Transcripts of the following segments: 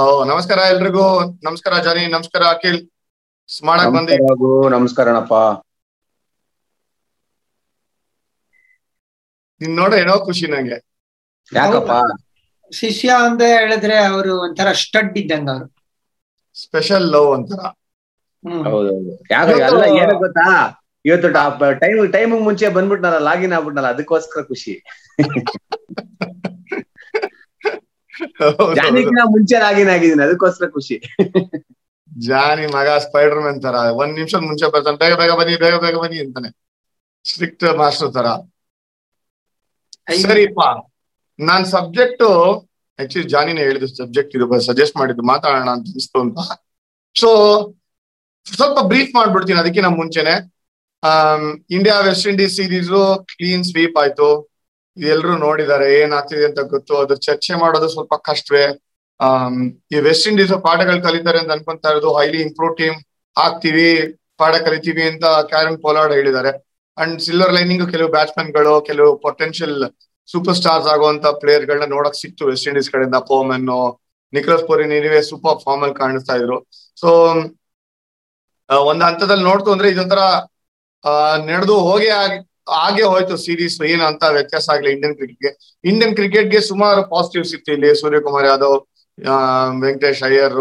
ಓ ನಮಸ್ಕಾರ ಎಲ್ರಿಗೂ. ನಮಸ್ಕಾರ ಜಾನಿ ನಮಸ್ಕಾರ ಅಖಿಲ್. ಮಾಡಕ್ ಬಂದಿ? ನಮಸ್ಕಾರ ನಿನ್ ನೋಡ ಏನೋ ಖುಷಿ ನಂಗೆ. ಯಾಕಪ್ಪ? ಶಿಷ್ಯ ಅಂತ ಹೇಳಿದ್ರೆ ಅವರು ಒಂಥರ ಸ್ಟಡ್ ಇದ್ದಂಗ ಅವರು. ಸ್ಪೆಷಲ್ ಲವ್ ಒಂಥರ. ಹೌದೌದು. ಯಾಕ ಎಲ್ಲ ಏನು ಗೊತ್ತಾ? ಇವತ್ತು ಟೈಮ್ ಟೈಮ್ ಮುಂಚೆ ಬಂದ್ಬಿಟ್ನಲ್ಲ ಲಾಗಿನ್ ಆಗ್ಬಿಟ್ನಲ್ಲ ಅದಕ್ಕೋಸ್ಕರ ಖುಷಿ. ಜಾನಿಗಿನ ಮುಂಚೆ ಲಾಗಿನ್ ಆಗಿದ್ದೀನಿ ಅದಕ್ಕೋಸ್ಕರ ಖುಷಿ. ಜಾನಿ ಮಗ ಸ್ಪೈಡರ್ ಮ್ಯಾನ್ ತರ ಒಂದ್ ನಿಮಿಷ ಮುಂಚೆ ಬರ್ತಾನೆ ಬೇಗ ಬೇಗ ಬನ್ನಿ ಬೇಗ ಬೇಗ ಬನ್ನಿ ಅಂತಾನೆ. ಸ್ಟ್ರಿಕ್ಟ್ ಮಾಸ್ಟರ್ ತರ. ಸರಿಪ್ಪ ನಾನ್ ಸಬ್ಜೆಕ್ಟ್ ಆಕ್ಚುಲಿ ಜಾನಿನೇ ಹೇಳಿದ ಸಬ್ಜೆಕ್ಟ್ ಇದು ಸಜೆಸ್ಟ್ ಮಾಡಿದ್ದು ಮಾತಾಡೋಣ ಅಂತ ಅನಿಸ್ತು ಅಂತ. ಸೊ ಸ್ವಲ್ಪ ಬ್ರೀಫ್ ಮಾಡ್ಬಿಡ್ತೀನಿ ಅದಕ್ಕಿಂತ ಮುಂಚೆನೆ. India West Indies series clean sweep ಆಯ್ತು. ಎಲ್ರು ನೋಡಿದ್ದಾರೆ, ಏನಾಗ್ತಿದೆ ಅಂತ ಗೊತ್ತು. ಅದ್ರ ಚರ್ಚೆ ಮಾಡೋದು ಸ್ವಲ್ಪ ಕಷ್ಟವೇ. ಆ ಈ ವೆಸ್ಟ್ ಇಂಡೀಸ್ ಪಾಠಗಳು ಕಲಿತಾರೆ ಅಂತ ಅನ್ಕೊಂತಾ ಇರೋದು ಹೈಲಿ ಇಂಪ್ರೂವ್ ಟೀಮ್ ಹಾಕ್ತಿವಿ ಪಾಠ ಕಲಿತೀವಿ ಅಂತ ಕ್ಯಾರನ್ ಪೋಲಾರ್ಡ್ ಹೇಳಿದ್ದಾರೆ. ಅಂಡ್ ಸಿಲ್ವರ್ ಲೈನಿಂಗ್ ಕೆಲವು ಬ್ಯಾಟ್ಸ್ಮನ್ಗಳು ಕೆಲವು ಪೊಟೆನ್ಶಿಯಲ್ ಸೂಪರ್ ಸ್ಟಾರ್ಸ್ ಆಗುವಂತ ಪ್ಲೇಯರ್ ಗಳನ್ನ ನೋಡಕ್ ಸಿಕ್ತು ವೆಸ್ಟ್ ಇಂಡೀಸ್ ಕಡೆಯಿಂದ. ಪೋಮನ್ ನಿಖಲಸ್ ಪೋರಿ ನೀವೇ ಸೂಪರ್ ಫಾರ್ಮ್ ಅಲ್ಲಿ ಕಾಣಿಸ್ತಾ ಇದ್ರು. ಸೊ ಒಂದ್ ಹಂತದಲ್ಲಿ ನೋಡ್ತು ಅಂದ್ರೆ ಇದೊಂಥರ ನಡೆದು ಹೋಗಿ ಹಾಗೆ ಹೋಯ್ತು ಸೀರೀಸ್ ಏನು ಅಂತ ವ್ಯತ್ಯಾಸ ಆಗ್ಲಿ ಇಂಡಿಯನ್ ಕ್ರಿಕೆಟ್ಗೆ ಇಂಡಿಯನ್ ಕ್ರಿಕೆಟ್ಗೆ ಸುಮಾರು ಪಾಸಿಟಿವ್ ಇತ್ತು ಇಲ್ಲಿ. ಸೂರ್ಯಕುಮಾರ್ ಯಾದವ್ ವೆಂಕಟೇಶ್ ಅಯ್ಯರ್,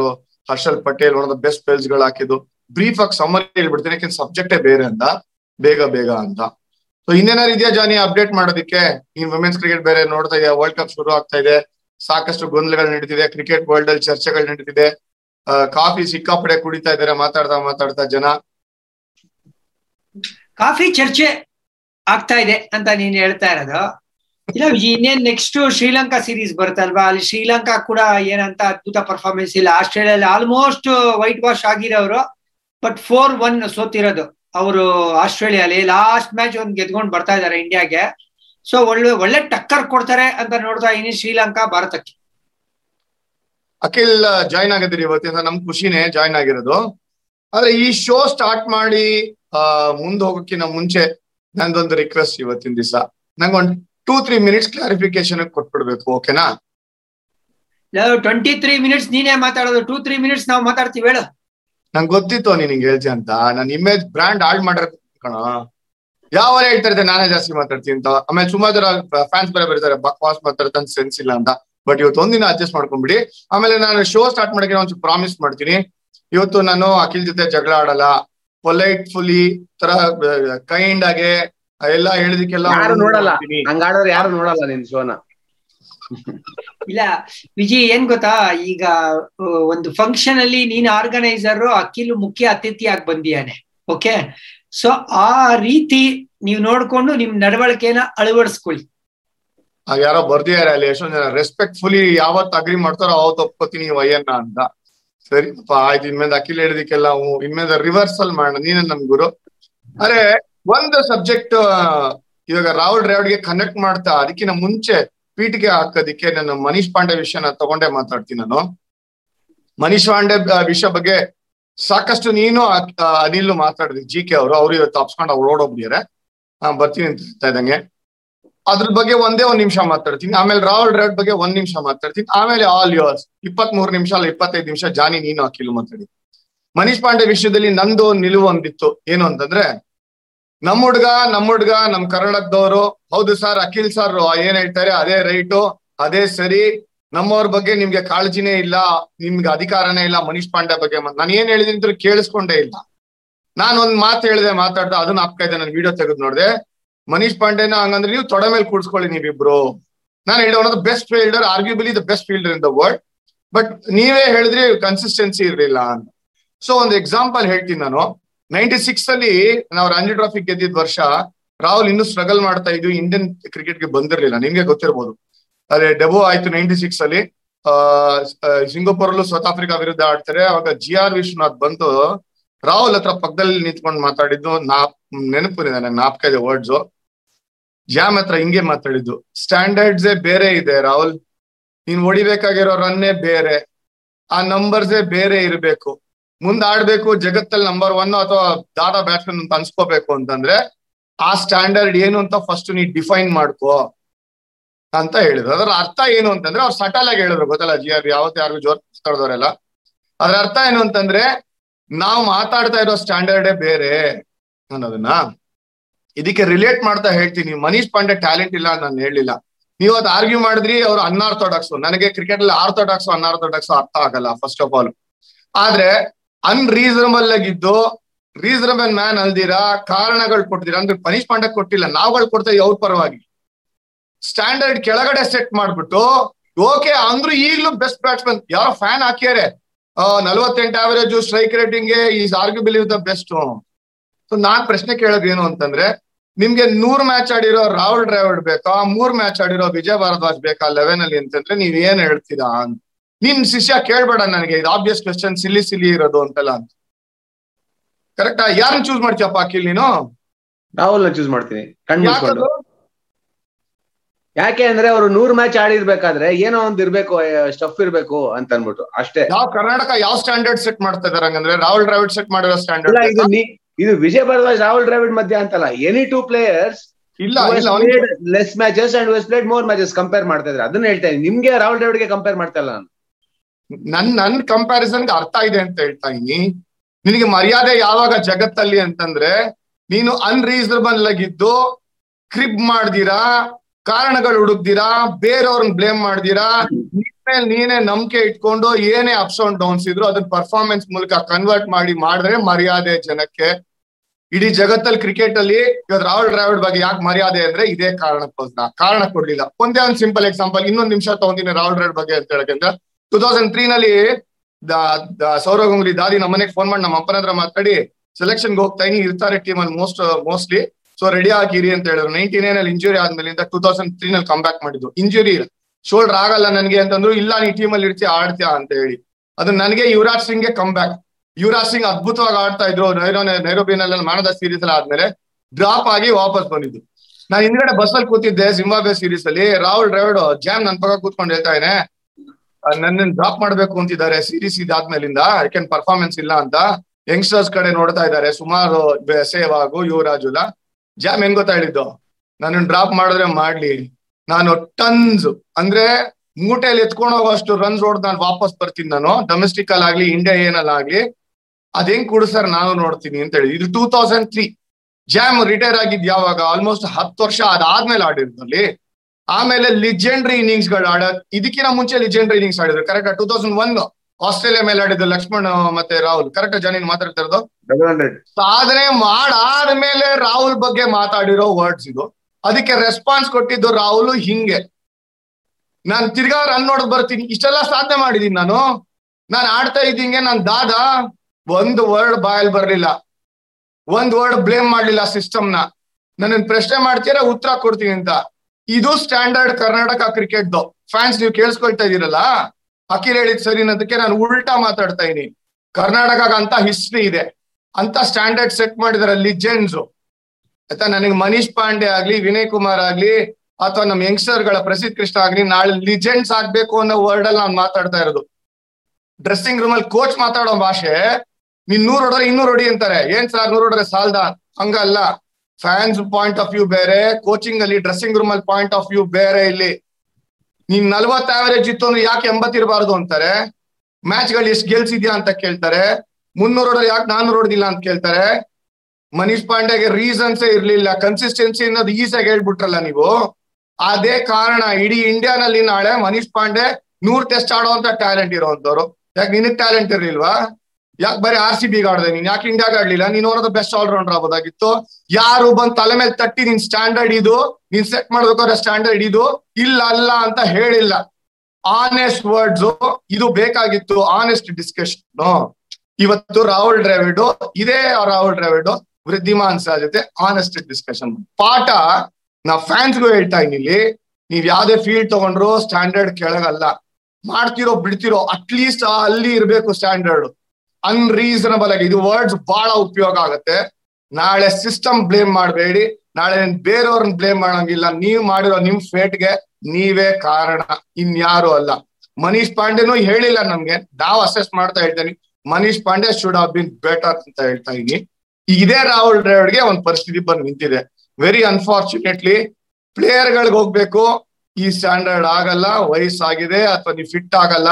ಹರ್ಷಲ್ ಪಟೇಲ್ ಒನ್ ಬೆಸ್ಟ್ ಪ್ಲೇಸ್ಗಳು ಹಾಕಿದ್ದು. ಬ್ರೀಫ್ ಆಗಿ ಸಮ್ಮರ್ ಹೇಳ್ಬಿಡ್ತೀನಿ. ಯಾಕೆ ಸಬ್ಜೆಕ್ಟೇ ಬೇರೆ ಅಂತ. ಬೇಗ ಬೇಗ ಅಂತ. ಸೊ ಇನ್ನೇನಾರು ಇದೆಯಾ ಜಾನಿ? ಅಪ್ಡೇಟ್ ಮಾಡೋದಕ್ಕೆ. ನೀನ್ ವುಮೆನ್ಸ್ ಕ್ರಿಕೆಟ್ ಬೇರೆ ನೋಡ್ತಾ ಇದೆಯಾ? ವರ್ಲ್ಡ್ ಕಪ್ ಶುರು ಆಗ್ತಾ ಇದೆ. ಸಾಕಷ್ಟು ಗೊಂದಲಗಳು ನಡೀತಿದೆ. ಕ್ರಿಕೆಟ್ ವರ್ಲ್ಡ್ ಅಲ್ಲಿ ಚರ್ಚೆಗಳು ನಡೀತಿದೆ. ಕಾಫಿ ಸಿಕ್ಕಾಪಡೆ ಕುಡಿತಾ ಇದಾರೆ ಮಾತಾಡ್ತಾ ಮಾತಾಡ್ತಾ ಜನ. ಕಾಫಿ ಚರ್ಚೆ ಆಗ್ತಾ ಇದೆ ಅಂತ ನೀನ್ ಹೇಳ್ತಾ ಇರೋದು. ಇಲ್ಲ, ಇನ್ನೇನ್ ನೆಕ್ಸ್ಟ್ ಶ್ರೀಲಂಕಾ ಸೀರೀಸ್ ಬರುತ್ತಲ್ವಾ? ಅಲ್ಲಿ ಶ್ರೀಲಂಕಾ ಕೂಡ ಏನಂತ ಅದ್ಭುತ ಪರ್ಫಾರ್ಮೆನ್ಸ್ ಇಲ್ಲ. ಆಸ್ಟ್ರೇಲಿಯಲ್ಲಿ ಆಲ್ಮೋಸ್ಟ್ ವೈಟ್ ವಾಶ್ ಆಗಿರೋರು ಬಟ್ ಫೋರ್ ಒನ್ ಸೋತಿರೋದು ಅವರು ಆಸ್ಟ್ರೇಲಿಯಲ್ಲಿ. ಲಾಸ್ಟ್ ಮ್ಯಾಚ್ ಒಂದ್ ಗೆದ್ಕೊಂಡು ಬರ್ತಾ ಇದಾರೆ ಇಂಡಿಯಾಗೆ ಸೊ ಒಳ್ಳೆ ಒಳ್ಳೆ ಟಕ್ಕರ್ ಕೊಡ್ತಾರೆ ಅಂತ ನೋಡ್ತಾ ಇದೀನಿ ಶ್ರೀಲಂಕಾ ಭಾರತಕ್ಕೆ. ಅಖಿಲ್ ಜಾಯ್ನ್ ಆಗಿದ್ದೀರಿ ಇವತ್ತಿಂದ. ನಮ್ ಖುಷಿನೇ ಜಾಯ್ನ್ ಆಗಿರೋದು. ಆದ್ರೆ ಈ ಶೋ ಸ್ಟಾರ್ಟ್ ಮಾಡಿ ಮುಂದ್ ಹೋಗೋಕ್ಕಿಂತ ಮುಂಚೆ ನಂದೊಂದು ರಿಕ್ವೆಸ್ಟ್ ಇವತ್ತಿನ ದಿವಸ. ನಂಗೊಂದ್ ಟೂ ತ್ರೀ ಮಿನಿಟ್ಸ್ ಕ್ಲಾರಿಫಿಕೇಶನ್ ಕೊಟ್ಬಿಡ್ಬೇಕು ಓಕೆನಾ ಟ್ವೆಂಟಿ ತ್ರೀ ಮಿನಿಟ್ಸ್ ನೀನೇ ಮಾತಾಡೋದು ಟೂ ತ್ರೀ ಮಿನಿಟ್ಸ್ ನಾವು ಮಾತಾಡ್ತೀವಿ ಹೇಳು. ನಂಗೆ ಗೊತ್ತಿತ್ತು ನೀನು ಹಿಂಗ್ ಹೇಳ್ತಿ ಅಂತ. ನನ್ನ ಇಮೇಜ್ ಬ್ರ್ಯಾಂಡ್ ಹಾಳ್ ಮಾಡಿರೋ ಕಣ. ಯಾವಾಗ ಹೇಳ್ತಾ ಇದ್ದೆ ನಾನೇ ಜಾಸ್ತಿ ಮಾತಾಡ್ತೀನಿ ಅಂತ. ಆಮೇಲೆ ಸುಮಾರು ಜನ ಫ್ಯಾನ್ಸ್ ಬೇರೆ ಬರ್ತಾರೆ ಬಕ್ವಾಸ್ ಮಾತಾಡ್ತಾನೆ ಸೆನ್ಸ್ ಇಲ್ಲ ಅಂತ. ಬಟ್ ಇವತ್ತು ಒಂದಿನ ಅಡ್ಜಸ್ಟ್ ಮಾಡ್ಕೊಂಡ್ಬಿಡಿ ಆಮೇಲೆ ನಾನು ಶೋ ಸ್ಟಾರ್ಟ್ ಮಾಡಕ್ಕೆ ಒಂದು ಪ್ರಾಮಿಸ್ ಮಾಡ್ತೀನಿ. ಇವತ್ತು ನಾನು ಅಖಿಲ್ ಜೊತೆ ಜಗಳ ಆಡಲ್ಲ. ಪೊಲೈಟ್ ಫುಲಿ ತರ ಕೈಂಡ್ ಆಗಿ ಎಲ್ಲ ಹೇಳಿದಕ್ಕೆಲ್ಲ ಯಾರು ನೋಡಲ್ಲ. ಹಂಗಾಡೋರು ಯಾರು ನೋಡಲ್ಲ ನಿನ್ ಶೋನ. ಇಲ್ಲ ವಿಜಯ್ ಏನ್ ಗೊತ್ತಾ? ಈಗ ಒಂದು ಫಂಕ್ಷನ್ ಅಲ್ಲಿ ನೀನ್ ಆರ್ಗನೈಸರ್ ಅಖಿಲ್ ಮುಖ್ಯ ಅತಿಥಿಯಾಗಿ ಬಂದಿಯಾನೆ ಓಕೆ ಸೊ ಆ ರೀತಿ ನೀವು ನೋಡ್ಕೊಂಡು ನಿಮ್ ನಡವಳಿಕೆನ ಅಳವಡಿಸ್ಕೊಳ್ಳಿ. ಯಾರೋ ಬರ್ದಿದ್ದಾರೆ ಅಲ್ಲಿ ಎಷ್ಟೊಂದ್ ಜನ ರೆಸ್ಪೆಕ್ಟ್ಫುಲಿ ಯಾವತ್ ಅಗ್ರಿ ಮಾಡ್ತಾರೋ ಅವತ್ತು ಒಪ್ಕೋತೀನಿ ವಯ್ಯನ್ನ ಅಂತ. ಸರಿಪ್ಪ ಆಯ್ತು. ಇನ್ಮೇಲೆ ಅಖಿಲ್ ಹೇಳಿದಕ್ಕೆಲ್ಲ ಇನ್ಮೇಲೆ ರಿವರ್ಸಲ್ ಮಾಡೋಣ. ನೀನೇ ನಮ್ ಗುರು. ಅರೆ, ಒಂದು ಸಬ್ಜೆಕ್ಟ್ ಇವಾಗ ರಾಹುಲ್ ಡ್ರಾವಿಡ್ಗೆ ಕನೆಕ್ಟ್ ಮಾಡ್ತಾ ಅದಕ್ಕಿಂತ ಮುಂಚೆ ಪೀಠಿಗೆ ಹಾಕೋದಿಕ್ಕೆ ನಾನು ಮನೀಶ್ ಪಾಂಡೆ ವಿಷಯನ ತಗೊಂಡೇ ಮಾತಾಡ್ತೀನಿ ನಾನು. ಮನೀಶ್ ಪಾಂಡೆ ವಿಷಯ ಬಗ್ಗೆ ಸಾಕಷ್ಟು ನೀನು ಅನಿಲ್ ಮಾತಾಡಿದ್ರಿ ಜಿ ಕೆ ಅವರು. ಅವ್ರು ಇವತ್ತು ತಪ್ಸ್ಕೊಂಡು ಅವ್ರು ಓಡೋಗ್ಬಿಟ್ಟಿದ್ದಾರೆ. ಹಾ, ಬರ್ತೀನಿ ಅಂತ ಅದ್ರ ಬಗ್ಗೆ ಒಂದೇ ಒಂದ್ ನಿಮಿಷ ಮಾತಾಡ್ತೀನಿ. ಆಮೇಲೆ ರಾಹುಲ್ ಡ್ರಾವಿಡ್ ಬಗ್ಗೆ ಒಂದ್ ನಿಮಿಷ ಮಾತಾಡ್ತೀನಿ. ಆಮೇಲೆ ಆಲ್ ಯೋರ್ಸ್ ಇಪ್ಪತ್ ಮೂರು ನಿಮಿಷ ಅಲ್ಲ, ಇಪ್ಪತ್ತೈದು ನಿಮಿಷ. ಜಾನಿ, ನೀನು ಅಖಿಲ್ ಮಾತಾಡಿ. ಮನೀಶ್ ಪಾಂಡೆ ವಿಷಯದಲ್ಲಿ ನಂದು ನಿಲುವು ಒಂದಿತ್ತು. ಏನು ಅಂತಂದ್ರೆ ನಮ್ಮ ಹುಡ್ಗ ನಮ್ಮ ಹುಡ್ಗ, ನಮ್ ಕರ್ನಾಟಕದವರು, ಹೌದು ಸರ್ ಅಖಿಲ್ ಸರ್ ಏನ್ ಹೇಳ್ತಾರೆ, ಅದೇ ರೈಟು ಅದೇ ಸರಿ. ನಮ್ಮವ್ರ ಬಗ್ಗೆ ನಿಮ್ಗೆ ಕಾಳಜಿನೇ ಇಲ್ಲ, ನಿಮ್ಗೆ ಅಧಿಕಾರನೇ ಇಲ್ಲ ಮನೀಶ್ ಪಾಂಡೆ ಬಗ್ಗೆ. ನಾನು ಏನ್ ಹೇಳಿದೀನಿ ಕೇಳಿಸ್ಕೊಂಡೇ ಇಲ್ಲ. ನಾನು ಒಂದ್ ಮಾತು ಹೇಳಿದೆ, ಮಾತಾಡ್ದೆ, ಅದನ್ನ ಹಾಕ್ತಾ ಇದ್ದೆ, ನಾನು ವಿಡಿಯೋ ತೆಗೆದು ನೋಡಿದೆ. ಮನೀಶ್ ಪಾಂಡೆನ ಹಂಗಂದ್ರೆ ನೀವು ತೊಡೆ ಮೇಲೆ ಕೂಡ್ಸ್ಕೊಳ್ಳಿ ನೀವಿಬ್ರು. ನಾನು ಹೇಳಿದೆ one of the best fielder arguably the best fielder in the world but ನೀವೇ ಹೇಳಿದ್ರೆ ಕನ್ಸಿಸ್ಟೆನ್ಸಿ ಇರಲಿಲ್ಲ ಅಂತ. ಸೊ ಒಂದು ಎಕ್ಸಾಂಪಲ್ ಹೇಳ್ತೀನಿ ನಾನು. ನೈನ್ಟಿ ಸಿಕ್ಸ್ ಅಲ್ಲಿ ನಾವು ರಂಜಿ ಟ್ರಾಫಿ ಗೆದ್ದಿದ್ ವರ್ಷ ರಾಹುಲ್ ಇನ್ನೂ ಸ್ಟ್ರಗಲ್ ಮಾಡ್ತಾ ಇದ್ವಿ. ಇಂಡಿಯನ್ ಕ್ರಿಕೆಟ್ಗೆ ಬಂದಿರ್ಲಿಲ್ಲ. ನಿಮ್ಗೆ ಗೊತ್ತಿರ್ಬೋದು. ಅದೇ ಡೆಬೋ ಆಯ್ತು ನೈಂಟಿ ಸಿಕ್ಸ್ ಅಲ್ಲಿ. ಆ ಸಿಂಗಾಪುರ್ ಅಲ್ಲೂ ಸೌತ್ ಆಫ್ರಿಕಾ ವಿರುದ್ಧ ಆಡ್ತಾರೆ. ಅವಾಗ ಜಿ ಆರ್ ವಿಶ್ವನಾಥ್ ಬಂದು ರಾಹುಲ್ ಹತ್ರ ಪಕ್ಕದಲ್ಲಿ ನಿಂತ್ಕೊಂಡು ಮಾತಾಡಿದ್ದು. ನಾ ನೆನಪು ನನಗೆ ಇದೆ ವರ್ಡ್ಸ್ ಜಾಮ್ ಹತ್ರ ಹಿಂಗೆ ಮಾತಾಡಿದ್ದು ಸ್ಟ್ಯಾಂಡರ್ಡ್ಸ್ ಬೇರೆ ಇದೆ ರಾಹುಲ್. ನೀನ್ ಹೊಡಿಬೇಕಾಗಿರೋ ರನ್ನೇ ಬೇರೆ. ಆ ನಂಬರ್ಸ್ ಬೇರೆ ಇರಬೇಕು. ಮುಂದ್ ಆಡ್ಬೇಕು, ಜಗತ್ತಲ್ಲಿ ನಂಬರ್ ಒನ್ ಅಥವಾ ದಾಟಾ ಬ್ಯಾಟ್ಸ್ಮನ್ ಅಂತ ಅನ್ಸ್ಕೋಬೇಕು ಅಂತಂದ್ರೆ, ಆ ಸ್ಟ್ಯಾಂಡರ್ಡ್ ಏನು ಅಂತ ಫಸ್ಟ್ ನೀ ಡಿಫೈನ್ ಮಾಡ್ಕೋ. ಅಂತ ಹೇಳಿದ್ರು. ಅದರ ಅರ್ಥ ಏನು ಅಂತಂದ್ರೆ, ಅವ್ರು ಸಟಲ್ ಆಗಿ ಹೇಳಿದ್ರು ಗೊತ್ತಲ್ಲ, ಜಿ ಆರ್ ಯಾವತ್ತು ಯಾರಿಗೂ ಜೋರ್ ಮಾತಾಡಿದವರೆಲ್ಲ. ಅದ್ರ ಅರ್ಥ ಏನು ಅಂತಂದ್ರೆ, ನಾವು ಮಾತಾಡ್ತಾ ಇರೋ ಸ್ಟ್ಯಾಂಡರ್ಡೇ ಬೇರೆ ಅನ್ನೋದನ್ನ. ಇದಕ್ಕೆ ರಿಲೇಟ್ ಮಾಡ್ತಾ ಹೇಳ್ತೀನಿ. ಮನೀಶ್ ಪಾಂಡೆ ಟ್ಯಾಲೆಂಟ್ ಇಲ್ಲ ನಾನು ಹೇಳಿಲ್ಲ. ನೀವು ಅದು ಆರ್ಗ್ಯೂ ಮಾಡಿದ್ರಿ, ಅವ್ರು ಅನ್ಆರ್ಥೋಡಾಕ್ಸ್ ನನಗೆ ಕ್ರಿಕೆಟ್ ಅಲ್ಲಿ ಆರ್ಥೋಡಾಕ್ಸ್ ಅನ್ಆರ್ಥೋಡಾಕ್ಸ್ ಅರ್ಥ ಆಗಲ್ಲ ಫಸ್ಟ್ ಆಫ್ ಆಲ್ ಆದ್ರೆ ಅನ್ರೀಸನಬಲ್ ಆಗಿದ್ದು ರೀಸನಬಲ್ ಮ್ಯಾನ್ ಅಲ್ದಿರಾ ಕಾರಣಗಳು ಕೊಡ್ತೀರಾ. ಅಂದ್ರೆ ಮನೀಶ್ ಪಾಂಡೆ ಕೊಟ್ಟಿಲ್ಲ, ನಾವುಗಳು ಕೊಡ್ತಾ ಅವ್ರ ಪರವಾಗಿ. ಸ್ಟ್ಯಾಂಡರ್ಡ್ ಕೆಳಗಡೆ ಸೆಟ್ ಮಾಡ್ಬಿಟ್ಟು ಓಕೆ ಅಂದ್ರು ಈಗ್ಲೂ ಬೆಸ್ಟ್ ಬ್ಯಾಟ್ಸ್ಮನ್ ಯಾರೋ ಫ್ಯಾನ್ ಹಾಕ್ಯಾರೆ. ನಲ್ವತ್ತೆಂಟು average strike rating is arguable the best so ನಾನ್ ಪ್ರಶ್ನೆ ಕೇಳೋದು ಏನು ಅಂತಂದ್ರೆ ನಿಮ್ಗೆ ನೂರ್ ಮ್ಯಾಚ್ ಆಡಿರೋ ರಾಹುಲ್ ಡ್ರಾವಿಡ್ ಬೇಕಾ? ಮೂರ್ ಮ್ಯಾಚ್ ಆಡಿರೋ ವಿಜಯ್ ಭಾರದ್ವಾಜ್ ಬೇಕಾ ಲೆವೆನ್ ಅಲ್ಲಿ ಅಂತಂದ್ರೆ ನೀವ್ ಏನ್ ಹೇಳ್ತೀರಾ ಅಂತ. ನಿನ್ ಶಿಷ್ಯ ಕೇಳ್ಬೇಡ ನನಗೆ ಇದು ಆಬ್ವಿಯಸ್ ಕ್ವೆಶನ್ ಸಿಲ್ಲಿ ಸಿಲ್ಲಿ ಇರೋದು ಅಂತಲ್ಲ ಅಂತ. ಕರೆಕ್ಟಾ ಯಾರನ್ನ ಚೂಸ್ ಮಾಡ್ತೀಯಪ್ಪ ಅಖಿಲ್ ನೀನು? ರಾಹುಲ್ ಚೂಸ್ ಮಾಡ್ತೀನಿ? ಯಾಕೆ ಅಂದ್ರೆ ಅವರು ನೂರ್ ಮ್ಯಾಚ್ ಆಡಿರ್ಬೇಕಾದ್ರೆ ಏನೋ ಒಂದ್ ಇರ್ಬೇಕು ಸ್ಟಫ್ ಇರ್ಬೇಕು ಅಂತ ಅನ್ಬಿಟ್ಟು ಅಷ್ಟೇ. ಯಾವ ಕರ್ನಾಟಕ ಯಾವ ಸ್ಟ್ಯಾಂಡರ್ಡ್ ಸೆಟ್ ಮಾಡ್ತಾ ಇದಾರೆ ಹಂಗಂದ್ರೆ? ರಾಹುಲ್ ದ್ರಾವಿಡ್ ಸೆಟ್ ಮಾಡಿರೋ ಸ್ಟ್ಯಾಂಡರ್ಡ್ ಇದು ವಿಜಯ್ ಭಾರದ್ವಾಜ್ ರಾಹುಲ್ ದ್ರಾವಿಡ್ ಮಧ್ಯ ಅಂತಲ್ಲ. ಎನಿ ಟೂ ಪ್ಲೇಯರ್ಸ್ ಇಲ್ಲ less matches and was played more matches compare ಮಾಡ್ತಾ ಇದ್ರೆ ಅದನ್ನ ಹೇಳ್ತಾ ಇದ್ದೀನಿ. ನಿಮ್ಗೆ ರಾಹುಲ್ ದ್ರಾವಿಡ್ಗೆ ಕಂಪೇರ್ ಮಾಡ್ತಾ ಇಲ್ಲ ನಾನು. ನನ್ ನನ್ ಕಂಪ್ಯಾರಿಸನ್ಗೆ ಅರ್ಥ ಇದೆ ಅಂತ ಹೇಳ್ತಾ ಇದೀನಿ ನಿನಗೆ ಮರ್ಯಾದೆ ಯಾವಾಗ ಜಗತ್ತಲ್ಲಿ ಅಂತಂದ್ರೆ ನೀನು ಅನ್ರೀಸನಬಲ್ ಆಗಿದ್ದು ಕ್ರಿಬ್ ಮಾಡ್ದಿರಾ ಕಾರಣಗಳು ಹುಡುಕ್ದಿರಾ ಬೇರೆಯವ್ರನ್ನ ಬ್ಲೇಮ್ ಮಾಡ್ದಿರಾ ನಿನ್ಮೇಲೆ ನೀನೇ ನಂಬಿಕೆ ಇಟ್ಕೊಂಡು ಏನೇ ಅಪ್ಸ್ ಅಂಡ್ ಡೌನ್ಸ್ ಇದ್ರು ಅದನ್ನ ಪರ್ಫಾರ್ಮೆನ್ಸ್ ಮೂಲಕ ಕನ್ವರ್ಟ್ ಮಾಡಿ ಮಾಡಿದ್ರೆ ಮರ್ಯಾದೆ ಜನಕ್ಕೆ ಇಡೀ ಜಗತ್ತಲ್ಲಿ ಕ್ರಿಕೆಟ್ ಅಲ್ಲಿ ಇವತ್ತು ರಾಹುಲ್ ದ್ರಾವಿಡ್ ಬಗ್ಗೆ ಯಾಕೆ ಮರ್ಯಾದೆ ಅಂದ್ರೆ ಇದೇ ಕಾರಣಕ್ಕೋಸ್ಕರ. ಕಾರಣ ಕೊಡ್ಲಿಲ್ಲ. ಒಂದೇ ಒಂದು ಸಿಂಪಲ್ ಎಕ್ಸಾಂಪಲ್ ಇನ್ನೊಂದು ನಿಮಿಷ ತಗೊಂಡಿನಿ ರಾಹುಲ್ ದ್ರಾವಿಡ್ ಬಗ್ಗೆ ಅಂತ ಹೇಳಕ್ಕೆ ಟೂ ತೌಸಂಡ್ ತ್ರೀ ನಲ್ಲಿ ಸೌರವ್ ಗಂಗೂಲಿ ದಾದಿ ನಮ್ಮ ಮನೆಗೆ ಫೋನ್ ಮಾಡಿ ನಮ್ಮ ಅಪ್ಪನ ಹತ್ರ ಮಾತಾಡಿ ಸೆಲೆಕ್ಷನ್ಗೆ ಹೋಗ್ತಾ ಇನ್ನು ಇರ್ತಾರೆ ಟೀಮ್ ಅಲ್ಲಿ ಮೋಸ್ಟ್ ಮೋಸ್ಟ್ಲಿ ಸೊ ರೆಡಿ ಆಗಿರಿ ಅಂತ ಹೇಳಿದ್ರು. ನೈನ್ಟಿ ನೈನ್ ಅಲ್ಲಿ ಇಂಜುರಿ ಆದ್ಮೇಲಿಂದ ಟೂ ತೌಸಂಡ್ ತ್ರೀ ನಲ್ಲಿ ಕಮ್ ಬ್ಯಾಕ್ ಮಾಡಿದ್ದು ಇಂಜುರಿ ಶೋಲ್ಡರ್ ಆಗಲ್ಲ ನನಗೆ ಅಂತಂದ್ರು, ಇಲ್ಲ ನೀ ಟೀಮ್ ಅಲ್ಲಿ ಇರ್ತಿ ಆಡ್ತೀಯಾ ಅಂತ ಹೇಳಿ. ಅದು ನನಗೆ ಯುವರಾಜ್ ಸಿಂಗ್ಗೆ ಕಮ್ ಬ್ಯಾಕ್ ಯುವರಾಜ್ ಸಿಂಗ್ ಅದ್ಭುತವಾಗಿ ಆಡ್ತಾ ಇದ್ರು. ನೈರೋ ನೈರೋಬಿನಲ್ಲಿ ಮಾನದ ಸೀರೀಸ್ ಎಲ್ಲ ಆದ್ಮೇಲೆ ಡ್ರಾಪ್ ಆಗಿ ವಾಪಸ್ ಬಂದಿದ್ದು. ನಾನು ಹಿಂದ್ಗಡೆ ಬಸ್ ಅಲ್ಲಿ ಕೂತಿದ್ದೆ ಜಿಂಬಾಬ್ವೆ ಸೀರೀಸ್ ಅಲ್ಲಿ. ರಾಹುಲ್ ಡ್ರೈವರ್ಡ್ ಜಾಮ್ ನನ್ ಪಕ್ಕ ಕೂತ್ಕೊಂಡು ಹೇಳ್ತಾ ಇದ್ದೇನೆ ನನ್ನ ಡ್ರಾಪ್ ಮಾಡ್ಬೇಕು ಅಂತಿದ್ದಾರೆ. ಸೀರೀಸ್ ಇದಾದ್ಮೇಲಿಂದ ಯಾಕೆನ್ ಪರ್ಫಾರ್ಮೆನ್ಸ್ ಇಲ್ಲ ಅಂತ ಯಂಗ್ಸ್ಟರ್ಸ್ ಕಡೆ ನೋಡ್ತಾ ಇದ್ದಾರೆ ಸುಮಾರು ಸೇವಾಗು ಯುವರಾಜುಲ ಜಾಮ್ ಹೆಂಗ್ ಗೊತ್ತಾ ಹೇಳಿದ್ದು? ನನ್ನ ಡ್ರಾಪ್ ಮಾಡಿದ್ರೆ ಮಾಡ್ಲಿ. ನಾನು ಟನ್ಸ್ ಅಂದ್ರೆ ಮೂಟೆಯಲ್ಲಿ ಎತ್ಕೊಂಡು ಹೋಗೋಷ್ಟು ರನ್ಸ್ ಹೊಡೆದ್ ನಾನು ವಾಪಸ್ ಬರ್ತೀನಿ ನಾನು. ಡೊಮೆಸ್ಟಿಕ್ ಅಲ್ಲಿ ಆಗ್ಲಿ ಇಂಡಿಯಾ ಏನಲ್ಲಿ ಆಗ್ಲಿ ಅದ್ ಸರ್? ನಾನು ನೋಡ್ತೀನಿ ಅಂತ ಹೇಳಿ. ಇದು two thousand three jam retire ಆಗಿದ್ ಯಾವಾಗ? ಆಲ್ಮೋಸ್ಟ್ ಹತ್ತು ವರ್ಷ ಅದಾದ್ಮೇಲೆ ಆಡಿರೋದಲ್ಲಿ ಆಮೇಲೆ ಲಿಜೆಂಡ್ರಿ ಇನ್ನಿಂಗ್ಸ್ಗಳು ಆಡ ಇದಕ್ಕಿಂತ ಮುಂಚೆ ಲಿಜೆಂಡ್ರಿ ಇನ್ನಿಂಗ್ಸ್ ಆಡಿದ್ರು. Correct two thousand one Australia ಮೇಲೆ ಆಡಿದ್ದು ಲಕ್ಷ್ಮಣ್ ಮತ್ತೆ ರಾಹುಲ್. ಕರೆಕ್ಟ್ ಜಾನಿನ್ ಮಾತಾಡ್ತಾ ಇರೋದು? ಸಾಧನೆ ಮಾಡಾದ್ಮೇಲೆ ರಾಹುಲ್ ಬಗ್ಗೆ ಮಾತಾಡಿರೋ ವರ್ಡ್ಸ್ ಇದು. ಅದಕ್ಕೆ ರೆಸ್ಪಾನ್ಸ್ ಕೊಟ್ಟಿದ್ದು ರಾಹುಲ್ ಹಿಂಗೆ. ನಾನ್ ತಿರ್ಗಾ ರನ್ ನೋಡಕ್ ಬರ್ತೀನಿ. ಇಷ್ಟೆಲ್ಲ ಸಾಧನೆ ಮಾಡಿದೀನಿ ನಾನು. ನಾನು ಆಡ್ತಾ ಇದ್ದೀನಿ ನಾನ್ ದಾದ ಒಂದು ವರ್ಡ್ ಬಾಯಲ್ಲಿ ಬರ್ಲಿಲ್ಲ. ಒಂದ್ ವರ್ಡ್ ಬ್ಲೇಮ್ ಮಾಡ್ಲಿಲ್ಲ ಸಿಸ್ಟಮ್ನ. ನನ್ನ ಪ್ರಶ್ನೆ ಮಾಡ್ತೀರಾ, ಉತ್ತರ ಕೊಡ್ತೀನಿ ಅಂತ. ಇದು ಸ್ಟ್ಯಾಂಡರ್ಡ್ ಕರ್ನಾಟಕ ಕ್ರಿಕೆಟ್ ಫ್ಯಾನ್ಸ್ ನೀವು ಕೇಳಿಸ್ಕೊಳ್ತಾ ಇದೀರಲ್ಲ ಅಖಿಲ್ ಹೇಳಿದ್ ಸರಿ ಅನ್ನೋದಕ್ಕೆ ನಾನು ಉಲ್ಟಾ ಮಾತಾಡ್ತಾ ಇದೀನಿ ಕರ್ನಾಟಕ ಅಂತ ಹಿಸ್ಟ್ರಿ ಇದೆ. ಅಂತ ಸ್ಟ್ಯಾಂಡರ್ಡ್ ಸೆಟ್ ಮಾಡಿದಾರೆ ಲಿಜೆಂಡ್ಸ್ ಆಯ್ತಾ? ನನಗೆ ಮನೀಶ್ ಪಾಂಡೆ ಆಗ್ಲಿ, ವಿನಯ್ ಕುಮಾರ್ ಆಗ್ಲಿ, ಅಥವಾ ನಮ್ಮ ಯಂಗ್ಸ್ಟರ್ಗಳ ಪ್ರಸಿದ್ಧ ಕೃಷ್ಣ ಆಗ್ಲಿ, ನಾಳೆ ಲಿಜೆಂಡ್ಸ್ ಆಗ್ಬೇಕು ಅನ್ನೋ ವರ್ಡ್ ಅಲ್ಲಿ ನಾನು ಮಾತಾಡ್ತಾ ಇರೋದು. ಡ್ರೆಸ್ಸಿಂಗ್ ರೂಮ್ ಕೋಚ್ ಮಾತಾಡೋ ಭಾಷೆ ನೀನ್ ನೂರ್ ಹೊಡೆದ್ರೆ ಇನ್ನೂರು ಹೊಡಿ ಅಂತಾರೆ. ಏನ್ ಸರ್ ನೂರ್ ಹೊಡೆದ್ರೆ ಸಾಲ್ದ? ಹಂಗಲ್ಲ. ಫ್ಯಾನ್ಸ್ ಪಾಯಿಂಟ್ ಆಫ್ ವ್ಯೂ ಬೇರೆ ಕೋಚಿಂಗ್ ಅಲ್ಲಿ ಡ್ರೆಸ್ಸಿಂಗ್ ರೂಮ್ ಅಲ್ಲಿ ಪಾಯಿಂಟ್ ಆಫ್ ವ್ಯೂ ಬೇರೆ ಇಲ್ಲಿ. ನೀನ್ ನಲ್ವತ್ ಆವರೇಜ್ ಇತ್ತು ಅಂದ್ರೆ ಯಾಕೆ ಎಂಬತ್ತಿರಬಾರ್ದು ಅಂತಾರೆ? ಮ್ಯಾಚ್ಗಳು ಎಷ್ಟು ಗೆಲ್ಸಿದ್ಯಾ ಅಂತ ಕೇಳ್ತಾರೆ. ಮುನ್ನೂರ್ ಹೊಡೆದ್ರೆ ಯಾಕೆ ನಾನ್ನೂರ್ ಹೊಡೆದಿಲ್ಲ ಅಂತ ಕೇಳ್ತಾರೆ. ಮನೀಶ್ ಪಾಂಡೆಗೆ ರೀಸನ್ಸ್ ಇರ್ಲಿಲ್ಲ. ಕನ್ಸಿಸ್ಟೆನ್ಸಿ ಅನ್ನೋದು ಈಸಿಯಾಗಿ ಹೇಳ್ಬಿಟ್ರಲ್ಲ ನೀವು. ಅದೇ ಕಾರಣ ಇಡೀ ಇಂಡಿಯಾನಲ್ಲಿ ನಾಳೆ ಮನೀಶ್ ಪಾಂಡೆ ನೂರ್ ಟೆಸ್ಟ್ ಆಡುವಂತ ಟ್ಯಾಲೆಂಟ್ ಇರೋವಂಥವ್ರು ಯಾಕೆ ನಿನಗ್ ಟ್ಯಾಲೆಂಟ್ ಇರ್ಲಿಲ್ವಾ? ಯಾಕೆ ಬರೀ ಆರ್ ಸಿ ಬಿಗೆ ಆಡ್ದೆ ನೀನ್? ಯಾಕೆ ಇಂಡಿಯಾಗ ಆಡ್ಲಿಲ್ಲ? ನೀನ್ ದ ಬೆಸ್ಟ್ ಆಲ್ರೌಂಡರ್ ಆಗೋದಾಗಿತ್ತು ಯಾರು ಬಂದ್ ತಲೆ ಮೇಲೆ ತಟ್ಟಿ ನಿನ್ ಸ್ಟ್ಯಾಂಡರ್ಡ್ ಇದು, ನೀನ್ ಸೆಟ್ ಮಾಡ್ಬೇಕಾದ್ರೆ ಸ್ಟ್ಯಾಂಡರ್ಡ್ ಇದು, ಇಲ್ಲ, ಅಲ್ಲ ಅಂತ ಹೇಳಿಲ್ಲ. ಆನೆಸ್ಟ್ ವರ್ಡ್ಸ್ ಇದು ಬೇಕಾಗಿತ್ತು. ಆನೆಸ್ಟ್ ಡಿಸ್ಕಷನ್ ಇವತ್ತು ರಾಹುಲ್ ಡ್ರಾವಿಡ್ ಇದೇ ರಾಹುಲ್ ಡ್ರಾವಿಡ್ ವೃದ್ಧಿಮಾನ್ ಸಹ ಜೊತೆ ಆನೆಸ್ಟ್ ಡಿಸ್ಕಷನ್ ಪಾಠ ನಾ ಫ್ಯಾನ್ಸ್ಗೂ ಹೇಳ್ತಾ ಇಲ್ಲಿ ನೀವ್ ಯಾವ್ದೇ ಫೀಲ್ಡ್ ತಗೊಂಡ್ರು ಸ್ಟ್ಯಾಂಡರ್ಡ್ ಕೆಳಗಲ್ಲ. ಮಾಡ್ತಿರೋ, ಬಿಡ್ತಿರೋ ಅಟ್ಲೀಸ್ಟ್ ಅಲ್ಲಿ ಇರಬೇಕು ಸ್ಟ್ಯಾಂಡರ್ಡ್ ಅನ್ರೀಸನಬಲ್ ಆಗಿ, ಇದು ವರ್ಡ್ಸ್ ಬಹಳ ಉಪಯೋಗ ಆಗುತ್ತೆ. ನಾಳೆ ಸಿಸ್ಟಮ್ ಬ್ಲೇಮ್ ಮಾಡಬೇಡಿ. ನಾಳೆ ಬೇರೆಯವ್ರನ್ನ ಬ್ಲೇಮ್ ಮಾಡಂಗಿಲ್ಲ. ನೀವ್ ಮಾಡಿರೋ ನಿಮ್ ಫೇಟ್ಗೆ ನೀವೇ ಕಾರಣ. ಇನ್ಯಾರು ಅಲ್ಲ. ಮನೀಶ್ ಪಾಂಡೆನು ಹೇಳಿಲ್ಲ ನಮ್ಗೆ. ನಾವು ಅಸೆಸ್ ಮಾಡ್ತಾ ಹೇಳ್ತೇನೆ Manish Pandey should have been better ಅಂತ ಹೇಳ್ತಾ ಇದೀನಿ ಇದೇ ರಾಹುಲ್ ಡ್ರೈವರ್ಗೆ ಒಂದ್ ಪರಿಸ್ಥಿತಿ ಬಂದು ನಿಂತಿದೆ. ವೆರಿ ಅನ್ಫಾರ್ಚುನೇಟ್ಲಿ ಪ್ಲೇಯರ್ ಗಳಿಗೆ ಹೋಗ್ಬೇಕು. ಈ ಸ್ಟ್ಯಾಂಡರ್ಡ್ ಆಗಲ್ಲ, ವಯಸ್ಸಾಗಿದೆ, ಅಥವಾ ನೀವು ಫಿಟ್ ಆಗಲ್ಲ.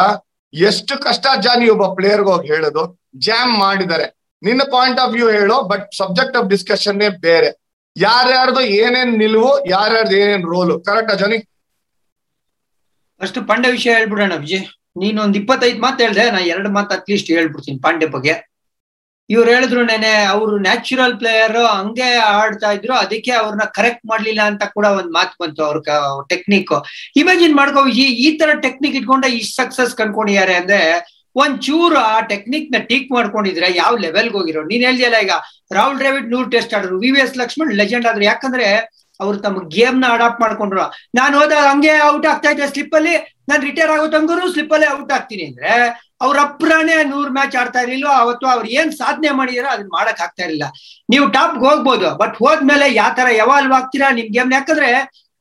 ಎಷ್ಟು ಕಷ್ಟ ಜಾನಿ ಒಬ್ಬ ಪ್ಲೇಯರ್ಗೆ ಹೋಗಿ ಹೇಳೋದು ಜಾಮ್ ಮಾಡಿದ್ದಾರೆ. ನಿನ್ನ ಪಾಯಿಂಟ್ ಆಫ್ ವ್ಯೂ ಹೇಳು ಬಟ್ ಸಬ್ಜೆಕ್ಟ್ ಆಫ್ ಡಿಸ್ಕಷನ್ ಬೇರೆ. ಯಾರ್ಯಾರ್ದು ಏನೇನ್ ನಿಲುವು, ಯಾರ್ಯಾರ್ದು ಏನೇನ್ ರೋಲು? ಕರೆಕ್ಟ್ ಜಾನಿ? ಅಷ್ಟು ಪಾಂಡೆ ವಿಷಯ ಹೇಳ್ಬಿಡೋಣ, ವಿಜಯ್. ನೀನ್ ಒಂದ್ ಇಪ್ಪತ್ತೈದು ಮಾತು ಹೇಳ್ದೆ, ನಾ ಎರಡು ಮಾತು ಅಟ್ಲೀಸ್ಟ್ ಹೇಳ್ಬಿಡ್ತೀನಿ ಪಾಂಡೆ ಬಗ್ಗೆ. ಇವ್ರು ಹೇಳಿದ್ರು ನೆನೆ ಅವ್ರು ನ್ಯಾಚುರಲ್ ಪ್ಲೇಯರ್ ಹಂಗೆ ಆಡ್ತಾ ಇದ್ರು, ಅದಕ್ಕೆ ಅವ್ರನ್ನ ಕರೆಕ್ಟ್ ಮಾಡ್ಲಿಲ್ಲ ಅಂತ ಕೂಡ ಒಂದ್ ಮಾತು ಬಂತು ಅವ್ರ ಟೆಕ್ನಿಕ್ ಇಮ್ಯಾಜಿನ್ ಮಾಡ್ಕೋ, ಈ ಈ ತರ ಟೆಕ್ನಿಕ್ ಇಟ್ಕೊಂಡ ಇಷ್ಟ್ ಸಕ್ಸಸ್ ಕಂಡ್ಕೊಂಡಿದ್ದಾರೆ ಅಂದ್ರೆ ಒಂದ್ ಚೂರು ಆ ಟೆಕ್ನಿಕ್ನ ಟೀಕ್ ಮಾಡ್ಕೊಂಡಿದ್ರೆ ಯಾವ ಲೆವೆಲ್ಗೆ ಹೋಗಿರೋ? ನೀನ್ ಹೇಳ್ದಿಯಲ್ಲ ಈಗ, ರಾಹುಲ್ ದ್ರಾವಿಡ್ ನೂರ್ ಟೆಸ್ಟ್ ಆಡಿದ್ರು V V S Laxman legend ಆದ್ರು. ಯಾಕಂದ್ರೆ, ಅವ್ರು ತಮ್ಮ ಗೇಮ್ನ ಅಡಾಪ್ಟ್ ಮಾಡ್ಕೊಂಡ್ರು. ನಾನು ಹೋದಾಗ ಹಂಗೆ ಔಟ್ ಆಗ್ತಾ ಇದ್ದೆ ಸ್ಲಿಪ್ ಅಲ್ಲಿ, ನಾನು ರಿಟೈರ್ ಆಗೋ ತಂಗೂರು ಸ್ಲಿಪ್ ಅಲ್ಲೇ ಔಟ್ ಆಗ್ತೀನಿ ಅಂದ್ರೆ ಅವ್ರ ಅಪ್ರಾನೇ ನೂರ್ ಮ್ಯಾಚ್ ಆಡ್ತಾ ಇರ್ಲಿಲ್ಲ ಅವತ್ತು ಅವ್ರು ಏನ್ ಸಾಧನೆ ಮಾಡಿದಾರೋ ಅದನ್ನ ಮಾಡಕ್ ಆಗ್ತಾ ಇರಲಿಲ್ಲ. ನೀವು ಟಾಪ್ ಹೋಗ್ಬೋದು ಬಟ್ ಹೋದ್ಮೇಲೆ ಯಾವ ತರ ಯಾವಾಲ್ವ್ ಆಗ್ತೀರಾ ನಿಮ್ ಗೇಮ್ ಯಾಕಂದ್ರೆ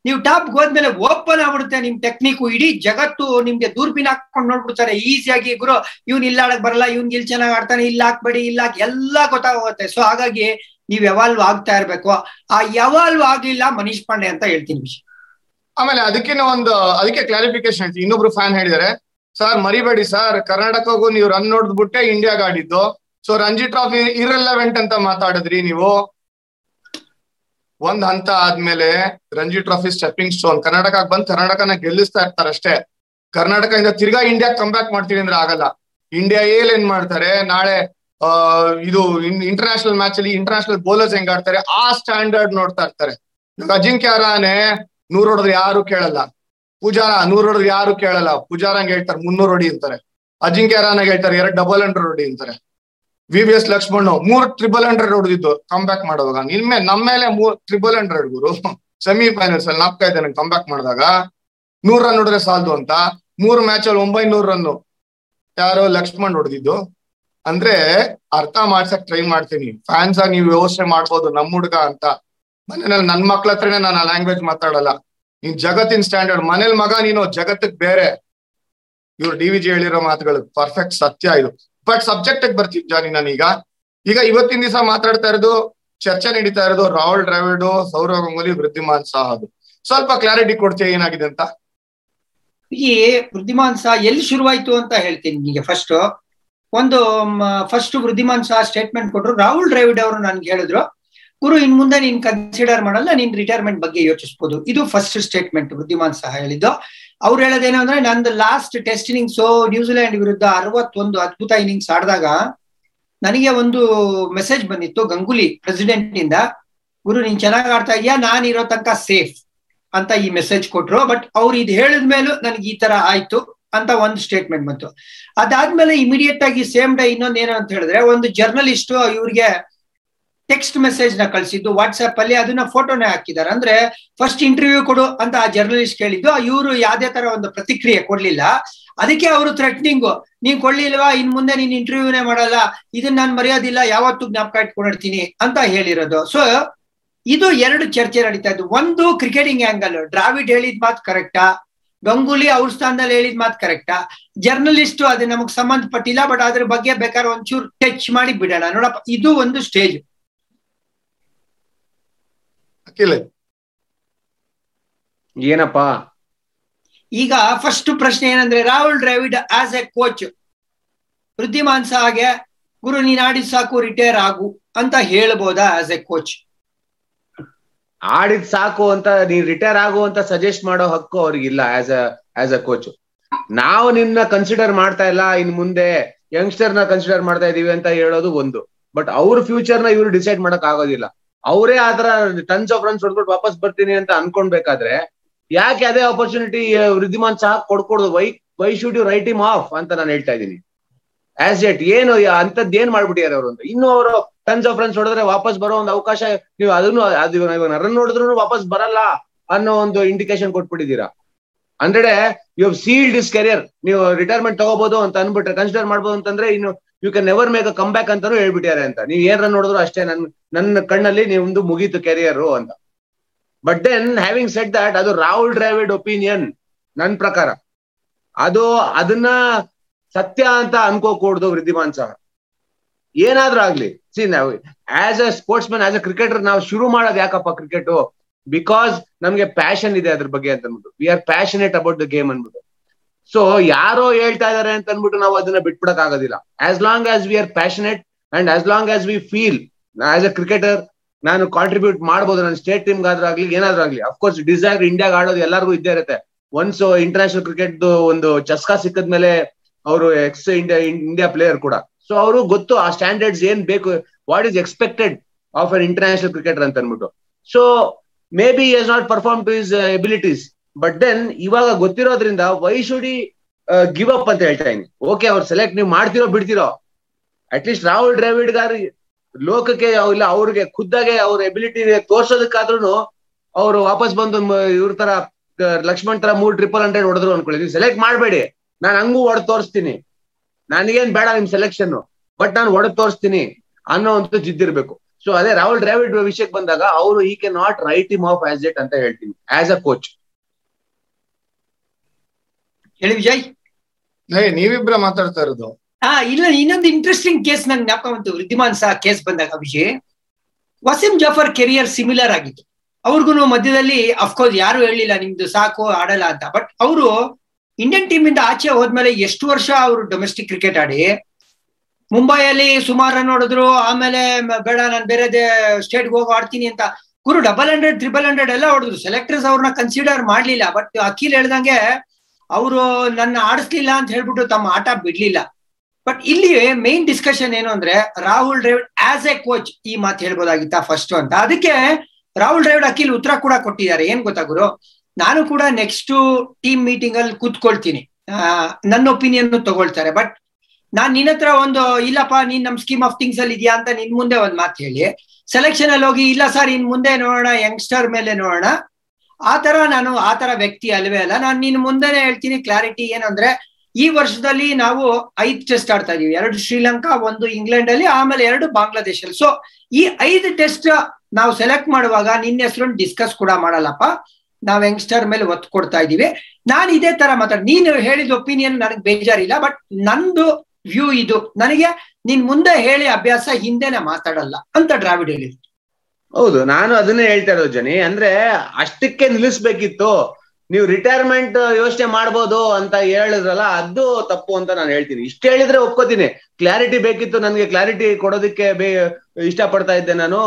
ನೀವು ಟಾಪ್ ಹೋದ್ಮೇಲೆ ಓಪನ್ ಆಗ್ಬಿಡುತ್ತೆ ನಿಮ್ ಟೆಕ್ನಿಕ್ ಇಡೀ ಜಗತ್ತು ನಿಮ್ಗೆ ದೂರ್ಬಿನ್ ಹಾಕೊಂಡು ನೋಡ್ಬಿಡ್ತಾರೆ. ಈಸಿಯಾಗಿ ಗುರು, ಇವ್ನ್ ಇಲ್ಲ ಆಡಕ್ ಬರಲ್ಲ, ಇವ್ನ್ ಇಲ್ಲಿ ಚೆನ್ನಾಗ್ ಆಡ್ತಾನೆ, ಇಲ್ಲ ಹಾಕ್ಬೇಡಿ, ಇಲ್ಲ ಎಲ್ಲ ಗೊತ್ತಾಗೋಗುತ್ತೆ. ಸೊ ಹಾಗಾಗಿ ನೀವ್ ಯಾವಾಲ್ವ್ ಆಗ್ತಾ ಇರ್ಬೇಕು. ಆ ಯಾವಾಲ್ವ್ ಆಗ್ಲಿಲ್ಲ ಮನೀಶ್ ಪಾಂಡೆ ಅಂತ ಹೇಳ್ತೀನಿ ಆಮೇಲೆ ಅದಕ್ಕೆ ಒಂದು, ಅದಕ್ಕೆ ಕ್ಲಾರಿಫಿಕೇಶನ್ ಇನ್ನೊಬ್ರು ಫ್ಯಾನ್ ಹೇಳಿದ್ದಾರೆ. ಸರ್ ಮರಿಬೇಡಿ ಸರ್. ಕರ್ನಾಟಕಗೂ ನೀವು ರನ್ ನೋಡಿದ್ಬಿಟ್ಟೆ ಇಂಡಿಯಾಗ ಆಡಿದ್ದು ಸೊ ರಂಜಿ ಟ್ರಾಫಿ ಇರ್ರೆಲೆವೆಂಟ್ ಅಂತ ಮಾತಾಡಿದ್ರಿ ನೀವು. ಒಂದ್ ಹಂತ ಆದ್ಮೇಲೆ Ranji trophy stepping stone Karnataka ಬಂದ್ ಕರ್ನಾಟಕನ ಗೆಲ್ಲಿಸ್ತಾ ಇರ್ತಾರೆ ಅಷ್ಟೇ. ಕರ್ನಾಟಕದಿಂದ ತಿರ್ಗಾ ಇಂಡಿಯಾ ಬ್ಯಾಕ್ ಮಾಡ್ತೀನಿ ಅಂದ್ರೆ ಆಗಲ್ಲ. ಇಂಡಿಯಾ ಏಲ್ ಏನ್ ಮಾಡ್ತಾರೆ? ನಾಳೆ ಇದು ಇಂಟರ್ನ್ಯಾಷನಲ್ ಮ್ಯಾಚ್ ಅಲ್ಲಿ ಇಂಟರ್ನ್ಯಾಷನಲ್ ಬೌಲರ್ಸ್ ಹೆಂಗ್ ಆಡ್ತಾರೆ? ಆ ಸ್ಟ್ಯಾಂಡರ್ಡ್ ನೋಡ್ತಾ ಇರ್ತಾರೆ. ಇವಾಗ ಅಜಿಂಕ್ಯ ರಾನೆ ನೂರ್ ಯಾರು ಕೇಳಲ್ಲ. ಪೂಜಾರ, ನೂರ್ ಹೊಡೆದ್ರೆ ಯಾರು ಕೇಳಲ್ಲ. ಪೂಜಾರಂಗ್ ಹೇಳ್ತಾರೆ, ಮುನ್ನೂರು ಹೊಡಿ ಅಂತಾರೆ. ಅಜಿಂಕ್ಯ ರಾನಾಗ್ ಹೇಳ್ತಾರೆ, ಎರಡ್ ಡಬಲ್ ಹಂಡ್ರೆಡ್ ಹೊಡಿ ಅಂತಾರೆ. ವಿ ವಿ ಎಸ್ ಲಕ್ಷ್ಮಣ್ ಮೂರ್ ಟ್ರಿಬಲ್ ಹಂಡ್ರೆಡ್ ಹೊಡೆದಿದ್ದು ಕಮ್ ಬ್ಯಾಕ್ ಮಾಡುವಾಗ. ನಿನ್ಮೆ ನಮ್ಮ ಮೇಲೆ ಮೂರ್ ಟ್ರಿಬಲ್ ಹಂಡ್ರೆಡ್ ಗುರು. ಸೆಮಿ ಫೈನಲ್ಸ್ ಅಲ್ಲಿ ನಾಪ್ಕಾ ಇದ್ದಾನೆ ಕಮ್ ಬ್ಯಾಕ್ ಮಾಡಿದಾಗ. ನೂರ್ ರನ್ ಹೊಡೆದ್ರೆ ಸಾಲದು ಅಂತ. ಮೂರು ಮ್ಯಾಚ್ ಅಲ್ಲಿ ಒಂಬೈನೂರು ರನ್ ಯಾರೋ ಲಕ್ಷ್ಮಣ್ ಹೊಡೆದಿದ್ದು. ಅಂದ್ರೆ ಅರ್ಥ ಮಾಡ್ಸಕ್ ಟ್ರೈ ಮಾಡ್ತೀನಿ. ಫ್ಯಾನ್ಸ್ ಆಗಿ ನೀವು ವ್ಯವಸ್ಥೆ ಮಾಡ್ಬೋದು ನಮ್ ಹುಡ್ಗ ಅಂತ. ಮನೇಲಿ ನನ್ ಮಕ್ಳ ಹತ್ರನೇ ನಾನು ಆ ಲ್ಯಾಂಗ್ವೇಜ್ ಮಾತಾಡಲ್ಲ. ನೀನ್ ಜಗತ್ತಿನ ಸ್ಟ್ಯಾಂಡರ್ಡ್ ಮನೇಲಿ ಮಗ ನೀನು ಜಗತ್ತಕ್ ಬೇರೆ. ಇವ್ರು ಡಿ ವಿ ಜಿ ಹೇಳಿರೋ ಮಾತುಗಳು ಪರ್ಫೆಕ್ಟ್ ಸತ್ಯ ಇದು. ಬಟ್ ಸಬ್ಜೆಕ್ಟ್ ಬರ್ತೀವಿ ಜಾನಿ ನಾನೀಗ ಈಗ. ಇವತ್ತಿನ ದಿವಸ ಮಾತಾಡ್ತಾ ಇರೋದು, ಚರ್ಚೆ ನಡೀತಾ ಇರೋದು ರಾಹುಲ್ ದ್ರಾವಿಡ್, ಸೌರವ್ ಗಂಗೂಲಿ, ವೃದ್ಧಿಮಾನ್ ಸಾಹದು ಸ್ವಲ್ಪ ಕ್ಲಾರಿಟಿ ಕೊಡ್ತೀಯ, ಏನಾಗಿದೆ ಅಂತ? ಈ ವೃದ್ಧಿಮಾನ್ ಸಹ ಎಲ್ಲಿ ಶುರುವಾಯ್ತು ಅಂತ ಹೇಳ್ತೀನಿ ನಿಮಗೆ ಫಸ್ಟ್ ಒಂದು ಫಸ್ಟ್ ವೃದ್ಧಿಮಾನ್ ಸಹ ಸ್ಟೇಟ್ಮೆಂಟ್ ಕೊಟ್ರು ರಾಹುಲ್ ದ್ರಾವಿಡ್ ಅವರು ನನ್ಗೆ ಹೇಳಿದ್ರು. ಗುರು, ಇನ್ ಮುಂದೆ ನೀನ್ ಕನ್ಸಿಡರ್ ಮಾಡಲ್ಲ, ನೀನ್ ರಿಟೈರ್ಮೆಂಟ್ ಬಗ್ಗೆ ಯೋಚಿಸಬಹುದು ಇದು ಫಸ್ಟ್ ಸ್ಟೇಟ್ಮೆಂಟ್ ವೃದ್ಧಿಮಾನ್ ಸಹ ಹೇಳಿದ್ದು. ಅವ್ರು ಹೇಳೋದೇನು ಅಂದ್ರೆ, ನಂದು ಲಾಸ್ಟ್ ಟೆಸ್ಟ್ ಇನ್ನಿಂಗ್ಸ್ ನ್ಯೂಜಿಲೆಂಡ್ ವಿರುದ್ಧ ಅರವತ್ತೊಂದು ಅದ್ಭುತ ಇನಿಂಗ್ಸ್ ಆಡಿದಾಗ ನನಗೆ ಒಂದು ಮೆಸೇಜ್ ಬಂದಿತ್ತು, ಗಂಗೂಲಿ ಪ್ರೆಸಿಡೆಂಟ್ ಇಂದ ಗುರು, ನೀನ್ ಚೆನ್ನಾಗಿ ಆಡ್ತಾ ಇದೀಯಾ ನಾನ್ ಇರೋ ತನಕ ಸೇಫ್ ಅಂತ ಈ ಮೆಸೇಜ್ ಕೊಟ್ರು. ಬಟ್ ಅವ್ರು ಇದು ಹೇಳಿದ ಮೇಲೂ ನನಗೆ ಈ ತರ ಆಯ್ತು ಅಂತ ಒಂದು ಸ್ಟೇಟ್ಮೆಂಟ್ ಬಂತು. ಅದಾದ್ಮೇಲೆ ಇಮಿಡಿಯೇಟ್ ಆಗಿ ಸೇಮ್ ಡೇ ಇನ್ನೊಂದು ಏನು ಅಂತ ಹೇಳಿದ್ರೆ, ಒಂದು ಜರ್ನಲಿಸ್ಟ್ ಇವ್ರಿಗೆ ಟೆಕ್ಸ್ಟ್ ಮೆಸೇಜ್ನ ಕಳಿಸಿದ್ದು ವಾಟ್ಸ್ಆಪ್ ಅಲ್ಲಿ ಅದನ್ನ ಫೋಟೋನೇ ಹಾಕಿದ್ದಾರೆ. ಅಂದ್ರೆ ಫಸ್ಟ್ ಇಂಟರ್ವ್ಯೂ ಕೊಡು ಅಂತ ಆ ಜರ್ನಲಿಸ್ಟ್ ಕೇಳಿದ್ದು ಇವರು ಯಾವ್ದೇ ತರ ಒಂದು ಪ್ರತಿಕ್ರಿಯೆ ಕೊಡ್ಲಿಲ್ಲ. ಅದಕ್ಕೆ ಅವರು ಥ್ರೆಟ್ನಿಂಗು ನೀನ್ ಕೊಡ್ಲಿಲ್ವಾ ಇನ್ ಮುಂದೆ ನೀನ್ ಇಂಟರ್ವ್ಯೂನೇ ಮಾಡಲ್ಲ. ಇದನ್ನ ನಾನು ಮರೆಯೋದಿಲ್ಲ. ಯಾವತ್ತೂ ಜ್ಞಾಪಕ ಇಟ್ಕೊಂಡಿರ್ತೀನಿ ಅಂತ ಹೇಳಿರೋದು. ಸೊ ಇದು ಎರಡು ಚರ್ಚೆ ನಡೀತಾ ಇದ್ದು. ಒಂದು ಕ್ರಿಕೆಟಿಂಗ್ ಆಂಗಲ್ ಡ್ರಾವಿಡ್ ಹೇಳಿದ ಮಾತು ಕರೆಕ್ಟಾ ಗಂಗೂಲಿ ಅವ್ರ ಸ್ಥಾನದಲ್ಲಿ ಹೇಳಿದ ಮಾತು ಕರೆಕ್ಟಾ ಜರ್ನಲಿಸ್ಟ್ ಅದು ನಮಗ್ ಸಂಬಂಧಪಟ್ಟಿಲ್ಲ ಬಟ್ ಅದ್ರ ಬಗ್ಗೆ ಬೇಕಾದ್ರೆ ಒಂಚೂರು ಟಚ್ ಮಾಡಿ ಬಿಡೋಣ. ನೋಡಪ್ಪ, ಇದು ಒಂದು ಸ್ಟೇಜ್ ಅಖಿಲ್ ಏನಪ್ಪಾ? ಈಗ ಫಸ್ಟ್ ಪ್ರಶ್ನೆ ಏನಂದ್ರೆ Rahul Dravid as a coach Wriddhiman ಹಾಗೆ ಗುರು ನೀನ್ ಆಡಿದ್ ಸಾಕು ರಿಟೈರ್ ಆಗು ಅಂತ ಹೇಳ್ಬೋದಾ ಆಸ್ ಎ ಕೋಚ್ ಆಡಿದ್ ಸಾಕು ಅಂತ ನೀನ್ ರಿಟೈರ್ ಆಗು ಅಂತ ಸಜೆಸ್ಟ್ ಮಾಡೋ ಹಕ್ಕು ಅವ್ರಿಗಿಲ್ಲ as a as a coach ನಾವು ನಿಮ್ನ ಕನ್ಸಿಡರ್ ಮಾಡ್ತಾ ಇಲ್ಲ ಇನ್ ಮುಂದೆ ಯಂಗ್ಸ್ಟರ್ನ ಕನ್ಸಿಡರ್ ಮಾಡ್ತಾ ಇದೀವಿ ಅಂತ ಹೇಳೋದು ಒಂದು. ಬಟ್ ಅವ್ರ ಫ್ಯೂಚರ್ನ ಇವ್ರು ಡಿಸೈಡ್ ಮಾಡಕ್ ಆಗೋದಿಲ್ಲ. ಅವರೇ ಆತರ ಟನ್ಸ್ ಆಫ್ ರನ್ಸ್ ಹೊಡ್ಕೊಟ್ಟು ವಾಪಸ್ ಬರ್ತೀನಿ ಅಂತ ಅನ್ಕೊಂಡ್ಬೇಕಾದ್ರೆ ಯಾಕೆ ಅದೇ opportunity Wriddhiman Saha ಕೊಡ್ಕೊಡುದು? Why why should you write him off ಅಂತ ನಾನು ಹೇಳ್ತಾ ಇದ್ದೀನಿ. ಆಸ್ ಎಟ್ ಏನು ಅಂತದ್ ಏನ್ ಮಾಡ್ಬಿಟ್ಟಿದ್ದಾರೆ ಅವರು ಅಂತ. ಇನ್ನು ಅವರು ಟನ್ಸ್ ಆಫ್ ರನ್ಸ್ ಹೊಡೆದ್ರೆ ವಾಪಸ್ ಬರೋ ಒಂದು ಅವಕಾಶ, ನೀವು ಅದನ್ನು, ಅದು ರನ್ ನೋಡಿದ್ರು ವಾಪಸ್ ಬರಲ್ಲ ಅನ್ನೋ ಒಂದು ಇಂಡಿಕೇಶನ್ ಕೊಟ್ಬಿಟ್ಟಿದ್ದೀರಾ. ಅಂದ್ರೆ ಯು ಸೀಲ್ಡ್ ಇಸ್ ಕೆರಿಯರ್ ನೀವು ರಿಟೈರ್ಮೆಂಟ್ ತಗೋಬಹುದು ಅಂತ ಅನ್ಬಿಟ್ರೆ ಕನ್ಸಿಡರ್ ಮಾಡ್ಬೋದು ಅಂತಂದ್ರೆ ಇನ್ನು you can never make a come back ಅಂತಾನು ಹೇಳ್ಬಿಟ್ಟಿದ್ದಾರೆ ಅಂತ. ನೀವ್ ಏನರ ನೋಡಿದ್ರು ಅಷ್ಟೇ ನನ್ ನನ್ನ ಕಣ್ಣಲ್ಲಿ ನಿಮ್ದು ಮುಗೀತು ಕೆರಿಯರ್ ಅಂತ. But then having set that ಅದು ರಾಹುಲ್ ಡ್ರಾವಿಡ್ ಒಪಿನಿಯನ್ ನನ್ ಪ್ರಕಾರ. ಅದು ಅದನ್ನ ಸತ್ಯ ಅಂತ ಅನ್ಕೋಕೂಡ್ದು ವೃದ್ಧಿಮಾನ್ ಸಹ. ಏನಾದ್ರೂ ಆಗ್ಲಿ. ಸಿ ನಾವು as a sportsman as a cricketer ನಾವು ಶುರು ಮಾಡೋದು ಯಾಕಪ್ಪ ಕ್ರಿಕೆಟ್ ಬಿಕಾಸ್ ನಮ್ಗೆ ಪ್ಯಾಷನ್ ಇದೆ ಅದ್ರ ಬಗ್ಗೆ ಅಂತ ಅಂದ್ಬಿಟ್ಟು we are passionate about the game ಅನ್ಬಿಟ್ಟು ಸೊ ಯಾರೋ ಹೇಳ್ತಾ ಇದಾರೆ ಅಂತ ಅಂದ್ಬಿಟ್ಟು ನಾವು ಅದನ್ನ ಬಿಟ್ಬಿಡಕ್ ಆಗೋದಿಲ್ಲ. As long as we are passionate and as long as we feel as a cricketer ನಾನು ಕಾಂಟ್ರಿಬ್ಯೂಟ್ ಮಾಡ್ಬೋದು. ನನ್ನ ಸ್ಟೇಟ್ ಟೀಮ್ ಗಾದ್ರೂ ಆಗ್ಲಿ, ಏನಾದ್ರೂ ಆಗ್ಲಿ. ಅಫ್ಕೋರ್ಸ್ ಡಿಸೈರ್ ಇಂಡಿಯಾಗ ಆಡೋದು ಎಲ್ಲರಿಗೂ ಇದ್ದೇ ಇರುತ್ತೆ. ಒನ್ಸ್ ಇಂಟರ್ನ್ಯಾಷನಲ್ ಕ್ರಿಕೆಟ್ ಒಂದು ಚಸ್ಕಾ ಸಿಕ್ಕದ್ಮೇಲೆ ಅವರು ಎಕ್ಸ್ ಇಂಡಿಯಾ ಇಂಡಿಯಾ ಪ್ಲೇಯರ್ ಕೂಡ. ಸೊ ಅವರು ಗೊತ್ತು ಆ ಸ್ಟ್ಯಾಂಡರ್ಡ್ಸ್ ಏನ್ ಬೇಕು what is expected of an international cricketer ಅಂತ ಅನ್ಬಿಟ್ಟು so maybe his not perform to his abilities but then ಇವಾಗ ಗೊತ್ತಿರೋದ್ರಿಂದ ವೈ ಶುಡ್ ಗಿವ್ ಅಪ್ ಅಂತ ಹೇಳ್ತಾ ಇದೀನಿ ಓಕೆ ಅವ್ರು ಸೆಲೆಕ್ಟ್ ನೀವು ಮಾಡ್ತಿರೋ ಬಿಡ್ತಿರೋ? ಅಟ್ಲೀಸ್ಟ್ ರಾಹುಲ್ ದ್ರಾವಿಡ್ ಗಾರು ಲೋಕಕ್ಕೆ ಇಲ್ಲ, ಅವ್ರಿಗೆ ಖುದ್ದಾಗೆ ಅವ್ರ ಎಬಿಲಿಟಿ ತೋರ್ಸೋದಕ್ಕಾದ್ರೂ ಅವರು ವಾಪಸ್ ಬಂದು ಇವ್ರ ತರ ಲಕ್ಷ್ಮಣ್ ತರ ಮೂರ್ ಟ್ರಿಪಲ್ ಹಂಡ್ರೆಡ್ ಹೊಡೆದ್ರು ಅನ್ಕೊಳ್ಳಿ. ಸೆಲೆಕ್ಟ್ ಮಾಡಬೇಡಿ. ನಾನು ಹಂಗೂ ಹೊಡೆದ್ ತೋರಿಸ್ತೀನಿ. ನನಗೇನ್ ಬೇಡ ನಿಮ್ ಸೆಲೆಕ್ಷನ್ ಬಟ್ ನಾನು ಹೊಡೆದ್ ತೋರಿಸ್ತೀನಿ ಅನ್ನೋ ಒಂದು ಜಿದ್ದಿರ್ಬೇಕು ಸೊ ಅದೇ ರಾಹುಲ್ ದ್ರಾವಿಡ್ ವಿಷಯಕ್ಕೆ ಬಂದಾಗ, ಅವರು ಈ can not write him off as yet ಅಂತ ಹೇಳ್ತೀನಿ. ಆಸ್ ಅ ಕೋಚ್ ಹೇಳಿ ವಿಜಯ್. ಏ ನೀವಿಬ್ರ ಮಾತಾಡ್ತಾ ಇರೋದು. ಹಾ ಇಲ್ಲ ಇನ್ನೊಂದು ಇಂಟ್ರೆಸ್ಟಿಂಗ್ ಕೇಸ್ ನಂಗೆ ಜ್ಞಾಪಕ ಬಂತು. ವೃದ್ಧಿಮಾನ್ ಸಹ ಕೇಸ್ ಬಂದಾಗ ವಿಜಯ್. ವಸೀಂ ಜಾಫರ್ ಕೆರಿಯರ್ ಸಿಮಿಲರ್ ಆಗಿತ್ತು. ಅವ್ರಿಗೂ ಮಧ್ಯದಲ್ಲಿ ಅಫ್ಕೋರ್ಸ್ ಯಾರು ಹೇಳಿಲ್ಲ ನಿಮ್ದು ಸಾಕು ಆಡಲ್ಲ ಅಂತ. ಬಟ್ ಅವರು ಇಂಡಿಯನ್ ಟೀಮ್ ಇಂದ ಆಚೆ ಹೋದ್ಮೇಲೆ ಎಷ್ಟು ವರ್ಷ ಅವರು ಡೊಮೆಸ್ಟಿಕ್ ಕ್ರಿಕೆಟ್ ಆಡಿ? ಮುಂಬೈಯಲ್ಲಿ ಸುಮಾರು ನೋಡಿದ್ರು ಆಮೇಲೆ ಬೇಡ ನಾನು ಬೇರೆ ಸ್ಟೇಟ್ಗೆ ಹೋಗಿ ಆಡ್ತೀನಿ ಅಂತ. ಗುರು ಡಬಲ್ ಹಂಡ್ರೆಡ್ ತ್ರಿಬಲ್ ಹಂಡ್ರೆಡ್ ಎಲ್ಲ ಹೊಡೆದ್ರು. ಸೆಲೆಕ್ಟರ್ಸ್ ಅವ್ರನ್ನ ಕನ್ಸಿಡರ್ ಮಾಡ್ಲಿಲ್ಲ. ಬಟ್ ಅಖಿಲ್ ಹೇಳ್ದಂಗೆ ಅವರು ನನ್ನ ಆಡಿಸ್ಲಿಲ್ಲ ಅಂತ ಹೇಳ್ಬಿಟ್ಟು ತಮ್ಮ ಆಟ ಬಿಡ್ಲಿಲ್ಲ. ಬಟ್ ಇಲ್ಲಿ ಮೇನ್ ಡಿಸ್ಕಷನ್ ಏನು ಅಂದ್ರೆ Rahul Dravid as a coach ಈ ಮಾತು ಹೇಳ್ಬೋದಾಗಿತ್ತ ಫಸ್ಟ್ ಅಂತ. ಅದಕ್ಕೆ ರಾಹುಲ್ ದ್ರಾವಿಡ್ ಅಖಿಲ್ ಉತ್ತರ ಕೂಡ ಕೊಟ್ಟಿದ್ದಾರೆ. ಏನ್ ಗೊತ್ತಾ ಗುರು? ನಾನು ಕೂಡ ನೆಕ್ಸ್ಟ್ ಟೀಮ್ ಮೀಟಿಂಗ್ ಅಲ್ಲಿ ಕೂತ್ಕೊಳ್ತೀನಿ. ನನ್ನ ಒಪಿನಿಯನ್ ತಗೊಳ್ತಾರೆ. ಬಟ್ ನಾನ್ ನಿನ್ನ ಹತ್ರ ಒಂದು, ಇಲ್ಲಪ್ಪ, ನೀನ್ ನಮ್ ಸ್ಕೀಮ್ ಆಫ್ ಥಿಂಗ್ಸ್ ಅಲ್ಲಿ ಇದೆಯಾ ಅಂತ ನಿನ್ ಮುಂದೆ ಒಂದ್ ಮಾತು ಹೇಳಿ. ಸೆಲೆಕ್ಷನ್ ಅಲ್ಲಿ ಹೋಗಿ, ಇಲ್ಲ ಸರ್ ಇನ್ ಮುಂದೆ ನೋಡೋಣ ಯಂಗ್ಸ್ಟರ್ ಮೇಲೆ ನೋಡೋಣ. ಆ ತರ ನಾನು ಆ ತರ ವ್ಯಕ್ತಿ ಅಲ್ವೇ ಅಲ್ಲ. ನಾನು ನಿನ್ ಮುಂದೆನೆ ಹೇಳ್ತೀನಿ ಕ್ಲಾರಿಟಿ ಏನಂದ್ರೆ, ಈ ವರ್ಷದಲ್ಲಿ ನಾವು ಐದ್ ಟೆಸ್ಟ್ ಆಡ್ತಾ ಇದೀವಿ. ಎರಡು ಶ್ರೀಲಂಕಾ, ಒಂದು ಇಂಗ್ಲೆಂಡ್ ಅಲ್ಲಿ ಆಮೇಲೆ ಎರಡು ಬಾಂಗ್ಲಾದೇಶ ಅಲ್ಲಿ ಸೊ ಈ ಐದು ಟೆಸ್ಟ್ ನಾವು ಸೆಲೆಕ್ಟ್ ಮಾಡುವಾಗ ನಿನ್ನ ಹೆಸರನ್ನು ಡಿಸ್ಕಸ್ ಕೂಡ ಮಾಡಲ್ಲಪ್ಪ. ನಾವ್ ಯಂಗ್ಸ್ಟರ್ ಮೇಲೆ ಒತ್ತು ಕೊಡ್ತಾ ಇದೀವಿ. ನಾನು ಇದೇ ತರ ಮಾತಾಡ, ನೀನು ಹೇಳಿದ ಒಪಿನಿಯನ್ ನನಗೆ ಬೇಜಾರಿಲ್ಲ ಬಟ್ ನಂದು ವ್ಯೂ ಇದು. ನನಗೆ ನಿನ್ ಮುಂದೆ ಹೇಳಿ ಅಭ್ಯಾಸ ಹಿಂದೆನೆ ಮಾತಾಡಲ್ಲ ಅಂತ ದ್ರಾವಿಡ್ ಹೇಳಿದ್ರು. ಹೌದು, ನಾನು ಅದನ್ನೇ ಹೇಳ್ತಾ ಇರೋದು ಜನಿ. ಅಂದ್ರೆ ಅಷ್ಟಕ್ಕೆ ನಿಲ್ಲಿಸ್ಬೇಕಿತ್ತು. ನೀವು ರಿಟೈರ್ಮೆಂಟ್ ಯೋಚನೆ ಮಾಡ್ಬೋದು ಅಂತ ಹೇಳಿದ್ರಲ್ಲ, ಅದು ತಪ್ಪು ಅಂತ ನಾನು ಹೇಳ್ತೀನಿ. ಇಷ್ಟ ಹೇಳಿದ್ರೆ ಒಪ್ಕೋತೀನಿ. ಕ್ಲಾರಿಟಿ ಬೇಕಿತ್ತು ನನಗೆ ಕ್ಲಾರಿಟಿ ಕೊಡೋದಕ್ಕೆ ಬೇ ಇಷ್ಟ ಪಡ್ತಾ ಇದ್ದೆ ನಾನು.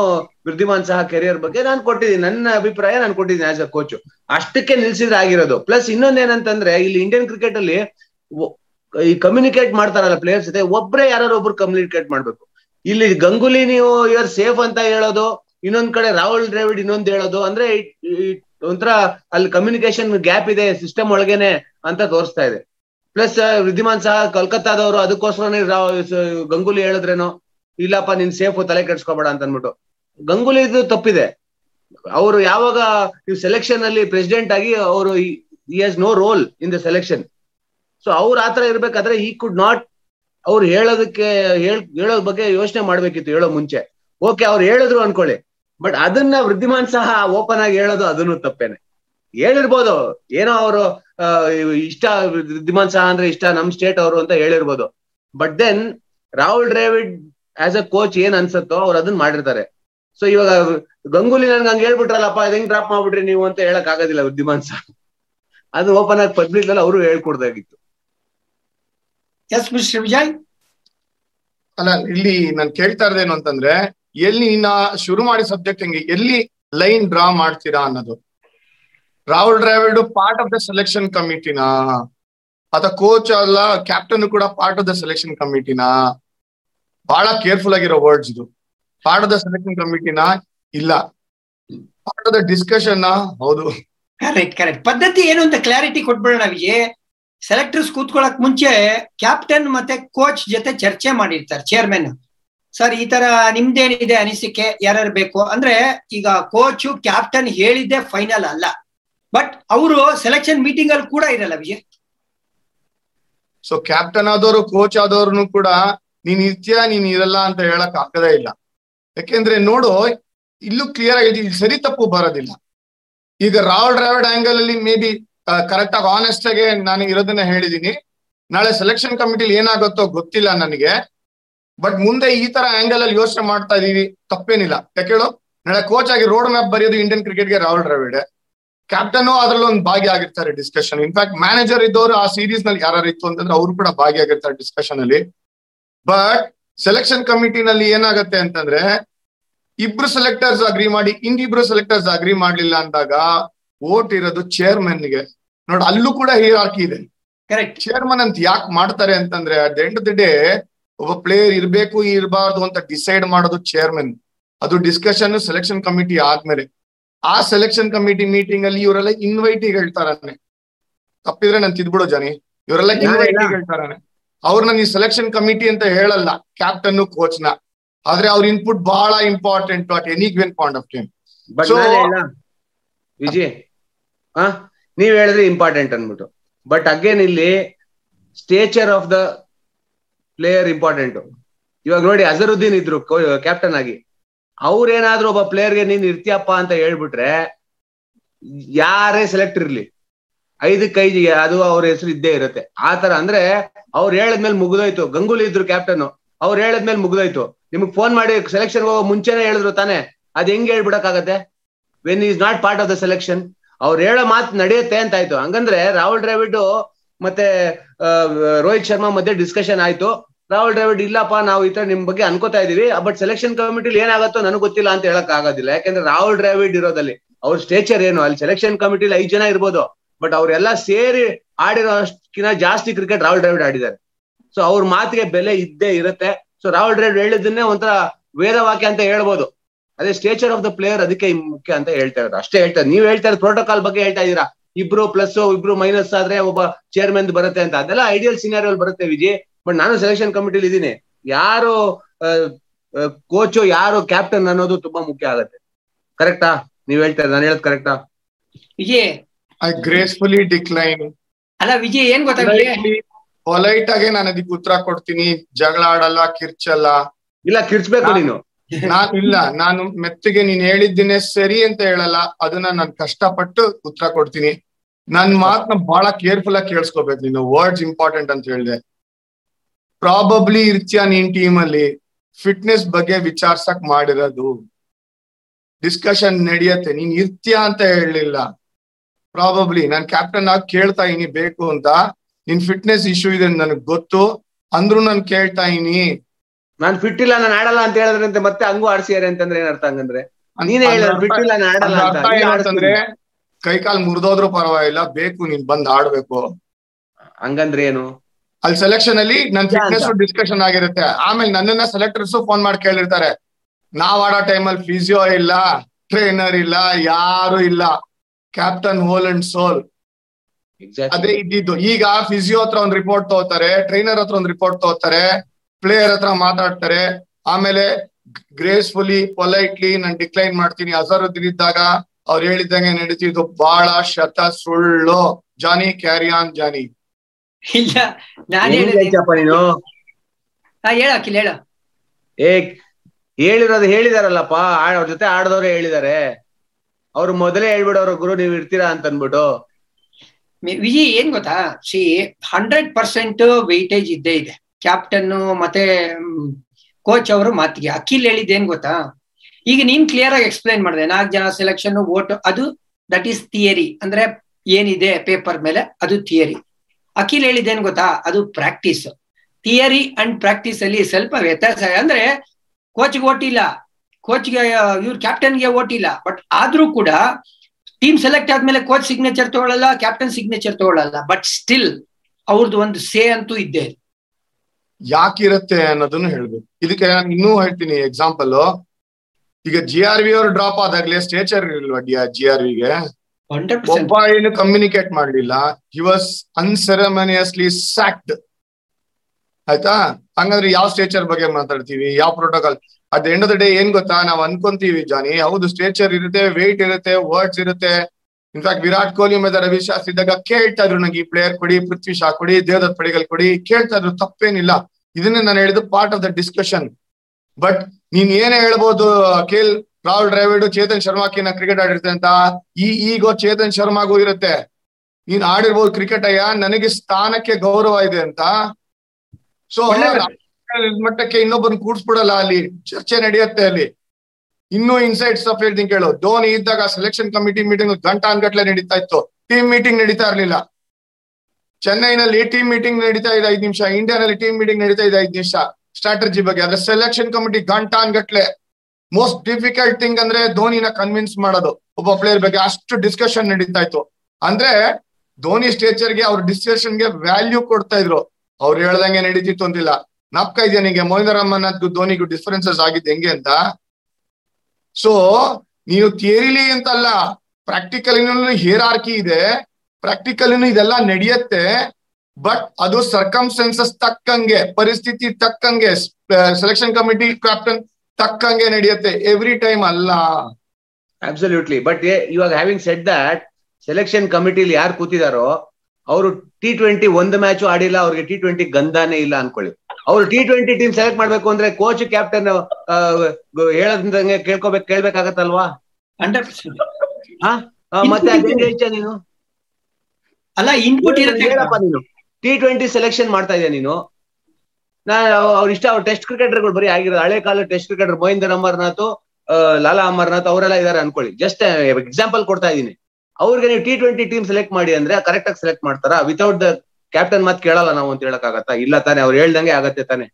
ವೃದ್ಧಿಮಾನ್ ಸಹ ಕೆರಿಯರ್ ಬಗ್ಗೆ ನಾನು ಕೊಟ್ಟಿದ್ದೀನಿ. ನನ್ನ ಅಭಿಪ್ರಾಯ ನಾನು ಕೊಟ್ಟಿದ್ದೀನಿ ಆಸ್ ಅ ಕೋಚ್ ಅಷ್ಟಕ್ಕೆ ನಿಲ್ಸಿದ್ರೆ ಆಗಿರೋದು. ಪ್ಲಸ್ ಇನ್ನೊಂದೇನಂತಂದ್ರೆ, ಇಲ್ಲಿ ಇಂಡಿಯನ್ ಕ್ರಿಕೆಟ್ ಅಲ್ಲಿ ಈ ಕಮ್ಯುನಿಕೇಟ್ ಮಾಡ್ತಾರಲ್ಲ ಪ್ಲೇಯರ್ಸ್ ಜೊತೆ, ಒಬ್ರೇ ಯಾರು ಒಬ್ರು ಕಮ್ಯುನಿಕೇಟ್ ಮಾಡ್ಬೇಕು. ಇಲ್ಲಿ ಗಂಗೂಲಿ ನೀವು ಇಯರ್ ಸೇಫ್ ಅಂತ ಹೇಳೋದು. ಇನ್ನೊಂದ್ ಕಡೆ ರಾಹುಲ್ ದ್ರಾವಿಡ್ ಇನ್ನೊಂದ್ ಹೇಳೋದು ಅಂದ್ರೆ ಒಂಥರ ಅಲ್ಲಿ ಕಮ್ಯುನಿಕೇಶನ್ ಗ್ಯಾಪ್ ಇದೆ ಸಿಸ್ಟಮ್ ಒಳಗೇನೆ ಅಂತ ತೋರಿಸ್ತಾ ಇದೆ. ಪ್ಲಸ್ ವೃದ್ಧಿಮಾನ್ ಸಹ ಕಲ್ಕತ್ತಾದವರು ಅದಕ್ಕೋಸ್ಕರನೇ ಗಂಗೂಲಿ ಹೇಳಿದ್ರೇನೋ, ಇಲ್ಲಪ್ಪ, ನೀನ್ ಸೇಫ್ ತಲೆ ಕೆಡ್ಸ್ಕೊಬೇಡ ಅಂತ ಅನ್ಬಿಟ್ಟು ಗಂಗೂಲಿ ಇದು ತಪ್ಪಿದೆ. ಅವರು ಯಾವಾಗ ಸೆಲೆಕ್ಷನ್ ಅಲ್ಲಿ ಪ್ರೆಸಿಡೆಂಟ್ ಆಗಿ ಅವರು no role in the selection so ಅವ್ರ ಆತರ ಇರ್ಬೇಕಾದ್ರೆ ಈ ಕುಡ್ ನಾಟ್ ಅವ್ರು ಹೇಳೋದಕ್ಕೆ ಹೇಳೋದ್ ಹೇಳೋ ಬಗ್ಗೆ ಯೋಚನೆ ಮಾಡ್ಬೇಕಿತ್ತು, ಹೇಳೋ ಮುಂಚೆ. ಓಕೆ ಅವ್ರು ಹೇಳಿದ್ರು ಅನ್ಕೊಳ್ಳಿ. ಬಟ್ ಅದನ್ನ ವೃದ್ಧಿಮಾನ್ ಸಹ ಓಪನ್ ಆಗಿ ಹೇಳೋದು ಅದನ್ನು ತಪ್ಪೇನೆ. ಹೇಳಿರ್ಬೋದು, ಏನೋ ಅವರು ಇಷ್ಟ ವೃದ್ಧಿಮಾನ್ ಸಹ ಅಂದ್ರೆ ಇಷ್ಟ ನಮ್ ಸ್ಟೇಟ್ ಅವರು ಅಂತ ಹೇಳಿರ್ಬೋದು. But then Rahul Dravid as a coach ಏನ್ ಅನ್ಸತ್ತೋ ಅವ್ರು ಅದನ್ನ ಮಾಡಿರ್ತಾರೆ. ಸೊ ಇವಾಗ ಗಂಗೂಲಿ ನನ್ಗೆ ಹಂಗೆ ಹೇಳ್ಬಿಟ್ರಲ್ಲಪ್ಪ ಹೆಂಗ್ ಡ್ರಾಪ್ ಮಾಡ್ಬಿಟ್ರಿ ನೀವು ಅಂತ ಹೇಳಕ್ ಆಗೋದಿಲ್ಲ ವೃದ್ಧಿಮಾನ್ ಸಹ. ಅದು ಓಪನ್ ಆಗಿ ಪಬ್ಲಿಕ್ ಅಲ್ಲಿ ಅವರು ಹೇಳ್ಕೊಡ್ದಾಗಿತ್ತು. ಎಸ್ ಮಿಸ್ಟರ್ ವಿಜಯ್ ಅಲ್ಲ, ಇಲ್ಲಿ ನಾನು ಕೇಳ್ತಾ ಇರೋದೇನು ಅಂತಂದ್ರೆ ಎಲ್ಲಿ ನಿನ್ನ ಶುರು ಮಾಡಿ ಸಬ್ಜೆಕ್ಟ್ ಹೆಂಗೆ? ಎಲ್ಲಿ ಲೈನ್ ಡ್ರಾ ಮಾಡ್ತೀರಾ ಅನ್ನೋದು. Rahul Dravid part of the selection ಕಮಿಟಿನಾ ಅಥವಾ ಕೋಚ್ ಅಲ್ಲ ಕ್ಯಾಪ್ಟನ್ ಕೂಡ ಪಾರ್ಟ್ ಆಫ್ ದ ಸೆಲೆಕ್ಷನ್ ಕಮಿಟಿನಾ ಬಹಳ ಕೇರ್ಫುಲ್ ಆಗಿರೋ ವರ್ಡ್ಸ್ ಇದು. ಪಾರ್ಟ್ ಆಫ್ ದ ಸೆಲೆಕ್ಷನ್ ಕಮಿಟಿನಾ ಇಲ್ಲ. ಪಾರ್ಟ್ ಆಫ್ ದ ಡಿಸ್ಕಷನ್ ಹೌದು. ಕರೆಕ್ಟ್ ಕರೆಕ್ಟ್ ಪದ್ಧತಿ ಏನು ಅಂತ ಕ್ಲಾರಿಟಿ ಕೊಟ್ಬಿಡೋಣ ನಮಗೆ. ಸೆಲೆಕ್ಟರ್ಸ್ ಕೂತ್ಕೊಳ್ಳಕ್ ಮುಂಚೆ ಕ್ಯಾಪ್ಟನ್ ಮತ್ತೆ ಕೋಚ್ ಜೊತೆ ಚರ್ಚೆ ಮಾಡಿರ್ತಾರೆ ಚೇರ್ಮನ್ ಸರ್, ಈ ತರ ನಿಮ್ದೇನಿದೆ ಅನಿಸಿಕೆ? ಯಾರ್ಯಾರು ಬೇಕು? ಅಂದ್ರೆ, ಈಗ ಕೋಚ್ ಕ್ಯಾಪ್ಟನ್ ಹೇಳಿದ್ದೆ ಫೈನಲ್ ಅಲ್ಲ. ಬಟ್ ಅವರು ಸೆಲೆಕ್ಷನ್ ಮೀಟಿಂಗ್ ಅಲ್ಲಿ ಕೂಡ ಇರಲ್ಲ ವಿಜಯ್. ಸೊ ಕ್ಯಾಪ್ಟನ್ ಆದವರು ಕೋಚ್ ಆದವ್ರು ಕೂಡ ನೀನ್ ಇರ್ತೀಯ, ನೀನ್ ಇರಲ್ಲ ಅಂತ ಹೇಳಕ್ ಆಗದೇ ಇಲ್ಲ. ಯಾಕೆಂದ್ರೆ ನೋಡು, ಇಲ್ಲೂ ಕ್ಲಿಯರ್ ಆಗಿದೆ ಸರಿ ತಪ್ಪು ಬರೋದಿಲ್ಲ. ಈಗ ರಾಹುಲ್ ಡ್ರಾವಿಡ್ ಆಂಗಲ್ ಅಲ್ಲಿ ಮೇ ಬಿ ಕರೆಕ್ಟ್ ಆಗಿ ಆನೆಸ್ಟ್ ಆಗಿ ನಾನು ಇರೋದನ್ನ ಹೇಳಿದೀನಿ. ನಾಳೆ ಸೆಲೆಕ್ಷನ್ ಕಮಿಟಿಲಿ ಏನಾಗುತ್ತೋ ಗೊತ್ತಿಲ್ಲ ನನಗೆ. ಬಟ್ ಮುಂದೆ ಈ ತರ ಆಂಗಲ್ ಅಲ್ಲಿ ಯೋಚನೆ ಮಾಡ್ತಾ ಇದೀವಿ ತಪ್ಪೇನಿಲ್ಲ. ಯಾಕೆ ಹೇಳು? ನಾಳೆ ಕೋಚ್ ಆಗಿ ರೋಡ್ ಮ್ಯಾಪ್ ಬರೆಯೋದು ಇಂಡಿಯನ್ ಕ್ರಿಕೆಟ್ಗೆ ರಾಹುಲ್ ದ್ರಾವಿಡ್. ಕ್ಯಾಪ್ಟನ್ ಅದ್ರಲ್ಲಿ ಒಂದು ಭಾಗಿಯಾಗಿರ್ತಾರೆ ಡಿಸ್ಕಷನ್ ಇನ್ಫ್ಯಾಕ್ಟ್ ಮ್ಯಾನೇಜರ್ ಇದ್ದವರು ಆ ಸೀರೀಸ್ನಲ್ಲಿ ಯಾರು ಇತ್ತು ಅಂತಂದ್ರೆ ಅವರು ಕೂಡ ಭಾಗಿಯಾಗಿರ್ತಾರೆ ಡಿಸ್ಕಷನ್ ಅಲ್ಲಿ. ಬಟ್ ಸೆಲೆಕ್ಷನ್ ಕಮಿಟಿನಲ್ಲಿ ಏನಾಗತ್ತೆ ಅಂತಂದ್ರೆ ಇಬ್ರು ಸೆಲೆಕ್ಟರ್ಸ್ ಅಗ್ರಿ ಮಾಡಿ ಇನ್ನಿಬ್ರು ಸೆಲೆಕ್ಟರ್ಸ್ ಅಗ್ರಿ ಮಾಡ್ಲಿಲ್ಲ ಅಂದಾಗ ಓಟ್ ಇರೋದು ಚೇರ್ಮನ್ಗೆ. ನೋಡಿ ಅಲ್ಲೂ ಕೂಡ ಹೀರಾರ್ಕಿ ಇದೆ. ಕರೆಕ್ಟ್ ಚೇರ್ಮನ್ ಅಂತ ಯಾಕೆ ಮಾಡ್ತಾರೆ ಅಂತಂದ್ರೆ at the end of the day ಒಬ್ಬ ಪ್ಲೇಯರ್ ಇರ್ಬೇಕು ಇರಬಾರ್ದು ಅಂತ ಡಿಸೈಡ್ ಮಾಡೋದು ಚೇರ್ಮನ್ ಅದು ಡಿಸ್ಕಷನ್ ಸೆಲೆಕ್ಷನ್ ಕಮಿಟಿ ಆದ್ಮೇಲೆ. ಆ ಸೆಲೆಕ್ಷನ್ ಕಮಿಟಿ ಮೀಟಿಂಗ್ ಅಲ್ಲಿ ಇವರೆಲ್ಲ ಇನ್ವೈಟ್ ಹೇಳ್ತಾರನೆ. ತಪ್ಪಿದ್ರೆ ನಾನು ತಿದ್ಬಿಡು ಜನಿ. ಇವರೆಲ್ಲ ಇನ್ವೈಟ್ ಹೇಳ್ತಾರನೆ. ಅವ್ರನ್ನ ನೀವು ಸೆಲೆಕ್ಷನ್ ಕಮಿಟಿ ಅಂತ ಹೇಳಲ್ಲ ಕ್ಯಾಪ್ಟನ್ ಕೋಚ್ನ. ಆದ್ರೆ ಅವ್ರ ಇನ್ಪುಟ್ ಬಹಳ important at any given point of time ನಾನು ವಿಜಯ್ ನೀವ್ ಹೇಳಿದ್ರೆ ಇಂಪಾರ್ಟೆಂಟ್ ಅನ್ಬಿಟ್ಟು. ಬಟ್ ಅಗೇನ್ ಇಲ್ಲಿ stature of the player important ಇವಾಗ ನೋಡಿ ಅಜರುದ್ದೀನ್ ಇದ್ರು ಕ್ಯಾಪ್ಟನ್ ಆಗಿ. ಅವ್ರೇನಾದ್ರೂ ಒಬ್ಬ ಪ್ಲೇಯರ್ಗೆ ನೀನ್ ಇರ್ತೀಯಪ್ಪ ಅಂತ ಹೇಳ್ಬಿಟ್ರೆ ಯಾರೇ ಸೆಲೆಕ್ಟ್ ಇರ್ಲಿ. ಐದಕ್ಕೆ ಕೈಜಿಗೆ ಅದು ಅವ್ರ ಹೆಸರು ಇದ್ದೇ ಇರುತ್ತೆ. ಆತರ ಅಂದ್ರೆ ಅವ್ರು ಹೇಳದ್ಮೇಲೆ ಮುಗ್ದೋಯ್ತು. ಗಂಗೂಲಿ ಇದ್ರು ಕ್ಯಾಪ್ಟನ್ ಅವ್ರು ಹೇಳದ್ಮೇಲೆ ಮುಗ್ದೋಯ್ತು. ನಿಮ್ಗೆ ಫೋನ್ ಮಾಡಿ ಸೆಲೆಕ್ಷನ್ ಹೋಗೋ ಮುಂಚೆನೆ ಹೇಳಿದ್ರು ತಾನೆ. ಅದ್ ಹೆಂಗ್ ಹೇಳ್ಬಿಡಕ್ಕಾಗತ್ತೆ? When is not part of the selection ಅವ್ರು ಹೇಳೋ ಮಾತು ನಡೆಯುತ್ತೆ ಅಂತ ಆಯ್ತು. ಹಂಗಂದ್ರೆ ರಾಹುಲ್ ದ್ರಾವಿಡ್ ಮತ್ತೆ ರೋಹಿತ್ ಶರ್ಮಾ ಮಧ್ಯೆ ಡಿಸ್ಕಷನ್ ಆಯ್ತು. ರಾಹುಲ್ ದ್ರಾವಿಡ್ ಇಲ್ಲಪ್ಪ, ನಾವು ಈ ತರ ನಿಮ್ ಬಗ್ಗೆ ಅನ್ಕೋತಾ ಇದೀವಿ ಬಟ್ ಸೆಲೆಕ್ಷನ್ ಕಮಿಟಿಲಿ ಏನಾಗುತ್ತೋ ನನಗೆ ಗೊತ್ತಿಲ್ಲ ಅಂತ ಹೇಳಕ್ ಆಗೋದಿಲ್ಲ. ಯಾಕಂದ್ರೆ ರಾಹುಲ್ ದ್ರಾವಿಡ್ ಇರೋದಲ್ಲಿ ಅವ್ರ ಸ್ಟೇಚರ್ ಏನು? ಅಲ್ಲಿ ಸೆಲೆಕ್ಷನ್ ಕಮಿಟಿಲಿ ಐದ್ ಜನ ಇರ್ಬೋದು ಬಟ್ ಅವ್ರೆಲ್ಲ ಸೇರಿ ಆಡಿರೋ ಜಾಸ್ತಿ ಕ್ರಿಕೆಟ್ ರಾಹುಲ್ ದ್ರಾವಿಡ್ ಆಡಿದ್ದಾರೆ. ಸೊ ಅವ್ರ ಮಾತಿಗೆ ಬೆಲೆ ಇದ್ದೇ ಇರುತ್ತೆ. ಸೊ ರಾಹುಲ್ ದ್ರಾವಿಡ್ ಹೇಳಿದ್ದನ್ನೇ ಒಂಥರ ವೇದವಾಕ್ಯ ಅಂತ ಹೇಳ್ಬೋದು. ಅದೇ ಸ್ಟೇಚರ್ ಆಫ್ ದ ಪ್ಲೇಯರ್ ಅದಕ್ಕೆ ಮುಖ್ಯ ಅಂತ ಹೇಳ್ತಾ ಇರೋದು. ಅಷ್ಟೇ ಹೇಳ್ತಾರೆ ನೀವ್ ಹೇಳ್ತಾ ಇರೋದು ಪ್ರೋಟೋಕಾಲ್ ಬಗ್ಗೆ ಹೇಳ್ತಾ ಇದೀರಾ ಇಬ್ರು ಪ್ಲಸ್ ಇಬ್ರು ಮೈನಸ್ ಆದ್ರೆ ಒಬ್ಬ ಚೇರ್ಮನ್ ಬರುತ್ತೆ ಅಂತ. ಅದೆಲ್ಲ ಐಡಿಯಲ್ ಸಿನಾರಿಯಲ್ ಬರುತ್ತೆ ವಿಜಿ ಬಟ್ ನಾನು ಸೆಲೆಕ್ಷನ್ ಕಮಿಟಿಲಿ ಇದ್ದೀನಿ. ಯಾರು ಕೋಚು ಯಾರು ಕ್ಯಾಪ್ಟನ್ ಅನ್ನೋದು ತುಂಬಾ ಮುಖ್ಯ ಆಗತ್ತೆ. ಕರೆಕ್ಟಾ ನೀವ್ ಹೇಳ್ತಾರೆ ನಾನು ಹೇಳೋದು ಕರೆಕ್ಟಾ ವಿಜಯ್. ಐ ಗ್ರೇಸ್ಫುಲಿ ಡಿಕ್ಲೈನ್ ಅಲ್ಲ ವಿಜಯ್ ಏನ್ ಪೊಲೈಟ್ ಆಗಿ ನಾನು ಅದಕ್ಕೆ ಉತ್ತರ ಕೊಡ್ತೀನಿ. ಜಗಳ ಆಡಲ್ಲ ಕಿರ್ಚಲ್ಲ. ಇಲ್ಲ ಕಿರ್ಚ್ಬೇಕು ನೀನು. ನಾನು ಇಲ್ಲ ನಾನು ಮೆತ್ತಿಗೆ ನೀನ್ ಹೇಳಿದ್ದೇನೆ ಸರಿ ಅಂತ ಹೇಳಲ್ಲ. ಅದನ್ನ ನಾನು ಕಷ್ಟಪಟ್ಟು ಉತ್ತರ ಕೊಡ್ತೀನಿ. ನನ್ ಮಾತ್ನ ಬಹಳ ಕೇರ್ಫುಲ್ ಆಗಿ ಕೇಳಿಸ್ಕೋಬೇಕು ನೀನು. ವರ್ಡ್ಸ್ ಇಂಪಾರ್ಟೆಂಟ್ ಅಂತ ಹೇಳಿದೆ. ಪ್ರಾಬಬ್ಲಿ ಇರ್ತೀಯ ನೀನ್ ಟೀಮ್ ಅಲ್ಲಿ ಫಿಟ್ನೆಸ್ ಬಗ್ಗೆ ವಿಚಾರ್ಸಕ್ ಮಾಡಿರೋದು. ಡಿಸ್ಕಷನ್ ನಡೆಯತ್ತೆ. ನೀನ್ ಇರ್ತೀಯ ಅಂತ ಹೇಳಲಿಲ್ಲ. ಪ್ರಾಬಬ್ಲಿ ನಾನ್ ಕ್ಯಾಪ್ಟನ್ ಆಗಿ ಕೇಳ್ತಾ ಇದೀನಿ ಬೇಕು ಅಂತ. ನಿನ್ ಫಿಟ್ನೆಸ್ ಇಶ್ಯೂ ಇದೆ ನನಗೆ ಗೊತ್ತು. ಅಂದ್ರೂ ನಾನು ಕೇಳ್ತಾ ಇದೀನಿ ನಾನ್ ಫಿಟ್ ಇಲ್ಲ ನಾನು ಆಡಲ್ಲ ಅಂತ ಹೇಳಿದ್ರಂತೆ ಮತ್ತೆ ಹಂಗೂ ಆಡ್ಸಿಯಾರೆ ಅಂತಂದ್ರೆ ಏನರ್ಥ ಹಂಗಂದ್ರೆ? ನೀನೇ ಅದ್ರ ಹೇಳಿದ್ರೆ ಫಿಟ್ ಇಲ್ಲ ನಾನು ಆಡಲ್ಲ ಅಂತ. ಅರ್ಥ ಏನಂತಂದ್ರೆ ಕೈ ಕಾಲ್ ಮುರಿದೋದ್ರು ಪರವಾಗಿಲ್ಲ ಬೇಕು ನೀನ್ ಬಂದ್ ಆಡ್ಬೇಕು. ಹಂಗಂದ್ರೆ ಏನು? ಅಲ್ಲಿ ಸೆಲೆಕ್ಷನ್ ಅಲ್ಲಿ ನನ್ ಫಿಟ್ನೆಸ್. ಡಿಸ್ಕಷನ್ ಆಗಿರುತ್ತೆ. ಆಮೇಲೆ ನನ್ನನ್ನ ಸೆಲೆಕ್ಟರ್ಸ್ ಫೋನ್ ಮಾಡಿ ಕೇಳಿರ್ತಾರೆ. ನಾವ್ ಆಡೋ ಟೈಮಲ್ಲಿ ಫಿಸಿಯೋ ಇಲ್ಲ ಟ್ರೈನರ್ ಇಲ್ಲ ಯಾರು ಇಲ್ಲ. Captain whole and sole. ಅದೇ ಇದ್ದಿದ್ದು. ಈಗ ಫಿಸಿಯೋ ಹತ್ರ ಒಂದ್ ರಿಪೋರ್ಟ್ ತಗೋತಾರೆ ಟ್ರೈನರ್ ಹತ್ರ ಒಂದ್ ರಿಪೋರ್ಟ್ ತಗೋತಾರೆ ಪ್ಲೇಯರ್ ಹತ್ರ ಮಾತಾಡ್ತಾರೆ. ಆಮೇಲೆ ಗ್ರೇಸ್ಫುಲಿ ಪೊಲೈಟ್ಲಿ ನಾನು ಡಿಕ್ಲೈನ್ ಮಾಡ್ತೀನಿ. ಅಜರುದ್ದೀನ್ ಇದ್ದಾಗ ಅವ್ರು ಹೇಳಿದಂಗೆ ನಡೀತಿದ್ದು ಬಹಳ ಶತ ಸುಳ್ಳು. ಜಾನಿ ಕ್ಯಾರಿ ಆನ್ ಜಾನಿ ಇಲ್ಲ ನಾನ್ ಹೇಳ ಅಖಿಲ್ ಹೇಳ. ಏ ಹೇಳಿರೋದು ಹೇಳಿದಾರಲ್ಲಪ್ಪ ಅವ್ರ ಜೊತೆ ಆಡದವ್ರೆ ಹೇಳಿದಾರೆ. ಅವ್ರು ಮೊದಲೇ ಹೇಳ್ಬಿಡೋರು ಗುರು ನೀವ್ ಇರ್ತೀರಾ ಅಂತ ಅನ್ಬಿಟ್ಟು ವಿಜಿ ಏನ್ ಗೊತ್ತಾ? ಸಿ ಹಂಡ್ರೆಡ್ ಪರ್ಸೆಂಟ್ ವೈಟೇಜ್ ಇದ್ದೇ ಇದೆ. ಕ್ಯಾಪ್ಟನ್ ಮತ್ತೆ ಕೋಚ್ ಅವರು ಮಾತಿಗೆ. ಅಖಿಲ್ ಹೇಳಿದ್ ಏನ್ ಗೊತ್ತಾ? ಈಗ ನೀನ್ ಕ್ಲಿಯರ್ ಆಗಿ ಎಕ್ಸ್ಪ್ಲೈನ್ ಮಾಡಿದೆ. ನಾಲ್ಕು ಜನ ಸೆಲೆಕ್ಷನ್ ವೋಟ್ ಅದು ದಟ್ ಈಸ್ ಥಿಯರಿ ಅಂದ್ರೆ ಏನಿದೆ ಪೇಪರ್ ಮೇಲೆ ಅದು ಥಿಯರಿ ಅಖಿಲ್ ಹೇಳಿದ್ದೇನು ಗೊತ್ತಾ? ಅದು ಪ್ರಾಕ್ಟೀಸ್ ಥಿಯರಿ ಅಂಡ್ ಪ್ರಾಕ್ಟೀಸ್ ಅಲ್ಲಿ ಸ್ವಲ್ಪ ವ್ಯತ್ಯಾಸ ಅಂದ್ರೆ ಕೋಚ್ಗೆ ಓಟಿಲ್ಲ ಕೋಚ್ಗೆ ಇವ್ರ ಕ್ಯಾಪ್ಟನ್ಗೆ ಓಟ್ ಇಲ್ಲ. ಬಟ್ ಆದ್ರೂ ಕೂಡ ಟೀಮ್ ಸೆಲೆಕ್ಟ್ ಆದ್ಮೇಲೆ ಕೋಚ್ ಸಿಗ್ನೇಚರ್ ತಗೊಳ್ಳಲ್ಲ ಕ್ಯಾಪ್ಟನ್ ಸಿಗ್ನೇಚರ್ ತಗೊಳ್ಳಲ್ಲ ಬಟ್ ಸ್ಟಿಲ್ ಅವ್ರದ್ದು ಒಂದು ಸೇ ಅಂತೂ ಇದ್ದೇ ಯಾಕಿರುತ್ತೆ ಅನ್ನೋದನ್ನು ಹೇಳ್ಬೇಕು. ಇದಕ್ಕೆ ನಾನು ಇನ್ನೂ ಹೇಳ್ತೀನಿ ಎಕ್ಸಾಂಪಲ್ ಈಗ ಜಿ ಆರ್ ವಿ ಅವರು ಡ್ರಾಪ್ ಆದಾಗ್ಲೇ ಸ್ಟೇಚರ್ ಇರಲ್ವಾ ಜಿ ಆರ್ ವಿಗೆ 100% ಒಬ್ಬ ಏನು ಕಮ್ಯುನಿಕೇಟ್ ಮಾಡಲಿಲ್ಲ. ಹಿ ವಾಸ್ ಅನ್ಸೆರೆಮನಿಯಸ್ಲಿ ಸ್ಯಾಕ್ಡ್ ಆಯ್ತಾ? ಹಂಗಂದ್ರೆ ಯಾವ ಸ್ಟೇಚರ್ ಬಗ್ಗೆ ಮಾತಾಡ್ತೀವಿ? ಯಾವ protocol at end of the day ಏನ್ ಗೊತ್ತಾ? ನಾವ್ ಅನ್ಕೊಂತೀವಿ ಜಾನಿ, ಹೌದು ಸ್ಟೇಚರ್ ಇರುತ್ತೆ ವೇಟ್ ಇರುತ್ತೆ ವರ್ಡ್ಸ್ ಇರುತ್ತೆ. ಇನ್ಫ್ಯಾಕ್ಟ್ ವಿರಾಟ್ ಕೊಹ್ಲಿ ಮತ್ತೆ ರವಿ ಶಾಸ್ತ್ರಿ ಇದ್ದಾಗ ಕೇಳ್ತಾ ಇದ್ರು ನಂಗೆ ಈ ಪ್ಲೇಯರ್ ಕೊಡಿ, ಪೃಥ್ವಿ ಶಾ ಕೊಡಿ, ದೇವದತ್ ಪಡಿಗಲ್ ಕೊಡಿ. ಕೇಳ್ತಾ ಇದ್ರು, ತಪ್ಪೇನಿಲ್ಲ. ಇದನ್ನೇ ನಾನು ಹೇಳಿದ್ದು part of the discussion but ನೀನ್ ಏನೇ ಹೇಳ್ಬೋದು ಅಖಿಲ್ ರಾಹುಲ್ ದ್ರಾವಿಡ್ ಚೇತನ್ ಶರ್ಮಾಕಿನ ಕ್ರಿಕೆಟ್ ಆಡಿರ್ತೇನೆ ಅಂತ. ಈ ಈಗೋ ಚೇತನ್ ಶರ್ಮಾಗೂ ಇರುತ್ತೆ. ನೀನ್ ಆಡಿರ್ಬೋದು ಕ್ರಿಕೆಟ್ ಅಯ್ಯ ನನಗೆ ಸ್ಥಾನಕ್ಕೆ ಗೌರವ ಇದೆ ಅಂತ. ಸೊ ಮಟ್ಟಕ್ಕೆ ಇನ್ನೊಬ್ಬರನ್ನ ಕೂಡ್ಸ್ಬಿಡಲ್ಲ ಅಲ್ಲಿ. ಚರ್ಚೆ ನಡೆಯುತ್ತೆ ಅಲ್ಲಿ. ಇನ್ನೂ ಇನ್ಸೈಡ್ ಸ್ಟಫ್ ಹೇಳ್ತೀನಿ ಕೇಳು. ಧೋನಿ ಇದ್ದಾಗ ಸೆಲೆಕ್ಷನ್ ಕಮಿಟಿ ಮೀಟಿಂಗ್ ಗಂಟಾನ್ಗಟ್ಲೆ ನಡೀತಾ ಇತ್ತು. ಟೀಮ್ ಮೀಟಿಂಗ್ ನಡೀತಾ ಇರ್ಲಿಲ್ಲ. ಚೆನ್ನೈನಲ್ಲಿ ಟೀಮ್ ಮೀಟಿಂಗ್ ನಡೀತಾ ಇದೆ ಐದ್ ನಿಮಿಷ. ಇಂಡಿಯಾನಲ್ಲಿ ಟೀಮ್ ಮೀಟಿಂಗ್ ನಡೀತಾ ಇದೆ ಐದ್ ನಿಮಿಷ. ಸ್ಟ್ರಾಟಜಿ ಬಗ್ಗೆ. ಆದ್ರೆ ಸೆಲೆಕ್ಷನ್ ಕಮಿಟಿ ಗಂಟಾನ್ಗಟ್ಲೆ ಮೋಸ್ಟ್ ಡಿಫಿಕಲ್ಟ್ ಥಿಂಗ್ ಅಂದ್ರೆ ಧೋನಿನ ಕನ್ವಿನ್ಸ್ ಮಾಡೋದು. ಒಬ್ಬ ಪ್ಲೇಯರ್ ಬಗ್ಗೆ ಅಷ್ಟು ಡಿಸ್ಕಷನ್ ನಡೀತಾ ಇತ್ತು. ಅಂದ್ರೆ ಧೋನಿ ಸ್ಟೇಚರ್ಗೆ ಅವ್ರ ಡಿಸ್ಕಷನ್ಗೆ ವ್ಯಾಲ್ಯೂ ಕೊಡ್ತಾ ಇದ್ರು. ಅವ್ರು ಹೇಳ್ದಂಗೆ ನಡೀತಿತ್ತು ಅಂತಿಲ್ಲ. ನಪ್ಕ ಇದೆಯಾ ನಿಂಗೆ? ಮೊಹಿಂದರ್ ರಹಮಾನ್ಗೂ ಧೋನಿಗೂ ಡಿಫರೆನ್ಸಸ್ ಆಗಿದ್ದು ಹೆಂಗೆ ಅಂತ? ಸೊ ನೀವು ಥಿಯರಿಲಿ ಅಂತಲ್ಲ. ಪ್ರಾಕ್ಟಿಕಲ್ ಹೇರಾರ್ಕಿ ಇದೆ. ಪ್ರಾಕ್ಟಿಕಲ್ ಇದೆಲ್ಲ ನಡೆಯುತ್ತೆ. ಬಟ್ ಅದು ಸರ್ಕಮ್ಸ್ಟೆನ್ಸಸ್ ತಕ್ಕಂಗೆ, ಪರಿಸ್ಥಿತಿ ತಕ್ಕಂಗೆ ಸೆಲೆಕ್ಷನ್ ಕಮಿಟಿ ಕ್ಯಾಪ್ಟನ್ ತಕ್ಕಂಗೆ ನಡೆಯುತ್ತೆ ಎವ್ರಿ ಟೈಮ್ ಅಲ್ಲ. ಅಬ್ಸಲ್ಯೂಟ್ಲಿ ಬಟ್ ಇವಾಗ ಹ್ಯಾವಿಂಗ್ ಸೆಟ್ ದಟ್ ಸೆಲೆಕ್ಷನ್ ಕಮಿಟಿಲಿ ಯಾರು ಕೂತಿದಾರೋ ಅವರು ಟಿ ಟ್ವೆಂಟಿ ಒಂದು ಮ್ಯಾಚು ಆಡಿಲ್ಲ ಅವ್ರಿಗೆ ಟಿ ಟ್ವೆಂಟಿ ಗಂಧಾನೇ ಇಲ್ಲ ಅನ್ಕೊಳ್ಳಿ. ಅವ್ರು ಟಿ ಟ್ವೆಂಟಿ ಟೀಮ್ ಸೆಲೆಕ್ಟ್ ಮಾಡ್ಬೇಕು ಅಂದ್ರೆ ಕೋಚ್ ಕ್ಯಾಪ್ಟನ್ ಹೇಳದಂಗೆ ಕೇಳ್ಕೊಬೇಕು ಕೇಳ್ಬೇಕಾಗತ್ತಲ್ವಾ? ಮತ್ತೆ ನೀನು? ಅಲ್ಲ ಇನ್ಪುಟ್ ನೀನು. ಟಿ ಟ್ವೆಂಟಿ ಸೆಲೆಕ್ಷನ್ ಮಾಡ್ತಾ ಇದೆಯಾ ನೀನು. ನಾ ಅವ್ರ ಇಷ್ಟ ಅವ್ರ ಟೆಸ್ಟ್ ಕ್ರಿಕೆಟರ್ಗಳು ಬರೀ ಆಗಿರೋದು. ಹಳೆ ಕಾಲ ಟೆಸ್ಟ್ ಕ್ರಿಕೆಟರ್ ಮೋಹಿಂದರ್ ಅಮರ್ನಾಥ್ ಲಾಲಾ ಅಮರ್ನಾಥ್ ಅವರೆಲ್ಲ ಇದಾರೆ ಅನ್ಕೊಳ್ಳಿ. ಜಸ್ಟ್ ಎಕ್ಸಾಂಪಲ್ ಕೊಡ್ತಾ ಇದೀನಿ. ಅವ್ರಿಗೆ ನೀವು ಟಿ ಟ್ವೆಂಟಿ ಟೀಮ್ ಸೆಲೆಕ್ಟ್ ಮಾಡಿ ಅಂದ್ರೆ ಕರೆಕ್ಟ್ ಆಗಿ ಸೆಲೆಕ್ಟ್ ಮಾಡ್ತಾರಾ? ವಿತೌಟ್ ದ ಕ್ಯಾಪ್ಟನ್ ಮಾತ್ ಕೇಳಲ್ಲ ನಾವು ಅಂತ ಹೇಳಕ್ಕಾಗತ್ತಾ? ಇಲ್ಲ ತಾನೆ ಅವ್ರು ಹೇಳ್ದಂಗೆ ಆಗತ್ತೆ ತಾನೆ.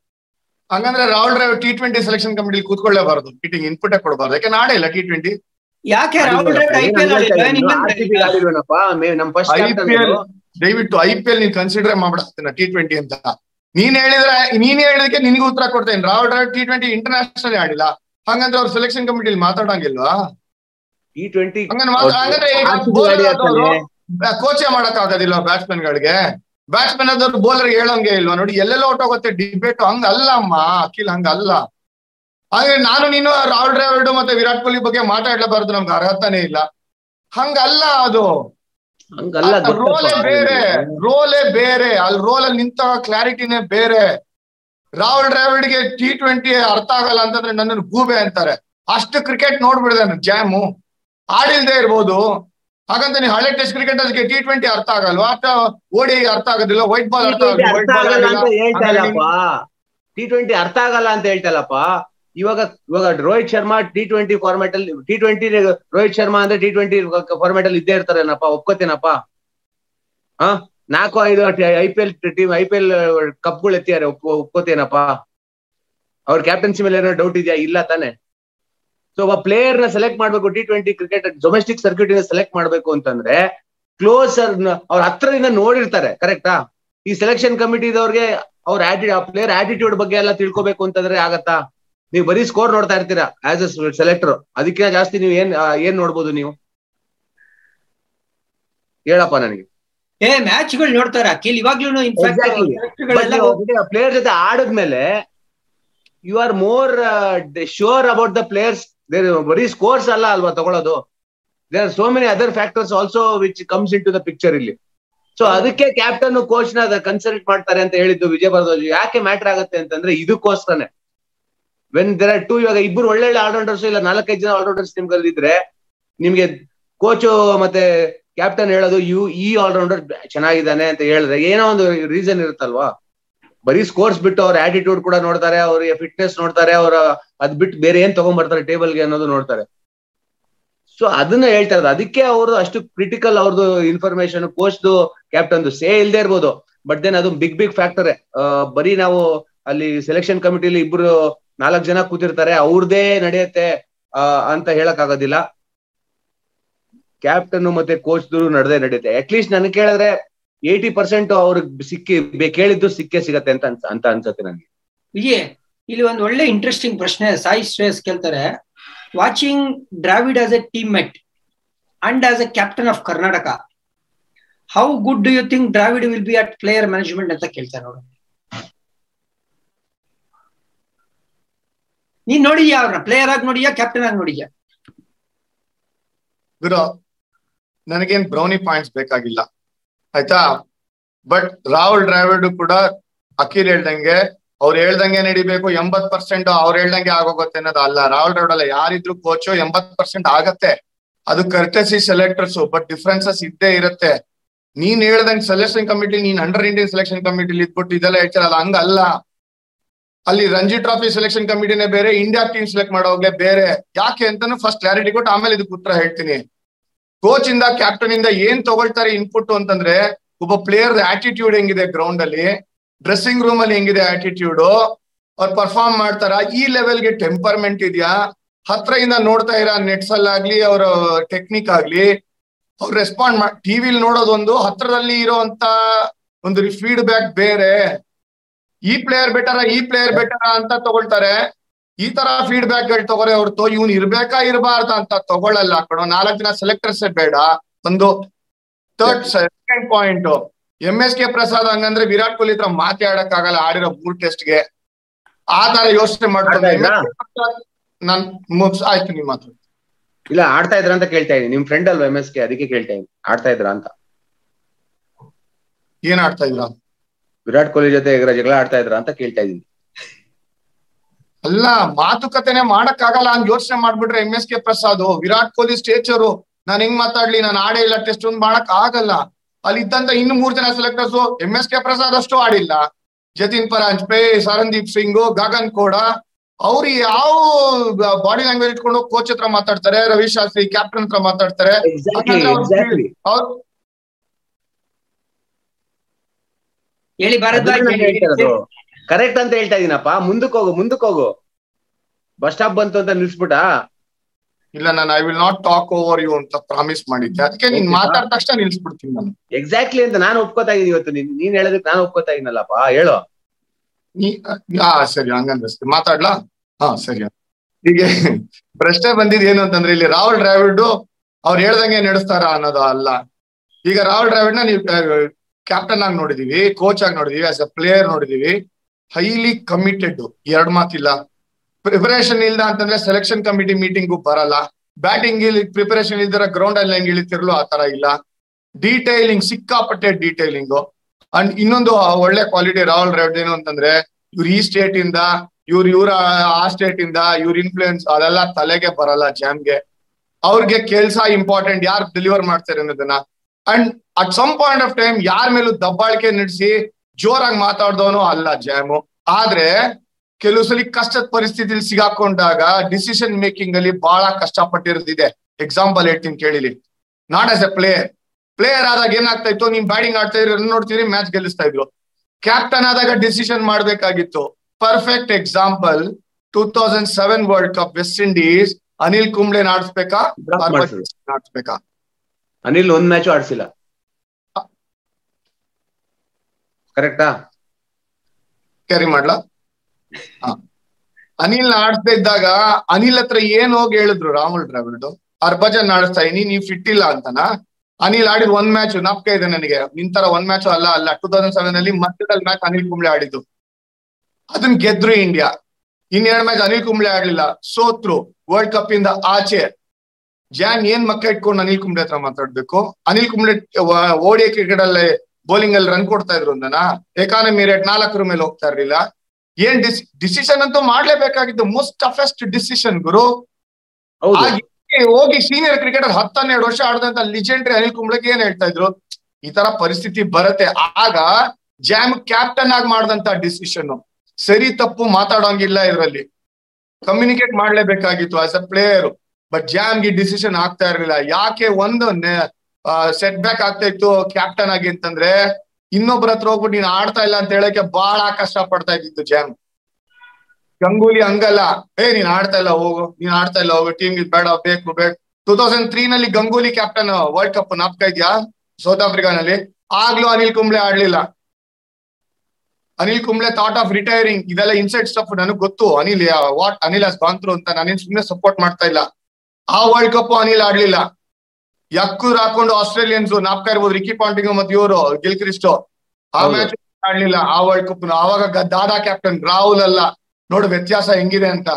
ಹಂಗಂದ್ರೆ Rahul Dravid T twenty selection committee ಕೂತ್ಕೊಳ್ಳೇಬಾರದು. Meeting input ಕೊಡಬಾರ್ದು. ಯಾಕೆ ನಾಡೇ ಇಲ್ಲ ಟಿ ಟ್ವೆಂಟಿ ಯಾಕೆ ದಯವಿಟ್ಟು ಐ ಪಿ ಎಲ್ ನೀನ್ ಕನ್ಸಿಡರ್ ಮಾಡ್ಬಿಡ್ತೀನಿ ಟಿ ಟ್ವೆಂಟಿ ಅಂತ. ನೀನ್ ಹೇಳಿದ್ರೆ ನೀನ್ ಹೇಳಿದಕ್ಕೆ ನಿನ್ಗೆ ಉತ್ತರ ಕೊಡ್ತೇನೆ. Rahul Dravid T twenty international ಆಡಿಲ್ಲ. ಹಂಗಂದ್ರೆ ಅವ್ರ ಸೆಲೆಕ್ಷನ್ ಕಮಿಟಿಲಿ ಮಾತಾಡಂಗಿಲ್ವಾ? ಟಿ ಟ್ವೆಂಟಿ ಕೋಚೆ ಮಾಡಕ್ ಆಗೋದಿಲ್ಲ ಬ್ಯಾಟ್ಸ್ಮನ್ ಗಳಿಗೆ ಬ್ಯಾಟ್ಸ್ಮನ್ ಆದವ್ರು ಬೌಲರ್ ಹೇಳಂಗೆ ಇಲ್ವಾ ನೋಡಿ ಎಲ್ಲೆಲ್ಲ ಹೊಟ್ಟೋಗುತ್ತೆ ಡಿಬೇಟ್ ಹಂಗ ಅಲ್ಲ ಅಮ್ಮ ಅಖಿಲ್ ಹಂಗ ಅಲ್ಲ ಹಾಗೆ ನಾನು ನೀನು ರಾಹುಲ್ ಡ್ರಾವಿಡ್ ಮತ್ತೆ ವಿರಾಟ್ ಕೊಹ್ಲಿ ಬಗ್ಗೆ ಮಾತಾಡ್ಲೇಬಾರ್ದು. ನಮ್ಗೆ ಅರ್ಹತಾನೇ ಇಲ್ಲ. ಹಂಗಲ್ಲ ಅದು. ಹಂಗಲ್ಲ ರೋಲೇ ಬೇರೆ ರೋಲೇ ಬೇರೆ. ಅಲ್ಲಿ ರೋಲ್ ಅಲ್ಲಿ ನಿಂತ ಕ್ಲಾರಿಟಿನೇ ಬೇರೆ. ರಾಹುಲ್ ದ್ರಾವಿಡ್ಗೆ ಟಿ ಟ್ವೆಂಟಿ ಅರ್ಥ ಆಗಲ್ಲ ಅಂತಂದ್ರೆ ನನ್ನನ್ನು ಗೂಬೆ ಅಂತಾರೆ. ಅಷ್ಟು ಕ್ರಿಕೆಟ್ ನೋಡ್ಬಿಡಿದಾನೆ ಜಾಮು ಆಡಿಲ್ದೆ ಇರ್ಬೋದು. ಹಾಗಂತ ನೀವು ಹಳೆ ಟೆಸ್ಟ್ ಕ್ರಿಕೆಟ್ ಅದಕ್ಕೆ ಟಿ ಟ್ವೆಂಟಿ ಅರ್ಥ ಆಗಲ್ವಾ? ಅಥವಾ ಓಡಿ ಅರ್ಥ ಆಗೋದಿಲ್ಲ ವೈಟ್ ಬಾಲ್ ಅರ್ಥ ಆಗೋದಿಲ್ಲ ವೈಟ್ ಬಾಲ್ ಆಗಲ್ಲ ಟಿ ಟ್ವೆಂಟಿ ಅರ್ಥ ಆಗಲ್ಲ ಅಂತ ಹೇಳ್ತಲ್ಲಪ್ಪ ಇವಾಗ ಇವಾಗ Rohit Sharma T twenty format ಅಲ್ಲಿ ಟಿ ಟ್ವೆಂಟಿ ರೋಹಿತ್ ಶರ್ಮಾ ಅಂದ್ರೆ ಟಿ ಟ್ವೆಂಟಿ ಫಾರ್ಮ್ಯಾಟ್ ಅಲ್ಲಿ ಇದ್ದೇ ಇರ್ತಾರೇನಪ್ಪ? ಒಪ್ಕೋತೇನಪ್ಪ? ಹಾ? ನಾಲ್ಕು, ಐದು I P L team I P L ಕಪ್ಗಳು ಎತ್ತಿದ್ದಾರೆ. ಒಪ್ಕೋ, ಒಪ್ಕೋತೇನಪ್ಪ? ಅವ್ರ ಕ್ಯಾಪ್ಟನ್ಸಿ ಮೇಲೆ ಏನೋ ಡೌಟ್ ಇದೆಯಾ? ಇಲ್ಲ ತಾನೆ. ಸೊ ಒಬ್ಬ ಪ್ಲೇಯರ್ನ ಸೆಲೆಕ್ಟ್ ಮಾಡ್ಬೇಕು T twenty cricket domestic circuit ಇಂದ ಸೆಲೆಕ್ಟ್ ಮಾಡ್ಬೇಕು ಅಂತಂದ್ರೆ ಕ್ಲೋಸ್ ಅವ್ರ ಹತ್ರದಿಂದ ನೋಡಿರ್ತಾರೆ ಕರೆಕ್ಟಾ ಈ ಸೆಲೆಕ್ಷನ್ ಕಮಿಟಿದವ್ರಿಗೆ ಅವ್ರ ಆಟಿ ಆ ಪ್ಲೇಯರ್ ಆಟಿಟ್ಯೂಡ್ ಬಗ್ಗೆ ಎಲ್ಲ ತಿಳ್ಕೊಬೇಕು ಅಂತಂದ್ರೆ ಆಗತ್ತಾ? ನೀವು ಬರೀ ಸ್ಕೋರ್ ನೋಡ್ತಾ ಇರ್ತೀರಾ ಆಸ್ ಅ ಸೆಲೆಕ್ಟರ್ ಅದಕ್ಕಿಂತ ಜಾಸ್ತಿ ನೀವು ಏನ್ ಏನ್ ನೋಡ್ಬೋದು ನೀವು? ಹೇಳಪ್ಪ ನನಗೆ. ಏ ಮ್ಯಾಚ್ಗಳು ನೋಡ್ತಾರೆ? ಅಖಿಲ್ ಇವಾಗ್ಲೂ ಪ್ಲೇಯರ್ ಜೊತೆ ಆಡದ್ಮೇಲೆ you are more sure about the players ಬರೀ ಸ್ಕೋರ್ಸ್ ಅಲ್ಲ ಅಲ್ವಾ ತಗೊಳ್ಳೋದು there are so many other factors also which comes into the picture ಇಲ್ಲಿ. ಸೊ ಅದಕ್ಕೆ ಕ್ಯಾಪ್ಟನ್ ಕೋಚ್ನ ಕನ್ಸಲ್ಟ್ ಮಾಡ್ತಾರೆ ಅಂತ ಹೇಳಿದ್ದು ವಿಜಯ ಭಾರದ್ವಾಜ್. ಯಾಕೆ ಮ್ಯಾಟರ್ ಆಗುತ್ತೆ ಅಂತಂದ್ರೆ ಇದಕ್ಕೋಸ್ಕರನೇ. ವೆನ್ ದೇರ್ ಆರ್ ಟೂ ಇವಾಗ ಇಬ್ರು ಒಳ್ಳೊಳ್ಳೆ ಆಲ್ರೌಂಡರ್ಸ್ ಇಲ್ಲ, ನಾಲ್ಕೈದು ಜನ ಆಲ್ರೌಂಡರ್ಸ್ ನಿಮ್ಗೆ ಇದ್ರೆ ನಿಮ್ಗೆ ಕೋಚು ಮತ್ತೆ ಕ್ಯಾಪ್ಟನ್ ಹೇಳೋದು, ಯು, ಈ ಆಲ್ರೌಂಡರ್ ಚೆನ್ನಾಗಿದ್ದಾನೆ ಅಂತ ಹೇಳಿದ್ರೆ, ಏನೋ ಒಂದು ರೀಸನ್ ಇರುತ್ತಲ್ವಾ? ಬರೀ ಸ್ಕೋರ್ಸ್ ಬಿಟ್ಟು ಅವ್ರ ಆಟಿಟ್ಯೂಡ್ ಕೂಡ ನೋಡ್ತಾರೆ ಅವ್ರಿಗೆ ಫಿಟ್ನೆಸ್ ನೋಡ್ತಾರೆ, ಅವ್ರ ಅದ್ ಬಿಟ್ಟು ಬೇರೆ ಏನ್ ತಗೊಂಡ್ಬರ್ತಾರೆ ಟೇಬಲ್ಗೆ ಅನ್ನೋದು ನೋಡ್ತಾರೆ. ಸೊ ಅದನ್ನ ಹೇಳ್ತಾ ಇರೋದು. ಅದಕ್ಕೆ ಅವರು ಅಷ್ಟು ಕ್ರಿಟಿಕಲ್ ಅವ್ರದ್ದು ಇನ್ಫಾರ್ಮೇಶನ್ ಕೋಚ್ದು ಕ್ಯಾಪ್ಟನ್ದು ಸೇ ಇಲ್ದೇ ಇರ್ಬೋದು. ಬಟ್ ದೆನ್ ಅದು ಬಿಗ್ ಬಿಗ್ ಫ್ಯಾಕ್ಟರ್ ಬರೀ ನಾವು ಅಲ್ಲಿ ಸೆಲೆಕ್ಷನ್ ಕಮಿಟಿಲಿ ಇಬ್ರು ನಾಲ್ಕು ಜನ ಕೂತಿರ್ತಾರೆ, ಅವ್ರದೇ ನಡೆಯುತ್ತೆ ಅಂತ ಹೇಳಕ್ ಆಗೋದಿಲ್ಲ ಕ್ಯಾಪ್ಟನ್ ಮತ್ತೆ ಕೋಚ್ ನಡೆದೇ ನಡೆಯುತ್ತೆ. ಅಟ್ಲೀಸ್ಟ್ ನನ್ ಕೇಳಿದ್ರೆ ಏಯ್ಟಿ ಪರ್ಸೆಂಟ್ ಅವ್ರಿಗೆ ಸಿಕ್ಕಿ ಕೇಳಿದ್ದು ಸಿಕ್ಕೇ ಸಿಗತ್ತೆ ಅಂತ ಅಂತ ಅನ್ಸತ್ತೆ ನನಗೆ ವಿಜಯ್, ಇಲ್ಲಿ ಒಂದು ಒಳ್ಳೆ ಇಂಟ್ರೆಸ್ಟಿಂಗ್ ಪ್ರಶ್ನೆ ಸಾಯಿ ಶ್ರೇಯಸ್ ಕೇಳ್ತಾರೆ. Watching Dravid as a teammate and as a captain of Karnataka how good do you think Dravid will be at player management ಅಂತ ಕೇಳ್ತಾರೆ ನೋಡು ನೀನ್ ನೋಡಿದ್ಯಾ ಅವ್ರನ್ನ? ಪ್ಲೇಯರ್ ಆಗಿ ನೋಡಿಯಾ ಕ್ಯಾಪ್ಟನ್ ಆಗಿ ನೋಡಿದ್ಯಾ? ಗುರು, ನನಗೇನ್ ಬ್ರೌನಿ ಪಾಯಿಂಟ್ಸ್ ಬೇಕಾಗಿಲ್ಲ. ಆಯ್ತಾ? ಬಟ್ ರಾಹುಲ್ ದ್ರಾವಿಡ್ ಕೂಡ ಅಖಿಲ್ ಹೇಳ್ದಂಗೆ, ಅವ್ರು ಹೇಳ್ದಂಗೆ ನಡಿಬೇಕು ಎಂಬತ್ ಪರ್ಸೆಂಟ್ ಅವ್ರು ಹೇಳ್ದಂಗೆ ಆಗೋಗುತ್ತೆ ಅನ್ನೋದು ಅಲ್ಲ. ರಾಹುಲ್ ದ್ರಾವಿಡ್ ಅಲ್ಲ, ಯಾರಿದ್ರು ಕೋಚು ಎಂಬತ್ ಪರ್ಸೆಂಟ್ ಆಗತ್ತೆ. ಅದು ಕರ್ಟಸಿ ಸೆಲೆಕ್ಟರ್ಸ್ ಬಟ್ ಡಿಫ್ರೆನ್ಸಸ್ ಇದ್ದೇ ಇರುತ್ತೆ. ನೀನ್ ಹೇಳ್ದಂಗೆ ಸೆಲೆಕ್ಷನ್ ಕಮಿಟಿ ನೀನ್ ಅಂಡರ್ ಇಂಡಿಯನ್ ಸೆಲೆಕ್ಷನ್ ಕಮಿಟಿಲಿ ಇದ್ಬಿಟ್ಟು ಇದೆಲ್ಲ ಹೇಳ್ತಾರಲ್ಲ, ಹಂಗಲ್ಲ. ಅಲ್ಲಿ ರಂಜಿ ಟ್ರಾಫಿ ಸೆಲೆಕ್ಷನ್ ಕಮಿಟಿನೇ ಬೇರೆ ಇಂಡಿಯಾ ಟೀಮ್ ಸೆಲೆಕ್ಟ್ ಮಾಡೋವಾಗ್ಲೇ ಬೇರೆ. ಯಾಕೆ ಅಂತಾನು ಫಸ್ಟ್ ಕ್ಲಾರಿಟಿ ಕೊಟ್ಟು ಆಮೇಲೆ ಇದಕ್ಕೆ ಉತ್ತರ ಹೇಳ್ತೀನಿ. ಕೋಚ್ ಇಂದ ಕ್ಯಾಪ್ಟನ್ ಇಂದ ಏನ್ ತಗೊಳ್ತಾರೆ ಇನ್ಪುಟ್ ಅಂತಂದ್ರೆ, ಒಬ್ಬ ಪ್ಲೇಯರ್ ಆಟಿಟ್ಯೂಡ್ ಹೆಂಗಿದೆ ಗ್ರೌಂಡ್ ಅಲ್ಲಿ ಡ್ರೆಸ್ಸಿಂಗ್ ರೂಮ್ ಅಲ್ಲಿ ಹೆಂಗಿದೆ ಆಟಿಟ್ಯೂಡ್ ಅವ್ರು ಪರ್ಫಾರ್ಮ್ ಮಾಡ್ತಾರ, ಈ ಲೆವೆಲ್ಗೆ ಟೆಂಪರ್ಮೆಂಟ್ ಇದೆಯಾ? ಇಂದ ನೋಡ್ತಾ ಇರೋ ನೆಟ್ಸ್ ಅಲ್ಲಾಗ್ಲಿ ಅವರ ಟೆಕ್ನಿಕ್ ಆಗ್ಲಿ, ಅವ್ರು ರೆಸ್ಪಾಂಡ್ ಮಾಡಿ ಟಿವಿಲಿ ನೋಡೋದೊಂದು, ಹತ್ರದಲ್ಲಿ ಇರೋಂತ ಒಂದು ಫೀಡ್ಬ್ಯಾಕ್ ಬೇರೆ. ಈ ಪ್ಲೇಯರ್ ಬೆಟರ ಈ ಪ್ಲೇಯರ್ ಬೆಟರ ಅಂತ ತಗೊಳ್ತಾರೆ. ಈ ತರ ಫೀಡ್ಬ್ಯಾಕ್ಗಳು ತಗೋರೆ ಹೊರತು ಇವ್ನು ಇರ್ಬೇಕಾ ಇರಬಾರ್ದ ಅಂತ ತಗೊಳ್ಳಲ್ಲ ಕಣೋ. ನಾಲ್ಕು ಜನ ಸೆಲೆಕ್ಟರ್ಸ್ ಬೇಡ. ಒಂದು third second point M S K Prasad ಹಂಗಂದ್ರೆ ವಿರಾಟ್ ಕೊಹ್ಲಿ ಹತ್ರ ಮಾತಾಡಕ್ ಆಗಲ್ಲ ಆಡಿರೋ ಮೂರ್ ಟೆಸ್ಟ್ಗೆ ಆ ತರ ಯೋಚನೆ ಮಾಡ್ತಾರೆ ನಾನ್ ಮುಗ್ಸ್ ಆಯ್ತು ನಿಮ್ಮ ಮಾತು. ಇಲ್ಲ ಆಡ್ತಾ ಇದ್ರ ಅಂತ ಕೇಳ್ತಾ ಇದೀನಿ ನಿಮ್ ಫ್ರೆಂಡ್ ಅಲ್ವಾ ಎಂ ಎಸ್ ಕೆ ಅದಕ್ಕೆ ಕೇಳ್ತಾ ಇದೀನಿ ಆಡ್ತಾ ಇದ್ರ ಅಂತ. ಏನ್ ಆಡ್ತಾ ಇದ್ರ? ವಿರಾಟ್ ಕೊಹ್ಲಿ ಜೊತೆ ಜಗಳ ಆಡ್ತಾ ಇದ್ರ ಅಂತ ಕೇಳ್ತಾ ಇದೀನಿ ಅಲ್ಲ ಮಾತುಕತೆನೆ ಮಾಡಕ್ ಆಗಲ್ಲ ಅಂತ ಯೋಚನೆ ಮಾಡ್ಬಿಟ್ರೆ M S K Prasad Virat Kohli stature ನಾನ್ ಹೆಂಗ್ ಮಾತಾಡ್ಲಿ ನಾನು ಆಡೇ ಇಲ್ಲ ಟೆಸ್ಟ್ ಒಂದ್ ಮಾಡಕ್ ಆಗಲ್ಲ. ಅಲ್ಲಿ ಇದ್ದಂತ ಇನ್ನು ಮೂರ್ ಜನ selectors M S K Prasad ಅಷ್ಟು ಆಡಿಲ್ಲ. ಜತಿನ್ ಪರಾಂಜ್ಪೆ ಸರಂದೀಪ್ ಸಿಂಗ್ ಗಗನ್ ಕೋಡ ಅವ್ರು ಯಾವ ಬಾಡಿ ಲ್ಯಾಂಗ್ವೇಜ್ ಇಟ್ಕೊಂಡು ಕೋಚ್ ಹತ್ರ ಮಾತಾಡ್ತಾರೆ ರವಿ ಶಾಸ್ತ್ರಿ ಕ್ಯಾಪ್ಟನ್ ಹತ್ರ ಮಾತಾಡ್ತಾರೆ ಯಾಕಂದ್ರೆ ಅವ್ರು ಅವ್ರು ಹೇಳಿ ಕರೆಕ್ಟ್ ಅಂತ ಹೇಳ್ತಾ ಇದೀನಪ್ಪ. ಮುಂದಕ್ಕೆ ಹೋಗು ಮುಂದಕ್ಕೆ ಹೋಗು. ಬಸ್ ಸ್ಟಾಪ್ ಬಂತು ಅಂತ ನಿಲ್ಸ್ಬಿಟ ಇಲ್ಲ ನಾನು I will not talk over you ಅಂತ ಪ್ರಾಮಿಸ್ ಮಾಡಿದ್ದೆ. ಅದಕ್ಕೆ ನೀನ್ ಮಾತಾಡಿದ ತಕ್ಷಣ ನಿಲ್ಸ್ಬಿಡ್ತೀನಿ ನಾನು. ಎಕ್ಸಾಕ್ಟ್ಲಿ ಅಂತ ನಾನು ಒಪ್ಕೋತಾ ಇದೀನಿ ಇವತ್ತು. ನೀನ್ ನೀನ್ ಹೇಳೋದಕ್ಕೆ ನಾನು ಒಪ್ಕೋತಾ ಇದೀನಲ್ಲಪ್ಪ. ಹೇಳು. ನೀ ಹಾ ಸರಿ ಹಂಗಂದ್ರೆ ಸರಿ. ಮಾತಾಡ್ಲಾ? ಹಾ ಸರಿ. ಈಗ ಪ್ರಶ್ನೆ ಬಂದಿದ್ ಏನು ಅಂತಂದ್ರೆ ಇಲ್ಲಿ ರಾಹುಲ್ ಡ್ರಾವಿಡ್ ಅವ್ರು ಹೇಳ್ದಂಗೆ ನಡೆಸ್ತಾರ ಅನ್ನೋದು ಅಲ್ಲ. ಈಗ ರಾಹುಲ್ ಡ್ರಾವಿಡ್ನ ನೀವು ಕ್ಯಾಪ್ಟನ್ ಆಗಿ ನೋಡಿದೀವಿ ಕೋಚ್ ಆಗಿ ನೋಡಿದೀವಿ ಆಸ್ ಅ ಪ್ಲೇಯರ್ ನೋಡಿದೀವಿ. ಹೈಲಿ ಕಮಿಟೆಡ್ ಎರಡ್ ಮಾತಿಲ್ಲ. ಪ್ರಿಪರೇಷನ್ ಇಲ್ದ ಅಂತಂದ್ರೆ ಸೆಲೆಕ್ಷನ್ ಕಮಿಟಿ ಮೀಟಿಂಗು ಬರಲ್ಲ. ಬ್ಯಾಟಿಂಗ್ ಇಲ್ಲಿ ಪ್ರಿಪರೇಷನ್ ಇಲ್ದಿರ ಗ್ರೌಂಡ್ ಅಲ್ಲಿ ಹೆಂಗ್ ಇಳಿತಿರ್ಲು ಆ ತರ ಇಲ್ಲ. ಡೀಟೈಲಿಂಗ್ ಸಿಕ್ಕಾಪಟ್ಟೆ ಡೀಟೈಲಿಂಗ್ ಅಂಡ್ ಇನ್ನೊಂದು ಒಳ್ಳೆ ಕ್ವಾಲಿಟಿ ರಾಹುಲ್ ದ್ರಾವಿಡ್ ಏನು ಅಂತಂದ್ರೆ, ಇವ್ರು ಈ ಸ್ಟೇಟ್ ಇಂದ, ಇವ್ರು ಇವ್ರ ಆ ಸ್ಟೇಟ್ ಇಂದ, ಇವ್ರ ಇನ್ಫ್ಲೂಯೆನ್ಸ್ ಅದೆಲ್ಲ ತಲೆಗೆ ಬರಲ್ಲ ಜಾಮ್ಗೆ ಅವ್ರಿಗೆ ಕೆಲ್ಸ ಇಂಪಾರ್ಟೆಂಟ್ ಯಾರು ಡೆಲಿವರ್ ಮಾಡ್ತಾರೆ ಅನ್ನೋದನ್ನ. And at some point of time ಯಾರ ಮೇಲೂ ದಬ್ಬಾಳಿಕೆ ನಡೆಸಿ ಜೋರಾಗಿ ಮಾತಾಡ್ದವನು ಅಲ್ಲ ಜಾಮು. ಆದ್ರೆ ಕೆಲವು ಸಲ ಕಷ್ಟದ ಪರಿಸ್ಥಿತಿಲಿ ಸಿಗಾಕೊಂಡಾಗ ಡಿಸಿಷನ್ ಮೇಕಿಂಗ್ ಅಲ್ಲಿ ಬಹಳ ಕಷ್ಟಪಟ್ಟಿರೋದಿದೆ. ಎಕ್ಸಾಂಪಲ್ ಹೇಳ್ತೀನಿ ಕೇಳಿಲಿ. Not as a player player ಆದಾಗ ಏನಾಗ್ತಾ ಇತ್ತು? ನೀನ್ ಬ್ಯಾಟಿಂಗ್ ಆಡ್ತಾ ಇದ್ರೆ ರನ್ ನೋಡ್ತೀರಿ ಮ್ಯಾಚ್ ಗೆಲ್ಲಿಸ್ತಾ ಇದ್ರು. ಕ್ಯಾಪ್ಟನ್ ಆದಾಗ ಡಿಸಿಷನ್ ಮಾಡ್ಬೇಕಾಗಿತ್ತು. Perfect example two thousand seven world cup West Indies Anil Kumble ಆಡಿಸ್ಬೇಕಾ ಆಡಿಸ್ಬೇಕಾ ಅನಿಲ್ ಒಂದ್ ಮ್ಯಾಚು ಆಡ್ಸಿಲ್ಲ. ಕರೆಕ್ಟಾ ಕ್ಯಾರಿ ಮಾಡ್ಲಾ. ಅನಿಲ್ ಆಡ್ತಾ ಇದ್ದಾಗ ಅನಿಲ್ ಹತ್ರ ಏನ್ ಹೋಗಿ ಹೇಳಿದ್ರು ರಾಹುಲ್ ಡ್ರಾವಿಡ್ ಹರ್ಭಜನ್ ಆಡಿಸ್ತಾ ಇದೀನಿ ನೀವ್ ಫಿಟ್ ಇಲ್ಲ ಅಂತನ? ಅನಿಲ್ ಆಡಿದ್ ಒಂದ್ ಮ್ಯಾಚ್ ನಾಪ್ಕ ಇದೆ ನನಗೆ. ನಿಂತರ ಒಂದ್ ಮ್ಯಾಚ್ ಅಲ್ಲ ಅಲ್ಲ ಟೂ ತೌಸಂಡ್ ಸೆವೆನ್ ಅಲ್ಲಿ ಮಧ್ಯದಲ್ಲಿ ಮ್ಯಾಚ್ ಅನಿಲ್ ಕುಂಬ್ಳೆ ಆಡಿದ್ದು. ಅದನ್ ಗೆದ್ರು ಇಂಡಿಯಾ. ಇನ್ನೆರಡು ಮ್ಯಾಚ್ ಅನಿಲ್ ಕುಂಬ್ಳೆ ಆಡ್ಲಿಲ್ಲ. ಸೋತ್ರು ವರ್ಲ್ಡ್ ಕಪ್ ಇಂದ ಆಚೆ. ಜಾನ್ ಏನ್ ಮಕ್ಕ ಇಟ್ಕೊಂಡು ಅನಿಲ್ ಕುಂಬ್ಳೆ ಹತ್ರ ಮಾತಾಡ್ಬೇಕು? ಅನಿಲ್ ಕುಂಬ್ಳೆ ಓಡಿಯ ಕ್ರಿಕೆಟ್ ಅಲ್ಲಿ ಬೌಲಿಂಗ್ ಅಲ್ಲಿ ರನ್ ಕೊಡ್ತಾ ಇದ್ರು ಅಂದನ? ಎಕಾನಮಿ ರೇಟ್ ನಾಲ್ಕರ ಮೇಲೆ ಹೋಗ್ತಾ ಇರ್ಲಿಲ್ಲ. ಏನ್ ಡಿಸಿಷನ್ ಅಂತೂ ಮಾಡ್ಲೇಬೇಕಾಗಿತ್ತು ಮೋಸ್ಟ್ ಟಫೆಸ್ಟ್ ಡಿಸಿಷನ್ ಗುರು. ಹೋಗಿ ಸೀನಿಯರ್ ಕ್ರಿಕೆಟರ್ ಹತ್ತನ್ನೆರಡು ವರ್ಷ ಆಡದಂತ ಲಿಜೆಂಡ್ರಿ ಅನಿಲ್ ಕುಂಬ್ಳೆಗೆ ಏನ್ ಹೇಳ್ತಾ ಇದ್ರು? ಈ ತರ ಪರಿಸ್ಥಿತಿ ಬರುತ್ತೆ. ಆಗ ಜಾಮ್ ಕ್ಯಾಪ್ಟನ್ ಆಗಿ ಮಾಡಿದಂತ ಡಿಸಿಷನ್ ಸರಿ ತಪ್ಪು ಮಾತಾಡೋಂಗಿಲ್ಲ ಇದರಲ್ಲಿ. ಕಮ್ಯುನಿಕೇಟ್ ಮಾಡ್ಲೇಬೇಕಾಗಿತ್ತು ಆಸ್ ಅ ಪ್ಲೇಯರ್ ಬಟ್ ಜಾಮ್ಗೆ ಡಿಸಿಷನ್ ಆಗ್ತಾ ಇರಲಿಲ್ಲ. ಯಾಕೆ ಒಂದು ಸೆಟ್ ಬ್ಯಾಕ್ ಆಗ್ತಾ ಇತ್ತು ಕ್ಯಾಪ್ಟನ್ ಆಗಿ ಅಂತಂದ್ರೆ ಇನ್ನೊಬ್ಬರ ಹತ್ರ ಹೋಗ್ಬಿಟ್ಟು ನೀನ್ ಆಡ್ತಾ ಇಲ್ಲ ಅಂತ ಹೇಳಕ್ಕೆ ಬಹಳ ಕಷ್ಟ ಪಡ್ತಾ ಇದ್ದಿತ್ತು ಜಾಮ್ ಗಂಗೂಲಿ ಹಂಗಲ್ಲ. ಏ, ನೀನ್ ಆಡ್ತಾ ಇಲ್ಲ, ಹೋಗು. ನೀನ್ ಆಡ್ತಾ ಇಲ್ಲ, ಹೋಗು. ಟೀಮ್ ಬೇಡ, ಬೇಕು ಬೇಕು. ಟೂ ತೌಸಂಡ್ ತ್ರೀ ನಲ್ಲಿ ಗಂಗೂಲಿ ಕ್ಯಾಪ್ಟನ್ ವರ್ಲ್ಡ್ ಕಪ್ ನಾಪ್ಕ ಇದ್ಯಾ? ಸೌತ್ ಆಫ್ರಿಕಾನಲ್ಲಿ ಆಗ್ಲೂ Anil Kumble ಆಡ್ಲಿಲ್ಲ. Anil Kumble thought of retiring ಇದೆಲ್ಲ ಇನ್ಸೈಡ್ ಸ್ಟಫ್ ನನಗೆ ಗೊತ್ತು. ಅನಿಲ್ ವಾಟ್ ಅನಿಲ್ ಅಸ್ ಬಾಂತ್ರು ಅಂತ. ನಾನೇನ್ ಸುಮ್ಮನೆ ಸಪೋರ್ಟ್ ಮಾಡ್ತಾ ಇಲ್ಲ. ಆ ವರ್ಲ್ಡ್ ಕಪ್ ಅನಿಲ್ ಆಡ್ಲಿಲ್ಲ. ಯಕ್ಕೂರ್ ಹಾಕೊಂಡು ಆಸ್ಟ್ರೇಲಿಯನ್ಸ್ ನಾಪ್ಕ ಇರ್ಬೋದು ರಿಕಿ ಪಾಂಟಿಂಗ್ ಮತ್ತೆ ಇವರು ಗಿಲ್ ಕ್ರಿಸ್ಟೋ ಆ ಮ್ಯಾಚ್ ಆಡ್ಲಿಲ್ಲ ಆ ವರ್ಲ್ಡ್ ಕಪ್ ಆವಾಗ ದಾದಾ ಕ್ಯಾಪ್ಟನ್ ರಾಹುಲ್ ಅಲ್ಲ. ನೋಡು ವ್ಯತ್ಯಾಸ ಹೆಂಗಿದೆ ಅಂತ.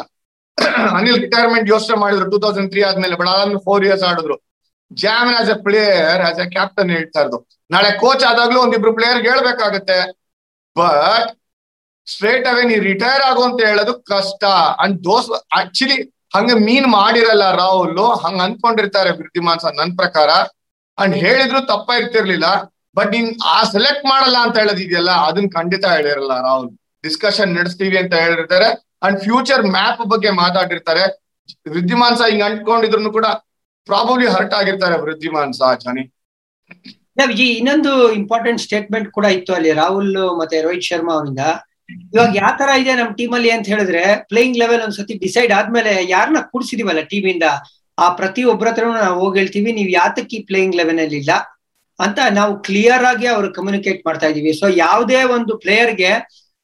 ಅನಿಲ್ ರಿಟೈರ್ಮೆಂಟ್ ಯೋಚನೆ ಮಾಡಿದ್ರು ಟೂ ತೌಸಂಡ್ ತ್ರೀ ಆದ್ಮೇಲೆ ಬಟ್ ಅದಾದ್ಮೇಲೆ ಫೋರ್ ಇಯರ್ಸ್ ಆಡಿದ್ರು. Jamun as a player as a captain ಹೇಳ್ತಾ ಇರೋದು. ನಾಳೆ ಕೋಚ್ ಆದಾಗ್ಲೂ ಒಂದಿಬ್ರು ಪ್ಲೇಯರ್ ಹೇಳ್ಬೇಕಾಗತ್ತೆ. ಬಟ್ ಸ್ಟ್ರೇಟ್ ಅವೇ ನೀ ರಿಟೈರ್ ಆಗು ಅಂತ ಹೇಳೋದು ಕಷ್ಟ. ಅಂಡ್ ದೋಸ್ ಆಕ್ಚುಲಿ ಹಂಗ ಮೀನ್ ಮಾಡಿರಲ್ಲ ರಾಹುಲ್, ಹಂಗ ಅನ್ಕೊಂಡಿರ್ತಾರೆ ವೃದ್ಧಿಮಾನ್ ಸರ್ ನನ್ ಪ್ರಕಾರ. ಅಂಡ್ ಹೇಳಿದ್ರು ತಪ್ಪ ಇರ್ತಿರ್ಲಿಲ್ಲ ಬಟ್ ನೀನ್ ಆ ಸೆಲೆಕ್ಟ್ ಮಾಡಲ್ಲ ಅಂತ ಹೇಳೋದಿದೆಯಲ್ಲ ಅದನ್ನ ಖಂಡಿತ ಹೇಳಿರಲ್ಲ ರಾಹುಲ್. ಡಿಸ್ಕಷನ್ ನಡೆಸ್ತೀವಿ ಅಂತ ಹೇಳಿರ್ತಾರೆ, ಅಂಡ್ ಫ್ಯೂಚರ್ ಮ್ಯಾಪ್ ಬಗ್ಗೆ ಮಾತಾಡಿರ್ತಾರೆ. ವೃದ್ಧಿಮಾನ್ ಸಹ ಹಿಂಗ್ ಅಂಟ್ಕೊಂಡಿದ್ರು ಕೂಡ ಪ್ರಾಬಬ್ಲಿ ಹರ್ಟ್ ಆಗಿರ್ತಾರೆ ವೃದ್ಧಿಮಾನ್ ಜಾನಿ. ಈ ಇನ್ನೊಂದು ಇಂಪಾರ್ಟೆಂಟ್ ಸ್ಟೇಟ್ಮೆಂಟ್ ಕೂಡ ಇತ್ತು ಅಲ್ಲಿ ರಾಹುಲ್ ಮತ್ತೆ ರೋಹಿತ್ ಶರ್ಮಾ ಅವರಿಂದ. ಇವಾಗ ಯಾವ ತರ ಇದೆ ನಮ್ ಟೀಮ್ ಅಲ್ಲಿ ಅಂತ ಹೇಳಿದ್ರೆ ಪ್ಲೇಯಿಂಗ್ ಲೆವೆಲ್ ಒಂದ್ಸತಿ ಡಿಸೈಡ್ ಆದ್ಮೇಲೆ ಯಾರನ್ನ ಕೂಡಿಸಿದೀವಲ್ಲ ಟೀಮ್ ಇಂದ? ಆ ಪ್ರತಿ ಒಬ್ಬರ ಹತ್ರ ನಾವು ಹೋಗಿ ಹೇಳ್ತೀವಿ, ನೀವು ಯಾತಕ್ಕೆ ಪ್ಲೇಯಿಂಗ್ ಲೆವೆನ್ ಅಲ್ಲಿ ಇಲ್ಲ? ಅಂತ ನಾವು ಕ್ಲಿಯರ್ ಆಗಿ ಅವ್ರು ಕಮ್ಯುನಿಕೇಟ್ ಮಾಡ್ತಾ ಇದೀವಿ. ಸೊ ಯಾವುದೇ ಒಂದು ಪ್ಲೇಯರ್ಗೆ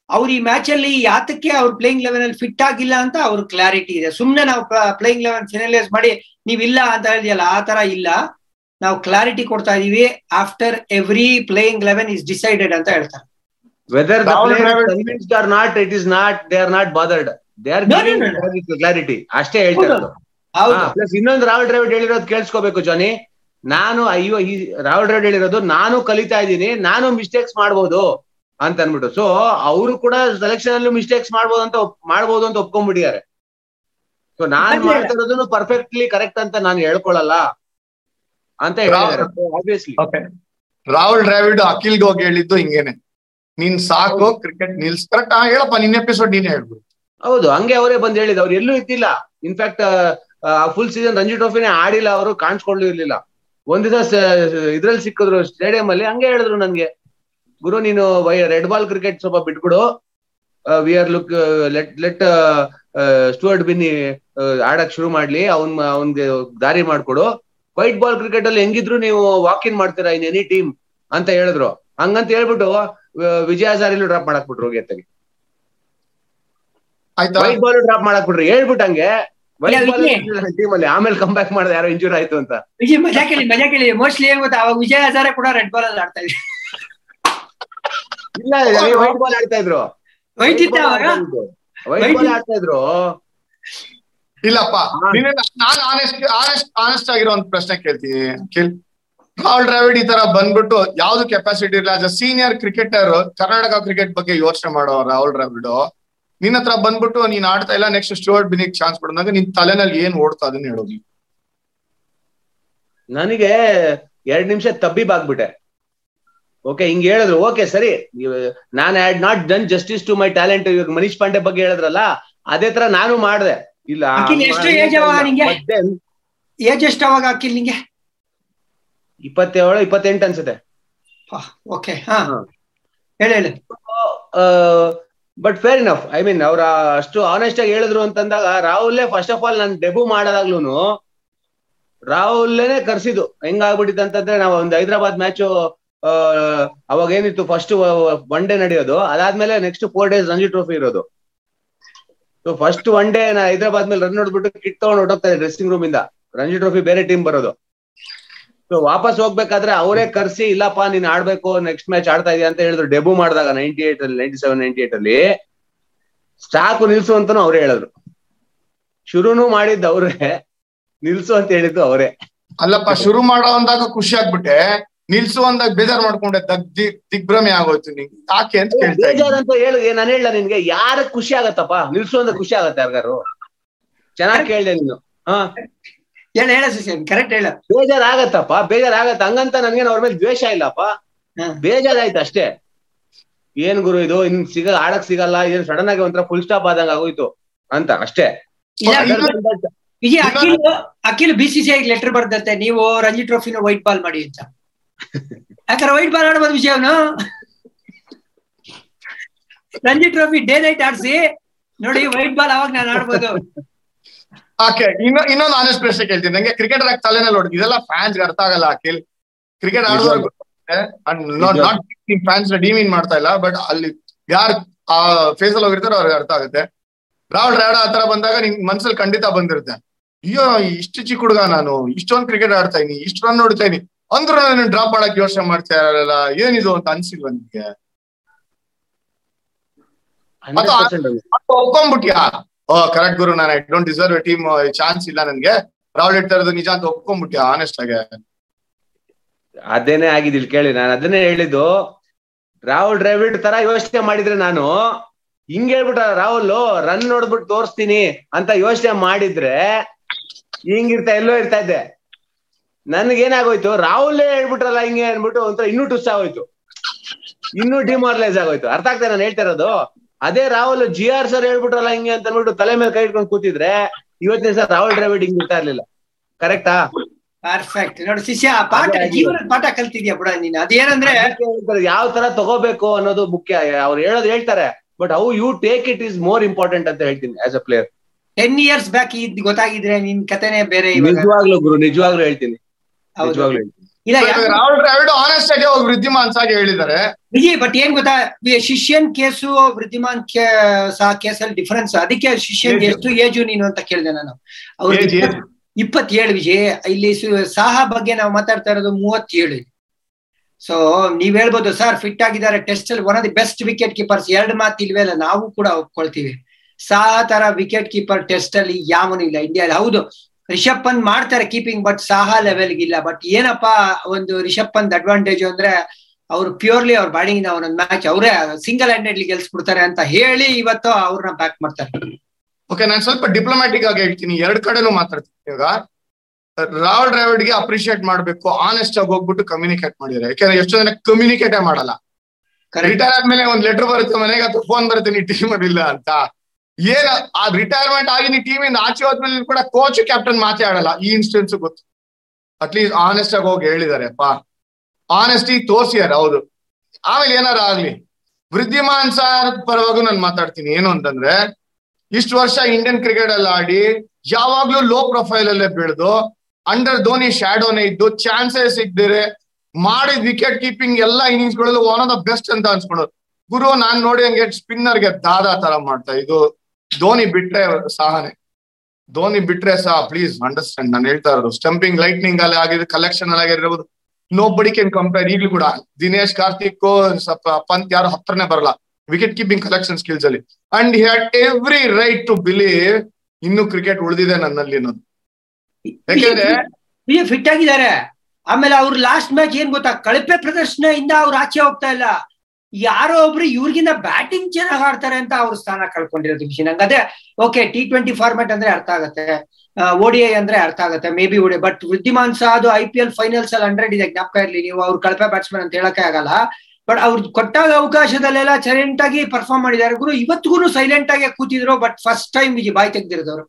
ಅವ್ರ ಈ ಮ್ಯಾಚ್ ಅಲ್ಲಿ ಯಾತಕ್ಕೆ ಅವ್ರ ಪ್ಲೇಯಿಂಗ್ ಲೆವೆನ್ ಅಲ್ಲಿ ಫಿಟ್ ಆಗಿಲ್ಲ ಅಂತ ಅವ್ರ ಕ್ಲಾರಿಟಿ ಇದೆ. ಸುಮ್ನೆ ನಾವು ಪ್ಲೇಯಿಂಗ್ ಲೆವೆನ್ ಫಿನಲೈಸ್ ಮಾಡಿ ನೀವ್ ಇಲ್ಲ ಅಂತ ಹೇಳಿದ್ಯಲ್ಲ, ಆ ತರ ಇಲ್ಲ. ನಾವು ಕ್ಲಾರಿಟಿ ಕೊಡ್ತಾ ಇದೀವಿ. After every playing eleven is decided ಅಂತ ಹೇಳ್ತಾರೆ. Whether the Rahul Dravid- convinced are not it is not they are not bothered they are No, no, no, clarity ಅಷ್ಟೇ ಹೇಳ್ತಾ ಇರೋದು. ಹೌದು. ಪ್ಲಸ್ ಇನ್ನೊಂದು ರಾಹುಲ್ ದ್ರಾವಿಡ್ ಹೇಳಿರೋದು ಕೇಳಿಸ್ಕೋಬೇಕು ಜಾನಿ ನಾನು ಅಯ್ಯೋ ಈ ರಾಹುಲ್ ದ್ರಾವಿಡ್ ಹೇಳಿರೋದು ನಾನು ಕಲಿತಾ ಇದ್ದೀನಿ ನಾನು ಮಿಸ್ಟೇಕ್ಸ್ ಮಾಡ್ಬೋದು ಅಂತ ಅನ್ಬಿಟ್ಟು ಸೊ ಅವರು ಕೂಡ ಸೆಲೆಕ್ಷನ್ ಅಲ್ಲೂ ಮಿಸ್ಟೇಕ್ಸ್ ಮಾಡ್ಬೋದು ಅಂತ ಮಾಡ್ಬೋದು ಅಂತ ಒಪ್ಕೊಂಡ್ಬಿಟ್ಟಿದ್ದಾರೆ. ಸೊ ನಾನ್ ಮಾಡ್ತಾ ಇರೋದನ್ನು ಪರ್ಫೆಕ್ಟ್ಲಿ ಕರೆಕ್ಟ್ ಅಂತ ನಾನು ಹೇಳ್ಕೊಳಲ್ಲ ಅಂತ ಹೇಳಿದ್ದಾರೆ. ರಾಹುಲ್ ದ್ರಾವಿಡ್ ಅಖಿಲ್ಗೆ ಹೋಗಿ ಹೇಳಿದ್ದು ಹಿಂಗೇನೆ. ನೀನ್ ಸಾಕು ಕ್ರಿಕೆಟ್ ನಿಲ್ಸ್. ಕರೆಕ್ಟ್ ಹೇಳಪ್ಪ ನಿನ್ ಎಪಿಸೋಡ್ ನೀನೇ ಹೇಳ್ಬೋದು. ಹೌದು ಹಂಗೆ ಅವರೇ ಬಂದ್ ಹೇಳಿದ್ ಅವ್ರು ಎಲ್ಲೂ ಇದ್ದಿಲ್ಲ. In fact full season Ranji ಟ್ರೋಫಿನೇ ಆಡಿಲ್ಲ ಅವರು ಕಾಣಿಸ್ಕೊಳ್ಳೂ ಇರ್ಲಿಲ್ಲ. ಒಂದ್ ದಿವಸ ಇದ್ರಲ್ಲಿ ಸಿಕ್ಕಿದ್ರು ಸ್ಟೇಡಿಯಂ ಅಲ್ಲಿ ಹಂಗೆ ಹೇಳಿದ್ರು ನನ್ಗೆ. ಗುರು ನೀನು ರೆಡ್ ಬಾಲ್ ಕ್ರಿಕೆಟ್ ಸ್ವಲ್ಪ ಬಿಟ್ಬಿಡು. We are look let let Stuart Binny ಆಡಕ್ ಶುರು ಮಾಡ್ಲಿ. ಅವನ್ ಅವನ್ಗೆ ದಾರಿ ಮಾಡ್ಕೊಡು. ವೈಟ್ ಬಾಲ್ ಕ್ರಿಕೆಟ್ ಅಲ್ಲಿ ಹೆಂಗಿದ್ರು ನೀವು ವಾಕ್ ಇನ್ ಮಾಡ್ತೀರಾ ಇನ್ ಎನಿ ಟೀಮ್ ಅಂತ ಹೇಳಿದ್ರು. ಹಂಗಂತ ಹೇಳ್ಬಿಟ್ಟು ವಿಜಯ ಹಜಾರಿಲು ಡ್ರಾಪ್ ಮಾಡಕ್ ಬಿಟ್ರು ಹೋಗಿ ಎತ್ತಗೆ ಆಯ್ತಾ? ವೈಟ್ ಬಾಲ್ ಡ್ರಾಪ್ ಮಾಡಕ್ ಬಿಟ್ರಿ ಹೇಳ್ಬಿಟ್ಟು ಹಂಗೆ ಇಲ್ಲ, ಟೀಮ್ ಅಲ್ಲಿ ಆಮೇಲೆ ಕಮ್ ಬ್ಯಾಕ್ ಮಾಡಿದ ಯಾರೋ ಇಂಜೂರ್ ಆಯ್ತು ಅಂತ. ವಿಜಯ್ ಮಜಾ ಕೇಳಿ ಮಜಾ ಕೇಳಿ. ಮೋಸ್ಟ್ಲಿ ಏನ್ ಗೊತ್ತಾ ಅವಾಗ ವಿಜಯ್ ಹಜಾರೆ ಕೂಡ ರೆಡ್ ಬಾಲ್ ಅಲ್ಲಿ ಆಡ್ತಾ ಇದ್ರು. ಇಲ್ಲ ವೈಟ್ ಬಾಲ್ ಆಡ್ತಾ ಇದ್ರು. ವೈಟ್ ಇತ್ತ ಅವಾಗ ವೈಟ್ ಬಾಲ್ ಆಡ್ತಾ ಇದ್ರು. ಇಲ್ಲಪ್ಪ. ನಾನು ಆನೆಸ್ಟ್ ಆನೆಸ್ಟ್ ಆನೆಸ್ಟ್ ಆಗಿರೋ ಒಂದು ಪ್ರಶ್ನೆ ಕೇಳ್ತೀನಿ. ಕೇಳ್ ರಾಹುಲ್ ದ್ರಾವಿಡ್ ಈ ತರ ಬಂದ್ಬಿಟ್ಟು ಯಾವ್ದು ಕೆಪಾಸಿಟಿ ಇಲ್ಲ as a senior cricketer Karnataka cricket ಬಗ್ಗೆ ಯೋಚನೆ ಮಾಡೋ ರಾಹುಲ್ ದ್ರಾವಿಡ್ ನಿನ್ನ ಹತ್ರ ಬಂದ್ಬಿಟ್ಟು ನೀನ್ ಆಡ್ತಾ ಇಲ್ಲ ನೆಕ್ಸ್ಟ್ ಸ್ಟುವರ್ಟ್ ಬಿನಿಗ್ ಚಾನ್ಸ್ ಕೊಡೋದಾಗ ನಿನ್ ತಲೆನಲ್ಲಿ ಏನ್ ಓಡ್ತಾ ಅದನ್ನ ಹೇಳೋದು ನನಗೆ ಎರಡ್ ನಿಮಿಷ ತಬ್ಬಿಬಾಗ್ಬಿಟ್ಟೆ ಓಕೆ ಹಿಂಗ್ ಹೇಳಿದ್ರು ಓಕೆ ಸರಿ. ನಾನು had not done justice to my talent ಇವಾಗ ಮನೀಶ್ ಪಾಂಡೆ ಬಗ್ಗೆ ಹೇಳಿದ್ರಲ್ಲ ಅದೇ ತರ ನಾನು ಮಾಡ್ದೆ. ಇಲ್ಲ? ಏಜ್ ಎಷ್ಟು ಅವಾಗ ಅಕ್ಕಿಲ್ ನಿಂಗೆ? ಇಪ್ಪತ್ತೇಳು ಇಪ್ಪತ್ತೆಂಟು ಅನ್ಸುತ್ತೆ. ಓಕೆ. ಹೇಳಿ ಹೇಳಿ. But fair enough I mean ಅವ್ರ ಅಷ್ಟು ಆನೆಸ್ಟ್ ಆಗಿ ಹೇಳಿದ್ರು ಅಂತಂದಾಗ ರಾಹುಲ್ಲೇ ಫಸ್ಟ್ ಆಫ್ ಆಲ್ ನಾನು ಡೆಬ್ಯೂ ಮಾಡದಾಗ್ಲೂನು ರಾಹುಲ್ಲೇನೆ ಕರ್ಸಿದ್ದು. ಹೆಂಗಾಗ್ಬಿಟ್ಟಿತ್ತು ಅಂತಂದ್ರೆ ನಾವು ಒಂದು ಹೈದರಾಬಾದ್ ಮ್ಯಾಚ್ ಅವಾಗ ಏನಿತ್ತು ಫಸ್ಟ್ ಒನ್ ಡೇ ನಡೆಯೋದು. ಅದಾದ್ಮೇಲೆ next four days Ranji trophy ಇರೋದು. ಸೊ ಫಸ್ಟ್ ಒನ್ ಡೇ ನಾ ಹೈದರಾಬಾದ್ ಮೇಲೆ ರನ್ ನೋಡ್ಬಿಟ್ಟು ಕಿಟ್ ತಗೊಂಡು ಹೊಟ್ಟೋಗ್ತಾರೆ ಡ್ರೆಸ್ಸಿಂಗ್ ರೂಮ್ ಇಂದ. ರಂಜಿ ಟ್ರೋಫಿ ಬೇರೆ ಟೀಮ್ ಬರೋದು. ವಾಪಸ್ ಹೋಗ್ಬೇಕಾದ್ರೆ ಅವರೇ ಕರ್ಸಿ ಇಲ್ಲಪ್ಪ ನೀನ್ ಆಡ್ಬೇಕು ನೆಕ್ಸ್ಟ್ ಮ್ಯಾಚ್ ಆಡ್ತಾ ಇದೀಯ ಅಂತ ಹೇಳಿದ್ರು. ಡೆಬು ಮಾಡಿದಾಗ ನೈನ್ಟಿ ಏಟ್ ಅಲ್ಲಿ ನೈನ್ಟಿ ಸೆವೆನ್ ನೈನ್ಟಿ ಏಟ್ ಅಲ್ಲಿ ಸ್ಟಾಕ್ ನಿಲ್ಸು ಅಂತಾನು ಅವ್ರೇ ಹೇಳಿದ್ರು. ಶುರುನು ಮಾಡಿದ್ದು ಅವ್ರೇ ನಿಲ್ಸು ಅಂತ ಹೇಳಿದ್ದು ಅವರೇ. ಅಲ್ಲಪ್ಪ ಶುರು ಮಾಡೋ ಅಂದಾಗ ಖುಷಿ ಆಗ್ಬಿಟ್ಟೆ. ನಿಲ್ಸು ಅಂದಾಗ ಬೇಜಾರ್ ಮಾಡ್ಕೊಂಡೆ ದಗ್ ದಿಗ್- ದಿಗ್ಭ್ರಮೆ ಆಗೋಯ್ತು ನಿಂಗೆ. ಯಾಕೆ ಅಂತ ಕೇಳ್ತಾ ಅಂತ ಬೇಜಾರಂತ ಹೇಳಿ ನಾನು ಹೇಳ ನಿನ್ಗೆ ಯಾರ ಖುಷಿ ಆಗತ್ತಪ್ಪ? ನಿಲ್ಸು ಅಂದ್ರೆ ಖುಷಿ ಆಗತ್ತೆ ಯಾರ್ಗಾರು? ಚೆನ್ನಾಗಿ ಕೇಳ್ದೆ ನೀನು. ಹಾ. ಹೇಳ ಹೇಳ ಸುಶೀಲ್ ಕರೆಕ್ಟ್ ಹೇಳ. ಬೇಜಾರ್ ಆಗತ್ತಪ್ಪ ಬೇಜಾರ್ ಆಗತ್ತ ಹಂಗಂತ ನನ್ಗೇನು ಅವ್ರ ಮೇಲೆ ದ್ವೇಷ ಇಲ್ಲಪ್ಪ. ಬೇಜಾರಾಯ್ತು ಅಷ್ಟೇ. ಏನ್ ಗುರು ಇದು ಇನ್ ಸಿಗ ಆಡಕ್ ಸಿಗಲ್ಲ ಏನ್ ಸಡನ್ ಆಗಿ ಒಂಥರ ಫುಲ್ ಸ್ಟಾಪ್ ಆದಂಗ ಆಗೋಯ್ತು ಅಂತ ಅಷ್ಟೇ. Akhil Akhil B C C letter ಬರ್ದತ್ತೆ ನೀವು ರಂಜಿ ಟ್ರೋಫಿನ ವೈಟ್ ಬಾಲ್ ಮಾಡಿ ಅಂತ. ಯಾಕಂದ್ರೆ ವೈಟ್ ಬಾಲ್ ಆಡ್ಬೋದು ವಿಷಯ ಅವನು ರಂಜಿ ಟ್ರೋಫಿ ಡೇ ನೈಟ್ ಆಡ್ಸಿ ನೋಡಿ ವೈಟ್ ಬಾಲ್ ಅವಾಗ ನಾನು ಆಡ್ಬೋದು. ಓಕೆ ಇನ್ನು ಇನ್ನೊಂದು ಆನೆಸ್ಟ್ ಪ್ರಶ್ನೆ ಕೇಳ್ತೀನಿ. ನಂಗೆ ಕ್ರಿಕೆಟರ್ ಆಗಿ ತಲೆನಲ್ಲಿ ಹೊಡೆದು ಇದೆಲ್ಲ ಫ್ಯಾನ್ಸ್ ಅರ್ಥ ಆಗಲ್ಲ ಅಖಿಲ್. ಕ್ರಿಕೆಟ್ ಆಡೋದು ನಾಟ್ ಫ್ಯಾನ್ಸ್ ಡಿಮೀನ್ ಮಾಡ್ತಾ ಇಲ್ಲ ಬಟ್ ಅಲ್ಲಿ ಯಾರು ಆ ಫೇಸ್ ಅಲ್ಲಿ ಹೋಗಿರ್ತಾರೋ ಅವ್ರಿಗೆ ಅರ್ಥ ಆಗುತ್ತೆ. ರಾಹುಲ್ ರಾಡ ಆತರ ಬಂದಾಗ ನಿಂಗ್ ಮನ್ಸಲ್ಲಿ ಖಂಡಿತ ಬಂದಿರುತ್ತೆ. ಅಯ್ಯೋ ಇಷ್ಟು ಚಿಕ್ಕ ಹುಡುಗ ನಾನು ಇಷ್ಟೊಂದು ಕ್ರಿಕೆಟ್ ಆಡ್ತಾ ಇದೀನಿ ಇಷ್ಟು ರನ್ ನೋಡ್ತಾ ಇದೀನಿ. ಅಂದ್ರೂ ನಾನು ಡ್ರಾಪ್ ಮಾಡಕ್ ಯೋಚನೆ ಮಾಡ್ತಾ ಇರಲ್ಲ ಏನಿದು ಅಂತ ಅನ್ಸಿಲ್ವ ನಿಮ್ಗೆ 100% ಅದು. ಮತ್ತೆ ಒಪ್ಕೊಂಡ್ಬಿಟ್ಯಾ? ಕರೆಕ್ಟ್ ಗುರು. ನಾನು I don't deserve team chance ಇಲ್ಲ ನನ್ಗೆ. ರಾಹುಲ್ ಹೇಳ್ತಾ ಇರೋದು ನಿಜ ಅಂತ ಒಪ್ಕೊಂಡ್ಬಿಟ್ಟೆ ಆನೆಸ್ಟ್ ಆಗಿ? ಆಗಿದೆ ಇಲ್ಲಿ ಕೇಳಿ. ನಾನು ಅದನ್ನೇ ಹೇಳಿದ್ದು, ರಾಹುಲ್ ಡ್ರಾವಿಡ್ ತರ ಯೋಚನೆ ಮಾಡಿದ್ರೆ ನಾನು ಹಿಂಗ್ ಹೇಳ್ಬಿಟ್ಟ ರಾಹುಲ್ ರನ್ ನೋಡ್ಬಿಟ್ಟು ತೋರಿಸ್ತೀನಿ ಅಂತ ಯೋಚನೆ ಮಾಡಿದ್ರೆ ಹಿಂಗಿರ್ತಾ, ಎಲ್ಲೋ ಇರ್ತಾ ಇದ್ದೆ. ನನ್ಗೇನಾಗೋಯ್ತು, ರಾಹುಲ್ ಹೇಳ್ಬಿಟ್ರಲ್ಲ ಹಿಂಗೆ ಅನ್ಬಿಟ್ಟು ಒಂಥರ ಇನ್ನೂ ಟುಸ್ ಆಗೋಯ್ತು. ಇನ್ನೂ ಡಿಮಾರಲೈಸ್ ಆಗೋಯ್ತು. ಅರ್ಥ ಆಗ್ತಾ ನಾನು ಹೇಳ್ತಾ ಇರೋದು. ಅದೇ ರಾಹುಲ್ ಜಿ ಆರ್ ಸರ್ ಹೇಳ್ಬಿಟ್ರಲ್ಲ ಹಿಂಗೆ ಅಂತ ಅಂದ್ಬಿಟ್ಟು ತಲೆ ಮೇಲೆ ಕೈ ಇಟ್ಕೊಂಡು ಕೂತಿದ್ರೆ ಇವತ್ತಿನ ಸರ್ ರಾಹುಲ್ ಡ್ರಾವಿಡ್ ಹಿಂಗ್ ಇರ್ತಾ ಇರ್ಲಿಲ್ಲ. ಕರೆಕ್ಟಾ ಪರ್ಫೆಕ್ಟ್ ನೋಡಿ ಶಿಷ್ಯ ಪಾಠ ಜೀವನ ಪಾಠ ಕಲ್ತಿದ್ಯಾ ಬಿಡ ನೀನು. ಅದೇನಂದ್ರೆ ಯಾವ ತರ ತಗೋಬೇಕು ಅನ್ನೋದು ಮುಖ್ಯ. ಅವ್ರು ಹೇಳೋದು ಹೇಳ್ತಾರೆ. But how you take it is more important ಅಂತ ಹೇಳ್ತೀನಿ as a player ten years back ಇದ್ ಗೊತ್ತಾಗಿದ್ರೆ ನಿನ್ ಕತೆನೆ ಬೇರೆ ನಿಜವಾಗ್ಲೂ ಗುರು ನಿಜವಾಗ್ಲೂ ಹೇಳ್ತೀನಿ. ನಿಜವಾಗ್ಲೂ ಹೇಳ್ತೀನಿ. ಇಲ್ಲ ಯಾಕೆ- ರಾಹುಲ್ ದ್ರಾವಿಡ್ ಆನೆಸ್ಟ್ ಆಗಿ ಹೋಗಿ ವೃದ್ಧಿಮಾನ್ಸ್ ಆಗಿ ಹೇಳಿದ್ದಾರೆ. ಬಟ್ ಏನ್ ಗೊತ್ತಾ? ಶಿಷ್ಯನ್ ಕೇಸು ವೃದ್ಧಿಮಾನ್ ಕೇ ಸಹ ಕೇಸಲ್ಲಿ ಡಿಫರೆನ್ಸ್ ಅದಕ್ಕೆ ಶಿಷ್ಯನ್. ಎಷ್ಟು ಏಜು ನೀನು ಅಂತ ಕೇಳಿದೆ ನಾನು. ಅವ್ರು. ಇಪ್ಪತ್ತೇಳು ವಿಜಯ್ ಇಲ್ಲಿ ಸಾಹಾ ಬಗ್ಗೆ ನಾವು ಮಾತಾಡ್ತಾ ಇರೋದು ಮೂವತ್ತೇಳು. ಸೊ ನೀವ್ ಹೇಳ್ಬೋದು ಸರ್ ಫಿಟ್ ಆಗಿದ್ದಾರೆ ಟೆಸ್ಟ್ ಅಲ್ಲಿ one of the best wicket keepers ಎರಡು ಮಾತು ಇಲ್ವೇ ಅಲ್ಲ ನಾವು ಕೂಡ ಒಪ್ಕೊಳ್ತೀವಿ. ಸಹ ತರ ವಿಕೆಟ್ ಕೀಪರ್ ಟೆಸ್ಟ್ ಅಲ್ಲಿ ಯಾವನು ಇಲ್ಲ ಇಂಡಿಯಾ ಹೌದು ರಿಷಬ್ ಪಂತ್ ಮಾಡ್ತಾರೆ ಕೀಪಿಂಗ್ ಬಟ್ ಸಾಹಾ ಲೆವೆಲ್ಗೆ ಇಲ್ಲ. ಬಟ್ ಏನಪ್ಪಾ ಒಂದು ರಿಷಬ್ ಪಂತ್ ಅಡ್ವಾಂಟೇಜ್ ಅಂದ್ರೆ ಅವ್ರು ಪ್ಯೂರ್ಲಿ ಅವ್ರ ಬ್ಯಾಟಿಂಗ್ ಒಂದೊಂದು ಮ್ಯಾಚ್ ಅವರೇ ಸಿಂಗಲ್ ಹ್ಯಾಂಡೆಡ್ಲಿ ಗೆಲ್ಸ್ಬಿಡ್ತಾರೆ ಅಂತ ಹೇಳಿ ಇವತ್ತು ಅವ್ರನ್ನ ಬ್ಯಾಕ್ ಮಾಡ್ತಾರೆ. ಓಕೆ ನಾನು ಸ್ವಲ್ಪ ಡಿಪ್ಲೊಮ್ಯಾಟಿಕ್ ಆಗಿ ಹೇಳ್ತೀನಿ. ಎರಡ್ ಕಡೆನೂ ಮಾತಾಡ್ತೀನಿ. ಇವಾಗ ರಾಹುಲ್ ದ್ರಾವಿಡ್ಗೆ ಅಪ್ರಿಶಿಯೇಟ್ ಮಾಡ್ಬೇಕು ಆನೆಸ್ಟ್ ಆಗಿ ಹೋಗ್ಬಿಟ್ಟು ಕಮ್ಯುನಿಕೇಟ್ ಮಾಡಿದ್ರೆ. ಯಾಕಂದ್ರೆ ಎಷ್ಟೋ ಜನ ಕಮ್ಯುನಿಕೇಟೇ ಮಾಡಲ್ಲ. ರಿಟೈರ್ ಆದ್ಮೇಲೆ ಒಂದ್ ಲೆಟರ್ ಬರುತ್ತೆ ಮನೆಗೆ ಅಥವಾ ಫೋನ್ ಬರುತ್ತೆ ನೀ ಟೀಮ್ ಇಲ್ಲ ಅಂತ. ಏನ ಆ ರಿಟೈರ್ಮೆಂಟ್ ಆಗಿ ನೀ ಟೀಮ್ ಇಂದ ಆಚೆ ಹೋದ್ಮೇಲೆ ಕೂಡ ಕೋಚ್ ಕ್ಯಾಪ್ಟನ್ ಮಾತಾಡಲ್ಲ ಈ ಇನ್ಸ್ಟೆನ್ಸ್ ಗೊತ್ತು. ಅಟ್ಲೀಸ್ಟ್ ಆನೆಸ್ಟ್ ಆಗಿ ಹೋಗಿ ಹೇಳಿದ್ದಾರೆ ಪಾ ಆನೆಸ್ಟಿ ತೋರ್ಸಿಯಾರ ಹೌದು. ಆಮೇಲೆ ಏನಾರ ಆಗ್ಲಿ. ವೃದ್ಧಿಮಾನ್ ಸಾರ್ ಪರವಾಗೂ ನಾನು ಮಾತಾಡ್ತೀನಿ. ಏನು ಅಂತಂದ್ರೆ, ಇಷ್ಟು ವರ್ಷ ಇಂಡಿಯನ್ ಕ್ರಿಕೆಟ್ ಅಲ್ಲಿ ಆಡಿ, ಯಾವಾಗ್ಲೂ ಲೋ ಪ್ರೊಫೈಲ್ ಅಲ್ಲೇ ಬೆಳೆದು ಅಂಡರ್ ಧೋನಿ ಶ್ಯಾಡೋನೇ ಇದ್ದು ಚಾನ್ಸಸ್ ಸಿಗ್ದಿರೆ ಮಾಡಿದ ವಿಕೆಟ್ ಕೀಪಿಂಗ್ ಎಲ್ಲಾ ಇನ್ನಿಂಗ್ಸ್ ಗಳಲ್ಲೂ ಒನ್ ಆಫ್ ದ ಬೆಸ್ಟ್ ಅಂತ ಅನ್ಸ್ಕೊಳೋದು ಗುರು, ನಾನ್ ನೋಡಿ ಹಂಗೆ ಸ್ಪಿನ್ನರ್ಗೆ ದಾದಾ ತರ ಮಾಡ್ತಾ ಇದು ಧೋನಿ ಬಿಟ್ರೆ ಸಾಹನೆ. ಧೋನಿ ಬಿಟ್ರೆ ಸಹ ಪ್ಲೀಸ್ ಅಂಡರ್ಸ್ಟ್ಯಾಂಡ್ ನಾನು ಹೇಳ್ತಾ ಇರೋದು ಸ್ಟಂಪಿಂಗ್ ಲೈಟ್ನಿಂಗ್ ಅಲ್ಲಿ ಆಗಿರೋ ಕಲೆಕ್ಷನ್ ಅಲ್ಲಿ ಆಗಿರ್ಬೋದು. ನೋ ಬಡಿ ಕೆನ್ ಕಂಪೇರ್ ಈಗಲೂ ಕೂಡ. ದಿನೇಶ್, ಕಾರ್ತಿಕ್ ಪಂತ್ ಯಾರು ಹತ್ರನೇ ಬರಲ್ಲ. ವಿಕೆಟ್ ಕೀಪಿಂಗ್ ಕಲೆಕ್ಷನ್ ಸ್ಕಿಲ್ಸ್ ಅಲ್ಲಿ. And had every right to believe ಇನ್ನು ಕ್ರಿಕೆಟ್ ಉಳಿದಿದೆ ನನ್ನಲ್ಲಿ ಅನ್ನೋದು. ಯಾಕೆಂದ್ರೆ ಫಿಟ್ ಆಗಿದ್ದಾರೆ. ಆಮೇಲೆ ಅವ್ರು ಲಾಸ್ಟ್ ಮ್ಯಾಚ್ ಏನ್ ಗೊತ್ತಾ? ಕಳಪೆ ಪ್ರದರ್ಶನ ಇಂದ ಅವ್ರು ಆಚೆ ಹೋಗ್ತಾ ಇಲ್ಲ. ಯಾರೋ ಒಬ್ರು ಇವ್ರಿಗಿಂತ ಬ್ಯಾಟಿಂಗ್ ಚೆನ್ನಾಗಿ ಆಡ್ತಾರೆ ಅಂತ ಅವ್ರ ಸ್ಥಾನ ಕಳ್ಕೊಂಡಿರೋದು ಖುಷಿ ನಂಗೆ ಅದೇ ಓಕೆ ಟಿ ಟ್ವೆಂಟಿ ಫಾರ್ಮೆಟ್ ಅಂದ್ರೆ ಅರ್ಥ ಆಗುತ್ತೆ. ಓಡಿಐ ಅಂದ್ರೆ ಅರ್ಥ ಆಗುತ್ತೆ ಮೇ ಬಿ ಓಡಿ ಬಟ್ ವೃದ್ಧಿಮಾನ್ ಸಹ ಅದು ಐ ಪಿ ಎಲ್ ಫೈನಲ್ಸ್ ಅಲ್ಲಿ ಹಂಡ್ರೆಡ್ ಇದೆ, ಜ್ಞಾಪಕ ಇರ್ಲಿ, ನೀವು ಅವ್ರು ಕಳಪೆ ಬ್ಯಾಟ್ಸ್ಮನ್ ಅಂತ ಹೇಳಕ್ಕೆ ಆಗಲ್ಲ. ಬಟ್ ಅವ್ರು ಕೊಟ್ಟಾಗ ಅವಕಾಶದಲ್ಲೆಲ್ಲ ಸೈಲೆಂಟ್ ಆಗಿ ಪರ್ಫಾರ್ಮ್ ಮಾಡಿದ್ದಾರೆ. ಗುರು ಇವತ್ತಿಗೂ ಸೈಲೆಂಟ್ ಆಗಿ ಕೂತಿದ್ರು ಬಟ್ ಫಸ್ಟ್ ಟೈಮ್ ಇಲ್ಲಿ ಬಾಯ್ ತೆಗ್ದಿರೋದವ್ರು.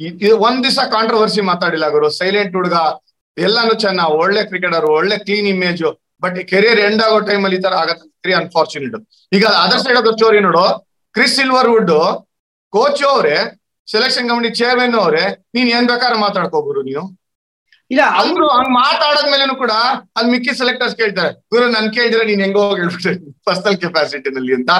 ಇದು ಒಂದ್ ದಿವಸ ಕಾಂಟ್ರವರ್ಸಿ ಮಾತಾಡಿಲ್ಲ ಗುರು. ಸೈಲೆಂಟ್ ಹುಡುಗ, ಎಲ್ಲಾನು ಚೆನ್ನ ಒಳ್ಳೆ ಕ್ರಿಕೆಟರ್ ಒಳ್ಳೆ clean image but career end ಆಗೋ ಟೈಮ್ ಅಲ್ಲಿ ಈ ತರ ಆಗತ್ತೆ. ಅನ್ಫಾರ್ಚುನೇಟ್ ಈಗ other side of the story ನೋಡು. ಕ್ರಿಸ್ ಸಿಲ್ವರ್ ವುಡ್ ಕೋಚ್ ಅವರೇ ಸೆಲೆಕ್ಷನ್ ಕಮಿಟಿ ಚೇರ್ಮನ್ ಅವರೇ ನೀನ್ ಏನ್ ಬೇಕಾದ್ರೆ ಮಾತಾಡ್ಕೋಬಹುದು ನೀವು. ಇಲ್ಲ ಅವರು ಹಂಗ್ ಮಾತಾಡದ್ಮೇಲೆನು ಕೂಡ ಅಲ್ಲಿ ಮಿಕ್ಕಿ ಸೆಲೆಕ್ಟರ್ಸ್ ಕೇಳ್ತಾರೆ ಗುರು ನನ್ ಕೇಳಿದ್ರೆ ನೀನ್ ಹೆಂಗೋ ಹೇಳ್ಬಿಟ್ಟೆ ಪರ್ಸನಲ್ ಕೆಪಾಸಿಟಿನಲ್ಲಿ ಅಂತ.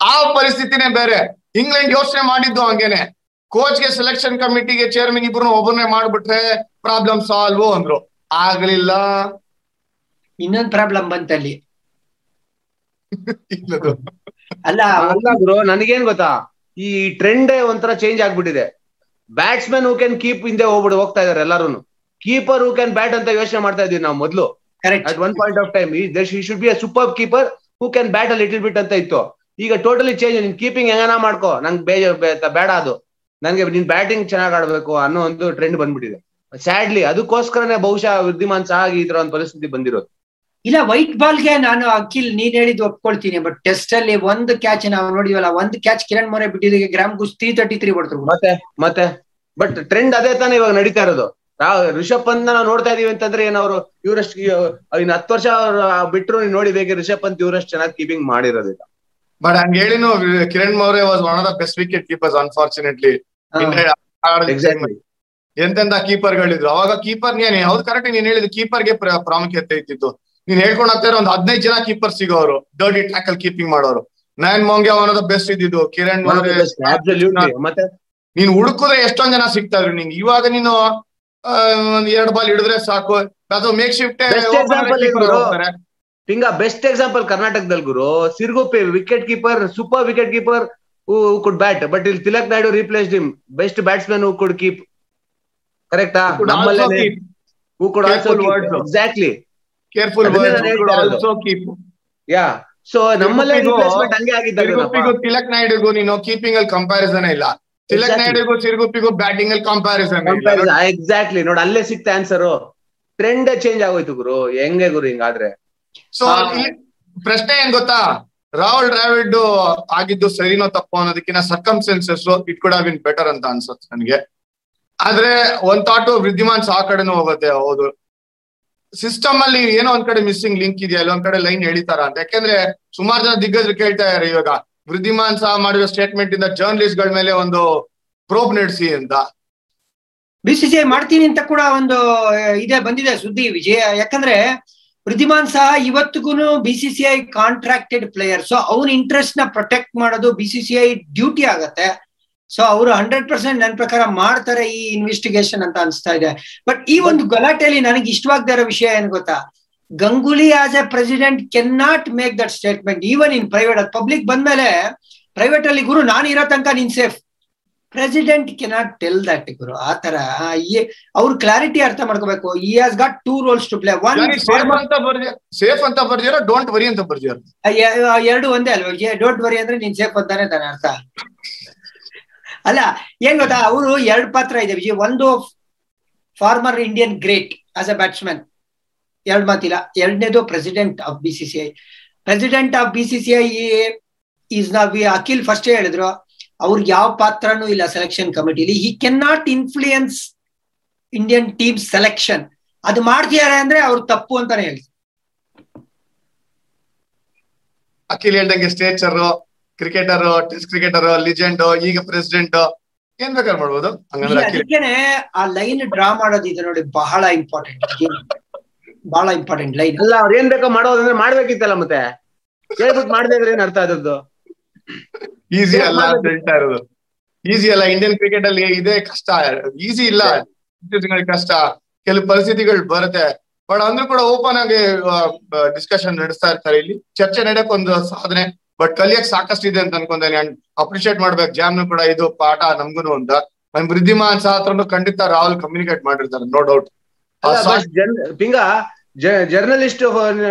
ಆ ಪರಿಸ್ಥಿತಿನೇ ಬೇರೆ. ಇಂಗ್ಲೆಂಡ್ ಯೋಚನೆ ಮಾಡಿದ್ದು ಹಂಗೇನೆ. ಕೋಚ್ಗೆ ಸೆಲೆಕ್ಷನ್ ಕಮಿಟಿಗೆ ಚೇರ್ಮನ್ ಇಬ್ರು ಒಬ್ಬರನ್ನೇ ಮಾಡ್ಬಿಟ್ರೆ ಪ್ರಾಬ್ಲಮ್ ಸಾಲ್ವ್ ಅಂದ್ರು. ಆಗ್ಲಿಲ್ಲ. ಇನ್ನೊಂದ್ ಪ್ರಾಬ್ಲಮ್ ಬಂತಲ್ಲಿ ಅಲ್ಲ. ಅಲ್ಲ ಬ್ರೋ ನನಗೇನ್ ಗೊತ್ತಾ? ಈ ಟ್ರೆಂಡ್ ಒಂಥರ ಚೇಂಜ್ ಆಗ್ಬಿಟ್ಟಿದೆ. ಬ್ಯಾಟ್ಸ್ಮನ್ ಹೂ ಕ್ಯಾನ್ ಕೀಪ್ ಹಿಂದೆ ಹೋಗ್ಬಿಟ್ಟು ಹೋಗ್ತಾ ಇದಾರೆ ಎಲ್ಲಾರು ಕೀಪರ್ ಹೂ ಕ್ಯಾನ್ ಬ್ಯಾಟ್ ಅಂತ ಯೋಚನೆ ಮಾಡ್ತಾ ಇದೀವಿ ನಾವು ಮೊದಲು. At one point of time should be a super keeper who can bat a little bit ಅಂತ ಇತ್ತು. ಈಗ ಟೋಟಲಿ ಚೇಂಜ್ ನಿನ್ ಕೀಪಿಂಗ್ ಹೆಂಗನ ಮಾಡ್ಕೋ? ನಂಗೆ ಬೇಜ ಬೇಡ ಅದು. ನಂಗೆ ನಿನ್ ಬ್ಯಾಟಿಂಗ್ ಚೆನ್ನಾಗ್ ಆಡ್ಬೇಕು ಅನ್ನೋ ಒಂದು ಟ್ರೆಂಡ್ ಬಂದ್ಬಿಟ್ಟಿದೆ. ಸ್ಯಾಡ್ಲಿ ಅದಕ್ಕೋಸ್ಕರನೇ ಬಹುಶಃ ವೃದ್ಧಿಮಾನ್ ಸಹ ಈ ತರ ಒಂದು ಪರಿಸ್ಥಿತಿ ಬಂದಿರೋದು. ಇಲ್ಲ ವೈಟ್ ಬಾಲ್ಗೆ ನಾನು ಅಖಿಲ್ ನೀನ್ ಹೇಳಿದ್ದು ಒಪ್ಕೊಳ್ತೀನಿ ಬಟ್ ಟೆಸ್ಟ್ ಅಲ್ಲಿ ಒಂದು ಕ್ಯಾಚ್ ನಾವು ನೋಡಿದ್ವಲ್ಲ ಒಂದು catch Kiran More ಬಿಟ್ಟಿದ್ದಕ್ಕೆ Graham Gooch three thirty three ಹೊಡ್ತಾರೆ ಮತ್ತೆ ಮತ್ತೆ. ಬಟ್ ಟ್ರೆಂಡ್ ಅದೇ ತಾನೇ ಇವಾಗ ನಡೀತಾ ಇರೋದು. ನಾವು ರಿಷಬ್ ಪಂತ್ ನಾವು ನೋಡ್ತಾ ಇದೀವಿ ಅಂತಂದ್ರೆ ಏನ್ ಅವರು ಇವ್ರಷ್ಟು ಇನ್ನು ಹತ್ತು ವರ್ಷ ಅವರು ಬಿಟ್ರು ನೀವ್ ನೋಡಿ ಬೇಗ ರಿಷಬ್ ಪಂತ್ ಇವ್ರಷ್ಟು ಚೆನ್ನಾಗಿ ಕೀಪಿಂಗ್ ಮಾಡಿರೋದಿಲ್ಲ. ಬಟ್ ಹಂಗ ಹೇಳಿನು Kiran Mourya was one of the best wicket keepers unfortunately exactly ಎಂತೆಂತ ಕೀಪರ್ ಗಳಿದ್ರು? ಅವಾಗ ಕೀಪರ್ ನೀನ್ ಹೌದು ಕರೆಕ್ಟ್ ನೀನ್ ಹೇಳಿದ ಕೀಪರ್ಗೆ ಪ್ರಾಮುಖ್ಯತೆ ಇತ್ತಿತ್ತು ನೀನ್ ಹೇಳ್ಕೊಂಡ್ ಒಂದ್ ಹದಿನೈದು ಜನ ಕೀಪರ್ ಸಿಗೋರು ಡರ್ಟಿ ಟ್ಯಾಕಲ್ ಕೀಪಿಂಗ್ ಮಾಡೋರು. Nayan Mongia one of the best ಇದ್ದಿದ್ದು ಕಿರಣ್ ನೀನ್ ಹುಡುಕಿದ್ರೆ ಎಷ್ಟೊಂದ್ ಜನ ಸಿಗ್ತಾ ಇದ್ರು ನಿಂಗೆ. ಇವಾಗ ನೀನು ಒಂದ್ ಎರಡ್ ಬಾಲ್ ಹಿಡಿದ್ರೆ ಸಾಕು. ಅದು ಮೇಕ್ ಶಿಫ್ಟ್? ಹಿಂಗ ಬೆಸ್ಟ್ ಎಕ್ಸಾಂಪಲ್ ಕರ್ನಾಟಕದಲ್ಲಿ ಗುರು Sirguppi wicket keeper super wicket keeper who could bat but ಇಲ್ಲಿ Tilak Naidu replaced him best batsman who could keep ಕರೆಕ್ಟಾ ನಮ್ಮಲ್ಲೇ who could also exactly careful. Also keep yeah so ನಮ್ಮಲ್ಲೇ ತಿರುಗುಪ್ಪಿಗೂ- replacement ಹಂಗೆ ಆಗಿದ್ದಾರೆ ಸಿರುಗುಪ್ಪಿಗೂ ತಿಲಕ್ ನಾಯ್ಡುಗೂ ನೀನು ಕೀಪಿಂಗ್ ಅಲ್ಲಿ ಕಂಪ್ಯಾರಿಸನ್ ಇಲ್ಲ. ತಿಲಕ್. ನಾಯ್ಡುಗೂ ಸಿರ್ಗುಪ್ಪಿಗೂ ಬ್ಯಾಟಿಂಗ್ ಅಲ್ಲಿ ಕಂಪಾರಿಸನ್ ಎಕ್ಸಾಕ್ಟ್ಲಿ ನೋಡಿ ಅಲ್ಲೇ ಸಿಕ್ತ ಆನ್ಸರ್ ಟ್ರೆಂಡ್ ಚೇಂಜ್ ಆಗೋಯ್ತು ಗುರು. ಹೆಂಗೆ ಗುರು ಹಿಂಗಾದ್ರೆ ಸೊ ಪ್ರಶ್ನೆ ಏನ್ ಗೊತ್ತಾ? ರಾಹುಲ್ ಡ್ರಾವಿಡ್ ಆಗಿದ್ದು ಸರಿನೋ ತಪ್ಪೋ ಅನ್ನೋದಕ್ಕಿಂತ circumstances it could been better ಅಂತ ಅನ್ಸುತ್ತೆ ನನಗೆ. ಆದ್ರೆ ಒಂದ್ ತಾಟು ವೃದ್ಧಿಮಾನ್ ಆ ಕಡೆನೂ ಹೋಗುತ್ತೆ. ಹೌದು. ಸಿಸ್ಟಮ್ ಅಲ್ಲಿ ಏನೋ ಒಂದ್ ಕಡೆ ಮಿಸ್ಸಿಂಗ್ ಲಿಂಕ್ ಇದೆಯಾ? ಇಲ್ಲ, ಒಂದ್ ಕಡೆ ಲೈನ್ ಎಳಿತಾರ ಅಂತ? ಯಾಕೆಂದ್ರೆ ಸುಮಾರು ಜನ ದಿಗ್ಗಜರು ಕೇಳ್ತಾ ಇದಾರೆ ಇವಾಗ. ವೃದ್ಧಿಮಾನ್ ಸಹ ಮಾಡಿರೋ ಸ್ಟೇಟ್ಮೆಂಟ್ ಇಂದ ಜರ್ನಲಿಸ್ಟ್ಗಳ ಮೇಲೆ ಒಂದು ಪ್ರೋಬ್ ನಡೆಸಿ ಅಂತ. ಬಿಸಿಸಿಐ ಮಾಡ್ತೀನಿ ಅಂತ ಕೂಡ ಒಂದು ಇದೆ, ಬಂದಿದೆ ಸುದ್ದಿ, ವಿಜಯ. ಯಾಕಂದ್ರೆ ವೃದ್ಧಿಮಾನ್ ಸಹ ಇವತ್ತಿಗೂ ಬಿಸಿಸಿಐ ಕಾಂಟ್ರಾಕ್ಟೆಡ್ ಪ್ಲೇಯರ್ ಸೊ ಅವ್ನ ಇಂಟ್ರೆಸ್ಟ್ನ ಪ್ರೊಟೆಕ್ಟ್ ಮಾಡೋದು ಬಿಸಿಸಿಐ ಡ್ಯೂಟಿ ಆಗತ್ತೆ. ಸೊ ಅವರು ಹಂಡ್ರೆಡ್ ಪರ್ಸೆಂಟ್ ನನ್ನ ಪ್ರಕಾರ ಮಾಡ್ತಾರೆ ಈ ಇನ್ವೆಸ್ಟಿಗೇಷನ್ ಅಂತ ಅನ್ಸ್ತಾ ಇದೆ. ಬಟ್ ಈ ಒಂದು ಗಲಾಟೆಯಲ್ಲಿ ನನಗೆ ಇಷ್ಟವಾಗದೇ ಇರೋ ವಿಷಯ ಏನ್ ಗೊತ್ತಾ? Ganguly as a president can not make that statement even in private ಅದು ಪಬ್ಲಿಕ್ ಬಂದ್ಮೇಲೆ ಪ್ರೈವೇಟ್ ಅಲ್ಲಿ ಗುರು ನಾನು ಇರೋ ತನಕ ನೀನ್ safe president cannot tell that ಗುರು. ಆ ತರ ಅವ್ರ ಕ್ಲಾರಿಟಿ ಅರ್ಥ ಮಾಡ್ಕೋಬೇಕು. ಈ has got two roles to play one safe ಅಂತ ಬರ್ದಿರೋ ಡೋಂಟ್ ವರಿ ಅಂತ ಬರ್ದಿರೋ ಎರಡು ಒಂದೇ ಅಲ್ವಾ? ಡೋಂಟ್ ವರಿ ಅಂದ್ರೆ ನೀನ್ ಸೇಫ್ ಅಂತಾನೆ ತಾನೆ ಅರ್ಥ. ಅಲ್ಲ, ಏನ್ ಗೊತ್ತಾ? ಅವರು ಎರಡು ಪಾತ್ರ ಇದೆ, ವಿಜಯ್. ಒಂದು former Indian great as a batsman ಎರಡು ಮಾತಿಲ್ಲ. ಎರಡನೇದು president of B C C I president of B C C I is ನಾವ್ ಅಖಿಲ್ ಫಸ್ಟ್ ಹೇಳಿದ್ರು, ಅವ್ರಿಗೆ ಯಾವ ಪಾತ್ರನೂ ಇಲ್ಲ selection ಕಮಿಟಿಲಿ he can not influence Indian team selection ಅದು ಮಾಡ್ತಿದ್ದಾರೆ ಅಂದ್ರೆ ಅವ್ರು ತಪ್ಪು ಅಂತಾನೆ ಹೇಳಿ ಅಖಿಲ್ ಹೇಳ್ದಂಗೆ stature cricketer test cricketer legend ಈಗ ಪ್ರೆಸಿಡೆಂಟ್ ಏನ್ ಬೇಕಾದ್ರೆ ಮಾಡ್ಬೋದು. ಹಂಗಂದ್ರೆ ಆ ಲೈನ್ ಡ್ರಾ ಮಾಡೋದು ಇದೆ ನೋಡಿ ಬಹಳ ಇಂಪಾರ್ಟೆಂಟ್ ಬಹಳ ಇಂಪಾರ್ಟೆಂಟ್ ಲೈನ್. ಅಲ್ಲ ಅವ್ರ ಏನ್ ಬೇಕೋ ಮಾಡೋದಂದ್ರೆ ಮಾಡ್ಬೇಕಿತ್ತಲ್ಲ ಮತ್ತೆ? ಹೇಳ್ಬಿಟ್ಟು ಮಾಡ್ದೆ ಇದ್ರೆ ಏನ್ ಅರ್ಥ ಅದದ್ದು ಈಸಿ ಅಲ್ಲ ಅಂತ ಹೇಳ್ತಾ ಇರೋದು. ಈಸಿ ಅಲ್ಲ ಇಂಡಿಯನ್ ಕ್ರಿಕೆಟ್ ಅಲ್ಲಿ ಇದೇ ಕಷ್ಟ. ಈಸಿ ಇಲ್ಲ. ಕಷ್ಟ. ಕೆಲವು ಪರಿಸ್ಥಿತಿಗಳು ಬರುತ್ತೆ. ಬಟ್ ಅಂದ್ರೂ ಕೂಡ ಓಪನ್ ಆಗಿ ಡಿಸ್ಕಷನ್ ನಡೆಸ್ತಾ ಇರ್ತಾರೆ ಇಲ್ಲಿ. ಚರ್ಚೆ ನಡೆಯಕ್ ಒಂದು ಸಾಧನೆ. ಬಟ್ ಕಲಿಯಕ್ ಸಾಕಷ್ಟು ಇದೆ ಅಂತ ಅನ್ಕೊಂಡೇನೆ. ಅಂಡ್ ಅಪ್ರಿಶಿಯೇಟ್ ಮಾಡ್ಬೇಕು. ಜಾಮ್ನು ಕೂಡ ಇದು ಪಾಠ ನಮ್ಗುನು ಅಂತ. ನಮ್ ವೃದ್ಧಿಮಾನ್ ಸಹ ಖಂಡಿತ ರಾಹುಲ್ ಕಮ್ಯುನಿಕೇಟ್ ಮಾಡಿರ್ತಾರೆ ನೋ ಡೌಟ್ ಪಿಂಗ ಜರ್ನಲಿಸ್ಟ್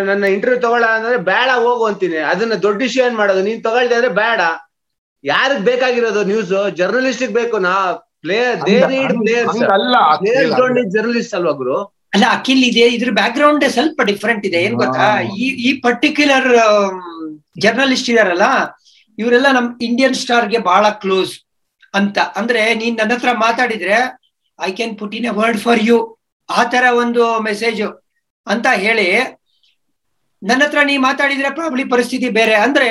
ನನ್ನ ಇಂಟರ್ವ್ಯೂ ತಗೊಳ ಅಂದ್ರೆ ಬೇಡ ಹೋಗು ಅಂತೀನಿ. ಅದನ್ನ ದೊಡ್ಡ ವಿಷಯ ಏನ್ ಮಾಡೋದು? ನೀನ್ ತಗೊಳ್ದೆ ಅಂದ್ರೆ ಬೇಡ. ಯಾರಿಗ್ ಬೇಕಾಗಿರೋದು ನ್ಯೂಸ್ ಜರ್ನಲಿಸ್ಟ್ ಬೇಕು ನಾ. ಪ್ಲೇಯರ್ ಜರ್ನಲಿಸ್ಟ್ ಅಲ್ವಾ ಗುರು? ಅಲ್ಲ ಅಖಿಲ್ ಇದೆ ಇದ್ರ ಬ್ಯಾಕ್ ಗ್ರೌಂಡ್ ಸ್ವಲ್ಪ ಡಿಫ್ರೆಂಟ್ ಇದೆ. ಏನ್ ಗೊತ್ತಾ? ಈ ಈ ಪರ್ಟಿಕ್ಯುಲರ್ ಜರ್ನಲಿಸ್ಟ್ ಇದಾರಲ್ಲ ಇವರೆಲ್ಲ ನಮ್ ಇಂಡಿಯನ್ ಸ್ಟಾರ್ಗೆ ಬಹಳ ಕ್ಲೋಸ್ ಅಂತ. ಅಂದ್ರೆ ನೀನ್ ನನ್ನ ಹತ್ರ ಮಾತಾಡಿದ್ರೆ I can put in a word for you ಆ ತರ ಒಂದು ಮೆಸೇಜ್ ಅಂತ ಹೇಳಿ ನನ್ನ ಹತ್ರ ನೀ ಮಾತಾಡಿದ್ರೆ ಪ್ರಾಬ್ಲಿ ಪರಿಸ್ಥಿತಿ ಬೇರೆ. ಅಂದ್ರೆ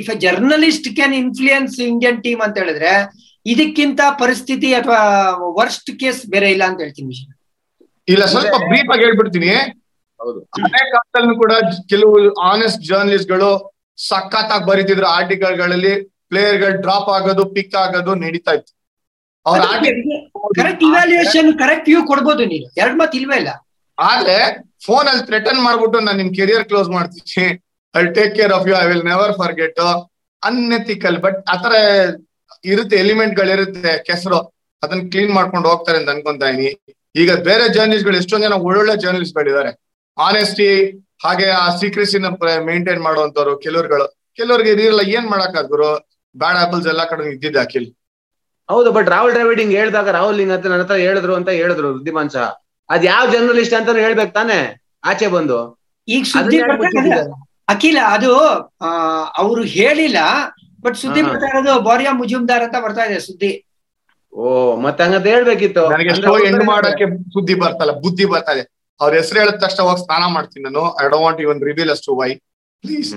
if a journalist can influence Indian team ಅಂತ ಹೇಳಿದ್ರೆ ಇದಕ್ಕಿಂತ ಪರಿಸ್ಥಿತಿ ಅಥವಾ ವರ್ಸ್ಟ್ ಕೇಸ್ ಬೇರೆ ಇಲ್ಲ ಅಂತ ಹೇಳ್ತೀನಿ ವಿಷಯ ಇಲ್ಲ ಸ್ವಲ್ಪ ಬ್ರೀಫ್ ಆಗಿ ಹೇಳ್ಬಿಡ್ತೀನಿ. ಹಳೆ ಕಾಲದಲ್ಲೂ ಕೂಡ ಕೆಲವು ಆನೆಸ್ಟ್ ಜರ್ನಲಿಸ್ಟ್ಗಳು ಸಖತ್ತಾಗಿ ಬರೀತಿದ್ರು ಆರ್ಟಿಕಲ್ಗಳಲ್ಲಿ ಪ್ಲೇಯರ್ಗಳು ಡ್ರಾಪ್ ಆಗೋದು ಪಿಕ್ ಆಗೋದು ನಡೀತಾ ಇತ್ತು. ಅವ್ರ ಕರೆಕ್ಟ್ ಇವ್ಯಾಲ್ಯೂಯೇಷನ್ ಕರೆಕ್ಟ್ ವ್ಯೂ ಕೊಡ್ಬೋದು ನೀನು ಎರಡ್ ಮಾತು ಇಲ್ವೇ ಇಲ್ಲ. ಆದ್ರೆ ಫೋನ್ ಅಲ್ಲಿ ಥ್ರೆಟನ್ ಮಾಡ್ಬಿಟ್ಟು ನಾನು ನಿನ್ ಕೆರಿಯರ್ ಕ್ಲೋಸ್ ಮಾಡ್ತೀನಿ. I take care of you I will never forget unethical but ಆತರ ಇರುತ್ತೆ ಎಲಿಮೆಂಟ್ ಗಳಿರುತ್ತೆ ಕೆಸರು. ಅದನ್ನ ಕ್ಲೀನ್ ಮಾಡ್ಕೊಂಡು ಹೋಗ್ತಾರೆ ಅಂತ ಅನ್ಕೊಂತ ಇದೀನಿ. ಈಗ ಬೇರೆ ಜರ್ನಲಿಸ್ಟ್ಗಳು ಎಷ್ಟೊಂದ್ ಜನ ಒಳ್ಳೊಳ್ಳೆ ಜರ್ನಲಿಸ್ಟ್ ಗಳಿದ್ದಾರೆ. ಆನೆಸ್ಟಿ ಹಾಗೆ ಆ ಸೀಕ್ರೆಸಿನ ಮೇಂಟೈನ್ ಮಾಡುವಂತವ್ರು ಕೆಲವ್ರುಗಳು. ಕೆಲವ್ರಿಗೆ ಇದಿರಲ್ಲ ಏನ್ ಮಾಡಕ್ ಗುರು? ಬ್ಯಾಡ್ ಆಪಲ್ಸ್ ಎಲ್ಲಾ ಕಡೆ ಇದ್ದಿದ್ದ ಅಖಿಲ್. ಹೌದು ಬಟ್ ರಾಹುಲ್ ಡ್ರಾವಿಡಿಂಗ್ ಹೇಳಿದಾಗ ರಾಹುಲ್ ಹಿಂಗ್ ಅಂತ ನನ್ನ ಹತ್ರ ಹೇಳಿದ್ರು ಅಂತ ಹೇಳಿದ್ರು ವೃದ್ಧಿಮಾನ್ ಅದ್ ಯಾವ ಜರ್ನಲಿಸ್ಟ್ ಅಂತ ಹೇಳ್ಬೇಕು ತಾನೆ? ಆಚೆ ಬಂದು. ಈಗ ಸುದ್ದಿ? ಅಖಿಲ ಅದು ಅವರು ಅವ್ರು ಹೇಳಿಲ್ಲ ಬಟ್ ಸುದ್ದಿ. ಬರ್ತಾ ಇರೋದು ಬೋರಿಯಾ ಮುಜುಮ್ದಾರ್ ಅಂತ ಬರ್ತಾ ಇದೆ ಸುದ್ದಿ. ಓ ಮತ್ತೆ ಹಂಗಂತ ಹೇಳ್ಬೇಕಿತ್ತು. ನನಗೆ ಎಷ್ಟೋ ಹೆಣ್ಣು ಮಾಡಕ್ಕೆ ಬುದ್ಧಿ ಬರ್ತಲ್ಲ ಬುದ್ಧಿ ಬರ್ತದೆ ಅವ್ರ ಹೆಸರು ಹೇಳಿದ ತಕ್ಷಣ ಹೋಗಿ ಸ್ನಾನ ಮಾಡ್ತೀನಿ ನಾನು. I don't want even reveal ಅಷ್ಟು why please.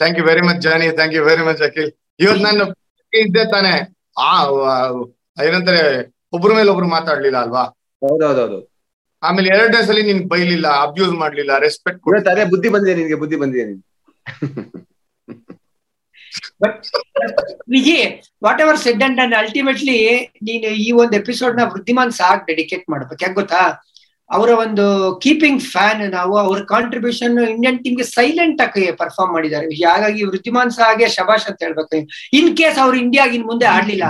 Thank you very much Johnny thank you very much Akhil ಇವತ್ತು ನಾನು ಇದ್ದೆ ತಾನೆ. ಆ ಏನಂತಾರೆ ಒಬ್ರ ಮೇಲೆ ಒಬ್ರು ಮಾತಾಡ್ಲಿಲ್ಲ ಅಲ್ವಾ? ಹೌದೌದೌದು. ಆಮೇಲೆ ಎರಡನೇ ಸಲ ನಿನ್ ಬೈಲಿಲ್ಲ ಅಬ್ಯೂಸ್ ಮಾಡ್ಲಿಲ್ಲ ರೆಸ್ಪೆಕ್ಟ್ ಅದೇ ಬುದ್ಧಿ ಬಂದಿದೆ ನಿನ್ಗೆ ಬುದ್ಧಿ ಬಂದಿದೆ ನಿನ್ಗೆ. But Viji whatever said and and ultimately ನೀನು ಈ ಒಂದು ಎಪಿಸೋಡ್ನ ವೃದ್ಧಿಮಾನ್ ಸಾಕ್ ಡೆಡಿಕೇಟ್ ಮಾಡ್ಬೇಕು. ಯಾಕೆ ಗೊತ್ತಾ? ಅವರ ಒಂದು ಕೀಪಿಂಗ್ ಫ್ಯಾನ್ ನಾವು ಅವ್ರ ಕಾಂಟ್ರಿಬ್ಯೂಷನ್ ಇಂಡಿಯನ್ ಟೀಮ್ಗೆ ಸೈಲೆಂಟ್ ಆಗಿ ಪರ್ಫಾರ್ಮ್ ಮಾಡಿದ್ದಾರೆ. ಹಾಗಾಗಿ ವೃದ್ಧಿಮಾನ್ ಸಾಗೆ ಶಬಾಷ್ ಅಂತ ಹೇಳ್ಬೇಕು. ಇನ್ ಕೇಸ್ ಅವ್ರು ಇಂಡಿಯಾಗ ಇನ್ ಮುಂದೆ ಆಡ್ಲಿಲ್ಲ.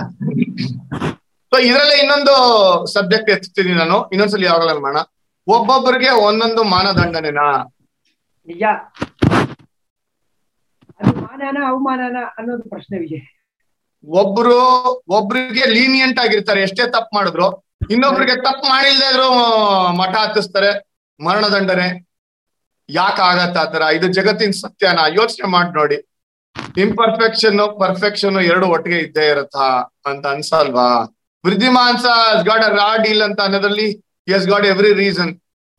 ಸೊ ಇದ್ರಲ್ಲೇ ಇನ್ನೊಂದು ಸಬ್ಜೆಕ್ಟ್ ಎತ್ತೀನಿ ನಾನು. ಇನ್ನೊಂದ್ಸಲಿ ಯಾವಾಗಲ ಮಾಡೋಣ. ಒಬ್ಬೊಬ್ಬರಿಗೆ ಒಂದೊಂದು ಮಾನದಂಡನೆನಾ? ನಿಜ. ಮಾನನ ಅವಮಾನನ ಅನ್ನೋದು ಪ್ರಶ್ನೆ ವಿಜಯ್. ಒಬ್ರು ಒಬ್ರಿಗೆ ಲೀನಿಯಂಟ್ ಆಗಿರ್ತಾರೆ ಎಷ್ಟೇ ತಪ್ಪು ಮಾಡಿದ್ರು. ಇನ್ನೊಬ್ರಿಗೆ ತಪ್ಪು ಮಾಡಿಲ್ದೇ ಇದ್ರು ಮಠ ಹತ್ತಿಸ್ತಾರೆ ಮರಣದಂಡನೆ ಯಾಕೆ ಆಗತ್ತ ಆತರ ಇದು ಜಗತ್ತಿನ ಸತ್ಯನ ಯೋಚನೆ ಮಾಡಿ ನೋಡಿ. ಇಂಪರ್ಫೆಕ್ಷನ್ ಪರ್ಫೆಕ್ಷನ್ ಎರಡು ಒಟ್ಟಿಗೆ ಇದ್ದೇ ಇರತ್ತಾ ಅಂತ ಅನ್ಸಲ್ವಾ? ವೃದ್ಧಿಮಾನ್ಸ ಗಾಡ್ ಅ ರಾಡ್ ಇಲ್ಲ ಅಂತ ಅನ್ನೋದ್ರಲ್ಲಿ has got every reason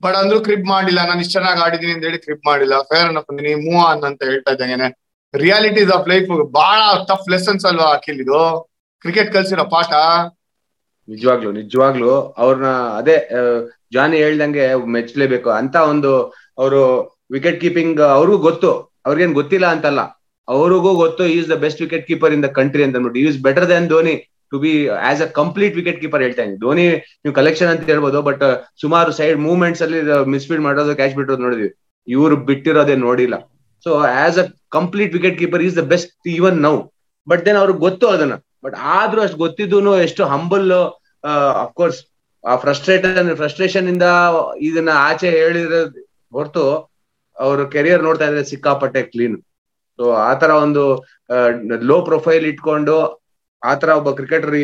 but ಅಂದ್ರೂ ಕ್ರಿಪ್ ಮಾಡಿಲ್ಲ ನಾನು ಇಷ್ಟು ಚೆನ್ನಾಗಿ ಆಡಿದೀನಿ ಅಂತ ಹೇಳಿ ಕ್ರಿಪ್ ಮಾಡಿಲ್ಲ. ಫೇರ್ ಅನ್ನ ನೀ ಮೂವ್ ಅಂತ ಹೇಳ್ತಾ ಇದ್ದಂಗೆನೆ. ರಿಯಾಲಿಟೀಸ್ ಆಫ್ ಲೈಫ್ ಬಹಳ ಟಫ್ ಲೆಸನ್ಸ್ ಅಲ್ವಾ ಇದು ಕ್ರಿಕೆಟ್ ಕಲ್ಸಿರೋ ಪಾಠ? ನಿಜವಾಗ್ಲು ನಿಜವಾಗ್ಲು. ಅವ್ರನ್ನ ಅದೇ ಜಾನಿ ಹೇಳ್ದಂಗೆ ಮೆಚ್ಚಲೇಬೇಕು ಅಂತ ಒಂದು ಅವರು ವಿಕೆಟ್ ಕೀಪಿಂಗ್ ಅವ್ರಿಗೂ ಗೊತ್ತು. ಅವ್ರಿಗೇನ್ ಗೊತ್ತಿಲ್ಲ ಅಂತಲ್ಲ. ಅವ್ರಿಗೂ ಗೊತ್ತು is the best wicket keeper in the country ಅಂತ ಅಂದ್ಬಿಟ್ಟು. Is better than Dhoni to be as a complete wicket keeper ಹೇಳ್ತಾ ಇದ್ದೀನಿ. ಧೋನಿ, ನೀವು ಕಲೆಕ್ಷನ್ ಅಂತ ಹೇಳ್ಬೋದು ಬಟ್ ಸುಮಾರು ಸೈಡ್ ಮೂವ್ಮೆಂಟ್ಸ್ ಅಲ್ಲಿ ಮಿಸ್ಫೀಲ್ಡ್ ಮಾಡೋದು ಕ್ಯಾಚ್ ಬಿಟ್ಟಿರೋದು ನೋಡಿದ್ವಿ. ಇವ್ರು ಬಿಟ್ಟಿರೋದೇ ನೋಡಿಲ್ಲ. So as a complete wicket keeper is the best even now but then ಅವ್ರಿಗೆ ಗೊತ್ತು ಅದನ್ನ. ಬಟ್ ಆದ್ರೂ ಅಷ್ಟು ಗೊತ್ತಿದ್ದು ಎಷ್ಟು ಹಂಬಲ್ ಅಫ್ಕೋರ್ಸ್ ಆ ಫ್ರಸ್ಟ್ರೇಟನ್ ಫ್ರಸ್ಟ್ರೇಷನ್ ಇಂದ ಇದನ್ನ ಆಚೆ ಹೇಳಿರೋದ್ ಹೊರತು ಅವ್ರ ಕೆರಿಯರ್ ನೋಡ್ತಾ ಇದ್ರೆ ಸಿಕ್ಕಾಪಟ್ಟೆ ಕ್ಲೀನ್ ಸೊ ಆತರ ಒಂದು ಲೋ ಪ್ರೊಫೈಲ್ ಇಟ್ಕೊಂಡು ಆತರ ಒಬ್ಬ ಕ್ರಿಕೆಟರ್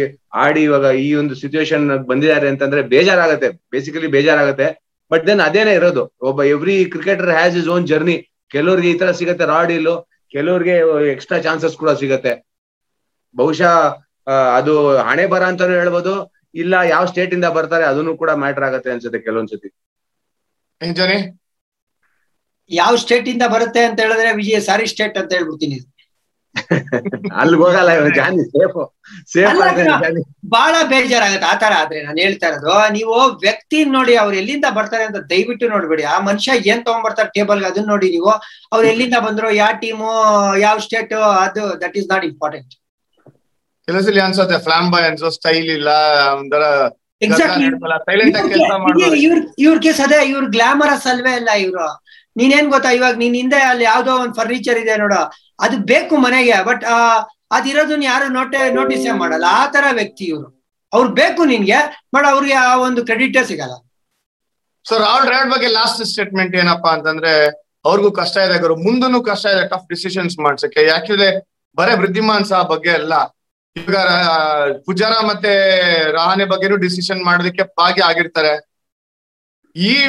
ಆಡಿ ಇವಾಗ ಈ ಒಂದು ಸಿಚುವೇಶನ್ ಬಂದಿದ್ದಾರೆ ಅಂತಂದ್ರೆ ಬೇಜಾರಾಗತ್ತೆ. ಬೇಸಿಕಲಿ ಬೇಜಾರಾಗತ್ತೆ. ಬಟ್ ದೆನ್ ಅದೇನೆ ಇರೋದು. ಒಬ್ಬ every cricketer has his own journey ಕೆಲವ್ರಿಗೆ ಈ ತರ ಸಿಗತ್ತೆ ರಾಡಿಲು ಇಲ್ಲು ಕೆಲವ್ರಿಗೆ ಎಕ್ಸ್ಟ್ರಾ ಚಾನ್ಸಸ್ ಕೂಡ ಸಿಗತ್ತೆ. ಬಹುಶಃ ಅದು ಹಣೆ ಬರ ಅಂತ ಹೇಳ್ಬೋದು ಇಲ್ಲ ಯಾವ ಸ್ಟೇಟ್ ಇಂದ ಬರ್ತಾರೆ ಅದನ್ನು ಕೂಡ ಮ್ಯಾಟರ್ ಆಗತ್ತೆ ಅನ್ಸುತ್ತೆ ಕೆಲವೊಂದ್ಸತಿ. ಯಾವ ಸ್ಟೇಟ್ ಇಂದ ಬರುತ್ತೆ ಅಂತ ಹೇಳಿದ್ರೆ ವಿಜಯ ಸಾರಿ ಸ್ಟೇಟ್ ಅಂತ ಹೇಳ್ಬಿಡ್ತೀನಿ. ಅಲ್ಲಿ ಹೋಗಲ್ಲ ಜಾನಿ ಸೇಫ್ ಸೇಫ್ ಬಹಳ ಬೇಜಾರಾಗತ್ತೆ ಆತರ ಆದ್ರೆ ನಾನು ಹೇಳ್ತಾ ಇರೋದು. ನೀವು ವ್ಯಕ್ತಿ ನೋಡಿ ಅವ್ರು ಎಲ್ಲಿಂದ ಬರ್ತಾರೆ ಅಂತ ದಯವಿಟ್ಟು ನೋಡ್ಬೇಡಿ. ಆ ಮನುಷ್ಯ ಏನ್ ತಗೊಂಡ್ಬರ್ತಾರೆ ಟೇಬಲ್ ಅದನ್ನ ನೋಡಿ ನೀವು. ಅವ್ರು ಎಲ್ಲಿಂದ ಬಂದ್ರು ಯಾವ ಟೀಮು ಯಾವ ಸ್ಟೇಟ್ ಅದು ದಟ್ ಈಸ್ ನಾಟ್ ಇಂಪಾರ್ಟೆಂಟ್ ಕೆಲಸಲ್ಲಿ ಅನ್ಸುತ್ತೆ ಅನ್ಸೋ ಸ್ಟೈಲ್ ಇಲ್ಲ ಒಂಥರ ಕೆಲಸ ಇವ್ರ ಇವ್ರ ಕೇಸ್ ಅದೇ ಇವ್ರ ಗ್ಲಾಮರಸ್ ಅಲ್ವೇ ಇಲ್ಲ ಇವ್ರು. ನೀನೇನ್ ಗೊತ್ತಾ ಇವಾಗ ನೀನ್ ಹಿಂದೆ ಅಲ್ಲಿ ಯಾವ್ದೋ ಒಂದ್ ಫರ್ನಿಚರ್ ಇದೆ ನೋಡು. ಅದು ಬೇಕು ಮನೆಗೆ ಬಟ್ ಅದಿರೋದನ್ನ ಯಾರು ನೋಟೆ ನೋಟಿಸೇ ಮಾಡಲ್ಲ. ಆ ತರ ವ್ಯಕ್ತಿ ಇವರು. ಅವ್ರು ಬೇಕು ನಿನ್ಗೆ ಬಟ್ ಅವ್ರಿಗೆ ಆ ಒಂದು ಕ್ರೆಡಿಟ್ ಸಿಗಲ್ಲ. ಸೊ ರಾಹುಲ್ ದ್ರಾವಿಡ್ ಬಗ್ಗೆ ಲಾಸ್ಟ್ ಸ್ಟೇಟ್ಮೆಂಟ್ ಏನಪ್ಪಾ ಅಂತಂದ್ರೆ, ಅವ್ರಿಗೂ ಕಷ್ಟ ಇದೆ ಗುರು ಮುಂದೂ ಕಷ್ಟ ಇದೆ ಟಫ್ ಡಿಸಿಷನ್ಸ್ ಮಾಡ್ಸಕ್ಕೆ. ಯಾಕಂದ್ರೆ, ಬರೇ ವೃದ್ಧಿಮಾನ್ ಸಹ ಬಗ್ಗೆ ಅಲ್ಲ. ಈಗ ಪುಜಾರ ಮತ್ತೆ ರಹಾನೆ ಬಗ್ಗೆನೂ ಡಿಸಿಷನ್ ಮಾಡೋದಕ್ಕೆ ಭಾಗಿ ಆಗಿರ್ತಾರೆ. ಈ,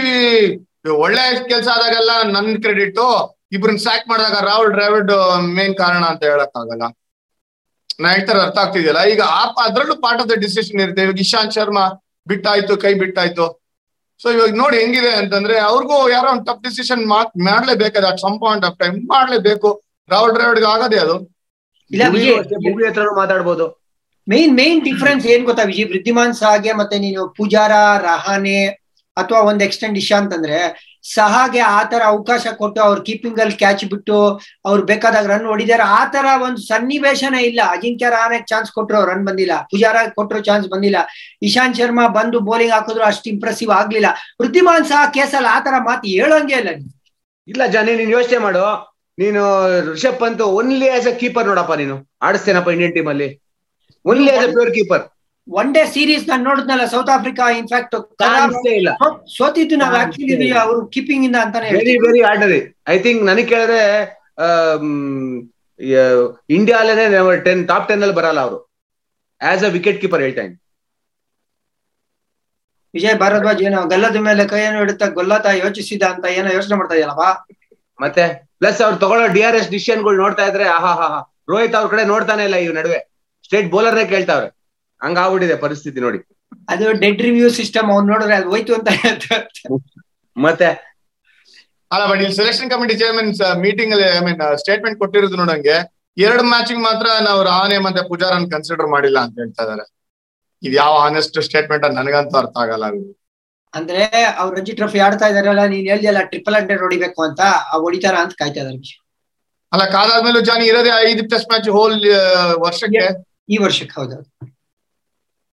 ಒಳ್ಳೆ ಕೆಲಸ ಆದಾಗೆಲ್ಲ ನನ್ ಕ್ರೆಡಿಟ್ ಇಬ್ರನ್ನ ಸ್ಯಾಕ್ ಮಾಡಿದಾಗ ರಾಹುಲ್ ಡ್ರಾವಿಡ್ ಮೇನ್ ಕಾರಣ ಅಂತ ಹೇಳಕ್ ಆಗಲ್ಲ ನಾ ಹೇಳ್ತಾರೆ ಅರ್ಥ ಆಗ್ತಿದೆಯಲ್ಲ? ಈಗ ಆ ಅದ್ರಲ್ಲೂ ಪಾರ್ಟ್ ಆಫ್ ದ ಡಿಸಿಷನ್ ಇರುತ್ತೆ. ಇವಾಗ ಇಶಾಂತ್ ಶರ್ಮಾ ಬಿಟ್ಟಾಯ್ತು ಕೈ ಬಿಟ್ಟಾಯ್ತು. ಸೊ ಇವಾಗ ನೋಡಿ ಹೆಂಗಿದೆ ಅಂತಂದ್ರೆ ಅವ್ರಿಗೂ ಯಾರೋ ಒಂದು tough decision ಮಾಡ್ಲೇಬೇಕಾದ at some point of time ಮಾಡ್ಲೇಬೇಕು. ರಾಹುಲ್ ಡ್ರಾವಿಡ್ ಆಗದೆ ಅದು. ಮಾತಾಡ್ಬೋದು. ಮೇನ್ ಮೇನ್ ಡಿಫ್ರೆನ್ಸ್ ಏನ್ ಗೊತ್ತಾ ವಿಜಯ್? ವೃದ್ಧಿಮಾನ್ ಸಾಗೆ ಮತ್ತೆ ನೀನು ಪೂಜಾರ ರಹಾನೆ ಅಥವಾ ಒಂದ್ ಎಕ್ಸ್ಟೆಂಡ್ ಇಶಾಂತ್ ಅಂದ್ರೆ ಸಹಾಗೆ ಆ ತರ ಅವಕಾಶ ಕೊಟ್ಟು ಅವ್ರ ಕೀಪಿಂಗ್ ಅಲ್ಲಿ ಕ್ಯಾಚ್ ಬಿಟ್ಟು ಅವ್ರು ಬೇಕಾದಾಗ ರನ್ ಹೊಡಿದಾರೆ. ಆ ತರ ಒಂದು ಸನ್ನಿವೇಶನೇ ಇಲ್ಲ. ಅಜಿಂಕ್ಯ ರಹಾನೆ ಚಾನ್ಸ್ ಕೊಟ್ಟರು ರನ್ ಬಂದಿಲ್ಲ. ಪೂಜಾರ ಕೊಟ್ಟರು ಚಾನ್ಸ್ ಬಂದಿಲ್ಲ. ಇಶಾಂತ್ ಶರ್ಮಾ ಬಂದು ಬೌಲಿಂಗ್ ಹಾಕಿದ್ರು ಅಷ್ಟು ಇಂಪ್ರೆಸಿವ್ ಆಗ್ಲಿಲ್ಲ. ವೃದ್ಧಿಮಾನ್ ಸಹ ಕೇಸಲ್ಲಿ ಆ ತರ ಮಾತು ಹೇಳೋಂಗೆ ಇಲ್ಲ. ಇಲ್ಲ ಜಾನಿ, ನೀನ್ ಯೋಚನೆ ಮಾಡು. ನೀನು Rishabh Pant only as a keeper ನೋಡಪ್ಪ ನೀನು. ಆಡಿಸ್ತೇನಪ್ಪ ಇಂಡಿಯನ್ ಟೀಮ್ ಅಲ್ಲಿ. Only as a pure keeper one day series ನಾನು ನೋಡಿದ್ನಲ್ಲ ಸೌತ್ ಆಫ್ರಿಕಾ ಇನ್ಫ್ಯಾಕ್ಟ್ ಸೋತಿದ್ದು ನಾವು ಆಕ್ಚುಲಿ ಅವರು ಕೀಪಿಂಗ್ ಇಂದ ಅಂತಾನೆ very very ordinary I think ನನಗೆ ಕೇಳಿದ್ರೆ ಇಂಡಿಯಾ ಟೆನ್ ಟಾಪ್ ಟೆನ್ ಅಲ್ಲಿ ಬರಲ್ಲ ಅವರು. ಆಸ್ ಅ ವಿಕೆಟ್ ಕೀಪರ್ ಹೇಳ್ತಾ ವಿಜಯ್ ಭಾರದ್ವಾಜ್ ಏನೋ ಗಲ್ಲದ ಮೇಲೆ ಕೈಯನ್ನು ಇಡುತ್ತಾ ಗೊಲ್ಲತ ಯೋಚಿಸಿದ ಅಂತ ಏನೋ ಯೋಚನೆ ಮಾಡ್ತಾ ಇದೆಯಲ್ಲವಾ ಮತ್ತೆ ಪ್ಲಸ್ ಅವ್ರು ತಗೊಳ್ಳೋ ಡಿ ಆರ್ ಎಸ್ ಡಿಸಿಷನ್ಗಳು ನೋಡ್ತಾ ಇದ್ರೆ ಆಹಾ ಹಾ ಹಾ ರೋಹಿತ್ ಅವ್ರ ಕಡೆ ನೋಡ್ತಾನೆ ಇಲ್ಲ ಇವ್ ನಡುವೆ. ಸ್ಟೇಟ್ ಬೌಲರ್ನೇ ಕೇಳ್ತಾವ್ರೆ. ಹಂಗಾಗ್ಬಿಟ್ಟಿದೆ ಪರಿಸ್ಥಿತಿ ನೋಡಿ. ಅದು ಡೆಡ್ ರಿವ್ಯೂ ಸಿಸ್ಟಮ್ ಅವ್ನು ನೋಡಿದ್ರೆ ಅದು ಹೋಯ್ತು ಅಂತ ಹೇಳ್ತಾರೆ ಮತ್ತೆ? ಅಲ್ಲ ಬಟ್ ಇಲ್ಲಿ ಸೆಲೆಕ್ಷನ್ ಕಮಿಟಿ ಚೇರ್ಮನ್ ಮೀಟಿಂಗ್ ಅಲ್ಲಿ ಐ ಮೀನ್ ಸ್ಟೇಟ್ಮೆಂಟ್ ಕೊಟ್ಟಿರೋದು ನೋಡಂಗೆ ಎರಡು ಮ್ಯಾಚಿಂಗ್ ಮಾತ್ರ ನಾವು ರಹಾನೆ ಮತ್ತೆ ಪೂಜಾರನ್ ಕನ್ಸಿಡರ್ ಮಾಡಿಲ್ಲ ಅಂತ ಹೇಳ್ತಾ ಇದಾರೆ ಇದು ಯಾವ ಆನೆಸ್ಟ್ ಸ್ಟೇಟ್ಮೆಂಟ್ ಅಂತ ನನಗಂತೂ ಅರ್ಥ ಆಗಲ್ಲ ಅದು. ಅಂದ್ರೆ ಅವ್ರು ರಂಜಿ ಟ್ರೋಫಿ ಆಡ್ತಾ ಇದಾರಲ್ಲ ನೀನ್ ಹೇಳ್ದಿಯಲ್ಲ ಟ್ರಿಪಲ್ ಹಂಡ್ರೆಡ್ ಹೊಡಿಬೇಕು ಅಂತ ಆ ಹೊಡಿತಾರ ಅಂತ ಕಾಯ್ತಾ ಇದಾರೆ ಅಲ್ಲ ಕಾದಾದ್ಮೇಲೂ ಜಾನಿ ಇರೋದೇ ಐದು ಟೆಸ್ಟ್ ಮ್ಯಾಚ್ ಹೋಲ್ ವರ್ಷಕ್ಕೆ? ಈ ವರ್ಷಕ್ಕೆ ಹೌದು.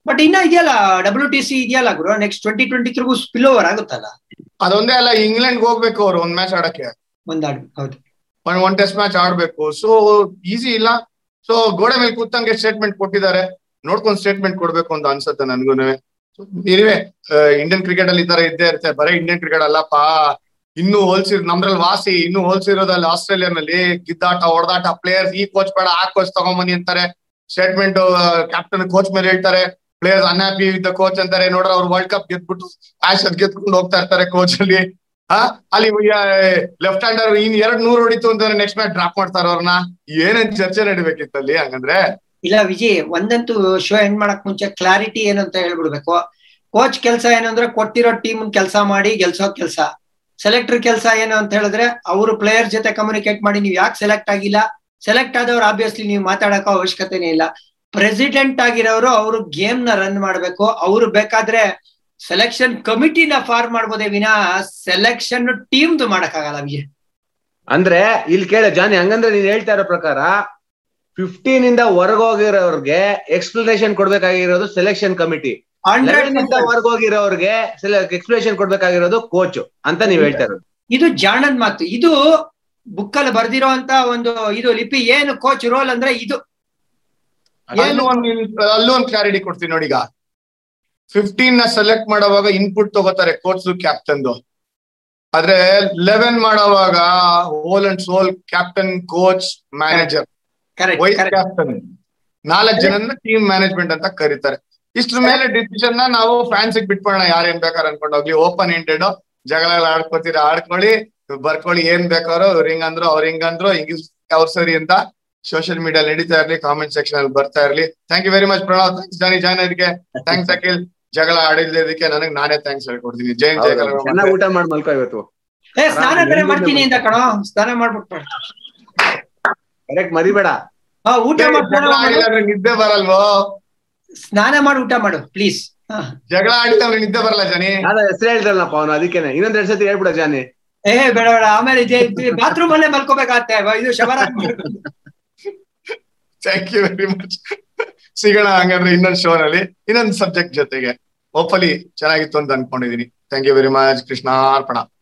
ಬಟ್ ಇನ್ನ ಇದೆಯಲ್ಲ ಡಬ್ಲ್ಯೂ ಟಿ ಸಿ ಇದೆಯಲ್ಲ ಗುರು ನೆಕ್ಸ್ಟ್ ಟ್ವೆಂಟಿ ಟ್ವೆಂಟಿ ತ್ರಿಗೂ ಸ್ಪಿಲ್ ಓವರ್ ಆಗುತ್ತಲ್ಲ? ಅದೊಂದೇ ಅಲ್ಲ ಇಂಗ್ಲೆಂಡ್ ಹೋಗ್ಬೇಕು ಅವ್ರು ಒಂದ್ ಮ್ಯಾಚ್ ಆಡಕ್ಕೆ. ಒಂದ್ ಹೌದು. ಒಂದ್ ಒನ್ ಟೆಸ್ಟ್ ಮ್ಯಾಚ್ ಆಡ್ಬೇಕು. ಸೊ ಈಸಿ ಇಲ್ಲ. ಸೊ ಗೋಡೆ ಮೇಲೆ ಕೂತಂಗೆ ಸ್ಟೇಟ್ಮೆಂಟ್ ಕೊಟ್ಟಿದ್ದಾರೆ. ನೋಡ್ಕೊಂಡ್ ಸ್ಟೇಟ್ಮೆಂಟ್ ಕೊಡ್ಬೇಕು ಅಂತ ಅನ್ಸುತ್ತೆ ನನ್ಗೂನು ಇರುವೆ ಇಂಡಿಯನ್ ಕ್ರಿಕೆಟ್ ಅಲ್ಲಿ ಈ ತರ ಇದ್ದೇ ಇರುತ್ತೆ. ಬರೀ ಇಂಡಿಯನ್ ಕ್ರಿಕೆಟ್ ಅಲ್ಲಪ್ಪ. ಇನ್ನು ಹೋಲ್ಸಿರ್ ನಮ್ದ್ರಲ್ಲಿ ವಾಸಿ ಇನ್ನು ಹೋಲ್ಸಿರೋದಲ್ಲಿ ಆಸ್ಟ್ರೇಲಿಯಾನಲ್ಲಿ ಗಿದ್ದಾಟ ಹೊಡೆದಾಟ ಪ್ಲೇಯರ್ಸ್ ಈ ಕೋಚ್ ಬೇಡ ಆ ಕೋಚ್ ತಗೊಂಬನ್ನಿ ಅಂತಾರೆ. ಸ್ಟೇಟ್ಮೆಂಟ್ ಕ್ಯಾಪ್ಟನ್ ಕೋಚ್ ಮೇಲೆ ಹೇಳ್ತಾರೆ. ಪ್ಲೇಯರ್ಸ್ ಅನ್ಹ್ಯಾಪಿ ವಿತ್ ಕೋಚ್ ಅಂತಾರೆ. ನೋಡ್ರೆ ಅವ್ರು ವರ್ಲ್ಡ್ ಕಪ್ ಗೆದ್ಬಿಟ್ಟು ಆಶ್ ಗೆದ್ಕೊಂಡು ಹೋಗ್ತಾ ಇರ್ತಾರೆ ಕೋಚ್ ಅಲ್ಲಿ. ಆ ಅಲ್ಲಿ ಲೆಫ್ಟ್ ಹ್ಯಾಂಡರ್ ಇನ್ ಎರಡ್ ನೂರ್ ಹೊಡಿತು ಅಂತಂದ್ರೆ ನೆಕ್ಸ್ಟ್ ಮ್ಯಾಚ್ ಡ್ರಾಪ್ ಮಾಡ್ತಾರ ಅವ್ರನ್ನ. ಏನೇನ್ ಚರ್ಚೆ ನಡಿಬೇಕಿತ್ತಲ್ಲಿ ಹಂಗಂದ್ರೆ? ಇಲ್ಲ ವಿಜಯ್ ಒಂದಂತೂ ಶೋ ಎಂಡ್ ಮಾಡಕ್ ಮುಂಚೆ ಕ್ಲಾರಿಟಿ ಏನಂತ ಹೇಳ್ಬಿಡ್ಬೇಕು. ಕೋಚ್ ಕೆಲಸ ಏನಂದ್ರೆ ಕೊಟ್ಟಿರೋ ಟೀಮ್ ಕೆಲಸ ಮಾಡಿ ಗೆಲ್ಸೋ ಕೆಲಸ. ಸೆಲೆಕ್ಟರ್ ಕೆಲಸ ಏನು ಅಂತ ಹೇಳಿದ್ರೆ ಅವರು ಪ್ಲೇಯರ್ ಜೊತೆ ಕಮ್ಯುನಿಕೇಟ್ ಮಾಡಿ, ನೀವು ಯಾಕೆ ಸೆಲೆಕ್ಟ್ ಆಗಿಲ್ಲ? ಸೆಲೆಕ್ಟ್ ಆದವ್ರು ಆಬ್ವಿಯಸ್ಲಿ ನೀವು ಮಾತಾಡಕೋ ಅವಶ್ಯಕತೆನೇ ಇಲ್ಲ. ಪ್ರೆಸಿಡೆಂಟ್ ಆಗಿರೋರು ಅವರು ಗೇಮ್ನ ರನ್ ಮಾಡ್ಬೇಕು. ಅವ್ರು ಬೇಕಾದ್ರೆ ಸೆಲೆಕ್ಷನ್ ಕಮಿಟಿನ ಫಾರ್ಮ್ ಮಾಡ್ಬೋದೇ ವಿನ ಸೆಲೆಕ್ಷನ್ ಟೀಮ್ದು ಮಾಡಕ್ಕಾಗಲ್ಲ ವಿಜಯ್. ಅಂದ್ರೆ ಇಲ್ಲಿ ಕೇಳ ಜಾನಿ ಹಂಗಂದ್ರೆ ನೀನ್ ಹೇಳ್ತಾ ಇರೋ ಪ್ರಕಾರ ಫಿಫ್ಟೀನ್ ಇಂದ ಹೊರಗೋಗಿರೋರ್ಗೆ ಎಕ್ಸ್ಪ್ಲನೇಷನ್ ಕೊಡ್ಬೇಕಾಗಿರೋದು ಸೆಲೆಕ್ಷನ್ ಕಮಿಟಿ ಹೊರಗೋಗಿರೋರ್ಗೆ ಎಕ್ಸ್ಪ್ಲನೇಷನ್ ಕೊಡ್ಬೇಕಾಗಿರೋದು ಕೋಚ್ ಅಂತ ನೀವ್ ಹೇಳ್ತಾ ಇರೋದು. ಇದು ಜಾಣನ್ ಮಾತು. ಇದು ಬುಕ್ಕಲ್ಲಿ ಬರ್ದಿರೋ ಅಂತ ಒಂದು ಇದು ಲಿಪಿ. ಏನು ಕೋಚ್ ರೋಲ್ ಅಂದ್ರೆ ಇದು. ಅಲ್ಲೂ ಒಂದ್ ಅಲ್ಲೂ ಒಂದ್ ಕ್ಲಾರಿಟಿ ಕೊಡ್ತೀನಿ ನೋಡಿ ಈಗ. ಫಿಫ್ಟೀನ್ನ ಸೆಲೆಕ್ಟ್ ಮಾಡುವಾಗ ಇನ್ಪುಟ್ ತಗೋತಾರೆ ಕೋಚ್ ಕ್ಯಾಪ್ಟನ್ದು ಆದ್ರೆ ಲೆವೆನ್ ಮಾಡುವಾಗ whole and sole captain coach manager vice captain ನಾಲ್ಕು ಜನನ್ನ ಟೀಮ್ ಮ್ಯಾನೇಜ್ಮೆಂಟ್ ಅಂತ ಕರೀತಾರೆ. ಇಷ್ಟ್ರ ಮೇಲೆ ಡಿಸಿಷನ್ನ ನಾವು ಫ್ಯಾನ್ಸ್ ಬಿಟ್ಕೊಳ್ಳೋಣ ಏನ್ ಬೇಕಾದ್ರೆ ಅನ್ಕೊಂಡು ಹೋಗ್ಲಿ. ಓಪನ್ ಇಂಟೆಡ್ ಜಗಳ ಆಡ್ಕೋತೀರ ಆಡ್ಕೊಳ್ಳಿ ಬರ್ಕೊಳ್ಳಿ ಏನ್ ಬೇಕಾರೋ ಇವ್ರ ಹಿಂಗಂದ್ರು ಅವ್ರ ಹಿಂಗಂದ್ರು ಹಿಂಗ್ ಅವ್ರ ಸರಿ ಅಂತ ಸೋಷಿಯಲ್ ಮೀಡಿಯಾ ನಡೀತಾ ಇರ್ಲಿ ಕಾಮೆಂಟ್ ಸೆಕ್ಷನ್ ಅಲ್ಲಿ ಬರ್ತಾ ಇರ್ಲಿ. Thank you very much Pranav thanks Johnny join ಇದಕ್ಕೆ ಥ್ಯಾಂಕ್ಸ್ ಅಖಿಲ್ ಜಗಳ ಆಡಿಲ್ದಿದ್ದಕ್ಕೆ ನನಗೆ ನಾನೇ ಥ್ಯಾಂಕ್ಸ್ ಹೇಳ್ಕೊಡ್ತೀನಿ. ಜೈನ್ ಜಯ ಚೆನ್ನಾಗಿ ಊಟ ಮಾಡಿ ಮಲ್ಕೋ ಇವತ್ತು. ಏ ಸ್ನಾನ ಬೇರೆ ಮಾಡ್ತೀನಿ ಅಂತ ಕಣೋ. ಸ್ನಾನ ಮಾಡ್ಬಿಟ್ಟು ಕರೆಕ್ಟ್ ಮರಿಬೇಡ. ಹಾ ಊಟ ಮಾಡಿ ಸ್ನಾನ ಜಗಳ ಅಂದ್ರೆ ನಿದ್ದೆ ಬರಲ್ವೋ? ಸ್ನಾನ ಮಾಡಿ ಊಟ ಮಾಡು ಪ್ಲೀಸ್ ಜಗಳ ಆಡಿತಾವ್ರೆ ನಿದ್ದೆ ಬರಲ್ಲ ಜಾನಿ ಹೆಸರು ಹೇಳ್ದಲ್ಲಪ್ಪ ಅವನು ಅದಕ್ಕೇನೆ ಇನ್ನೊಂದ್ ಎರಡ್ ಸತಿ ಹೇಳ್ಬಿಡ ಜಾನಿ ಏ ಬೇಡ ಬೇಡ. ಆಮೇಲೆ ಬಾತ್ರೂಮ್ ಅಲ್ಲೇ ಮಲ್ಕೋಬೇಕಾಗತ್ತೆ. ಇದು shower thank you very much ಸಿಗೋಣ ಹಂಗಂದ್ರೆ ಇನ್ನೊಂದು ಶೋ ನಲ್ಲಿ, ಇನ್ನೊಂದು ಸಬ್ಜೆಕ್ಟ್ ಜೊತೆಗೆ. ಹೋಪ್ಫಲಿ ಚೆನ್ನಾಗಿತ್ತು ಅಂತ ಅನ್ಕೊಂಡಿದೀನಿ. Thank you very much Krishna, Arpana.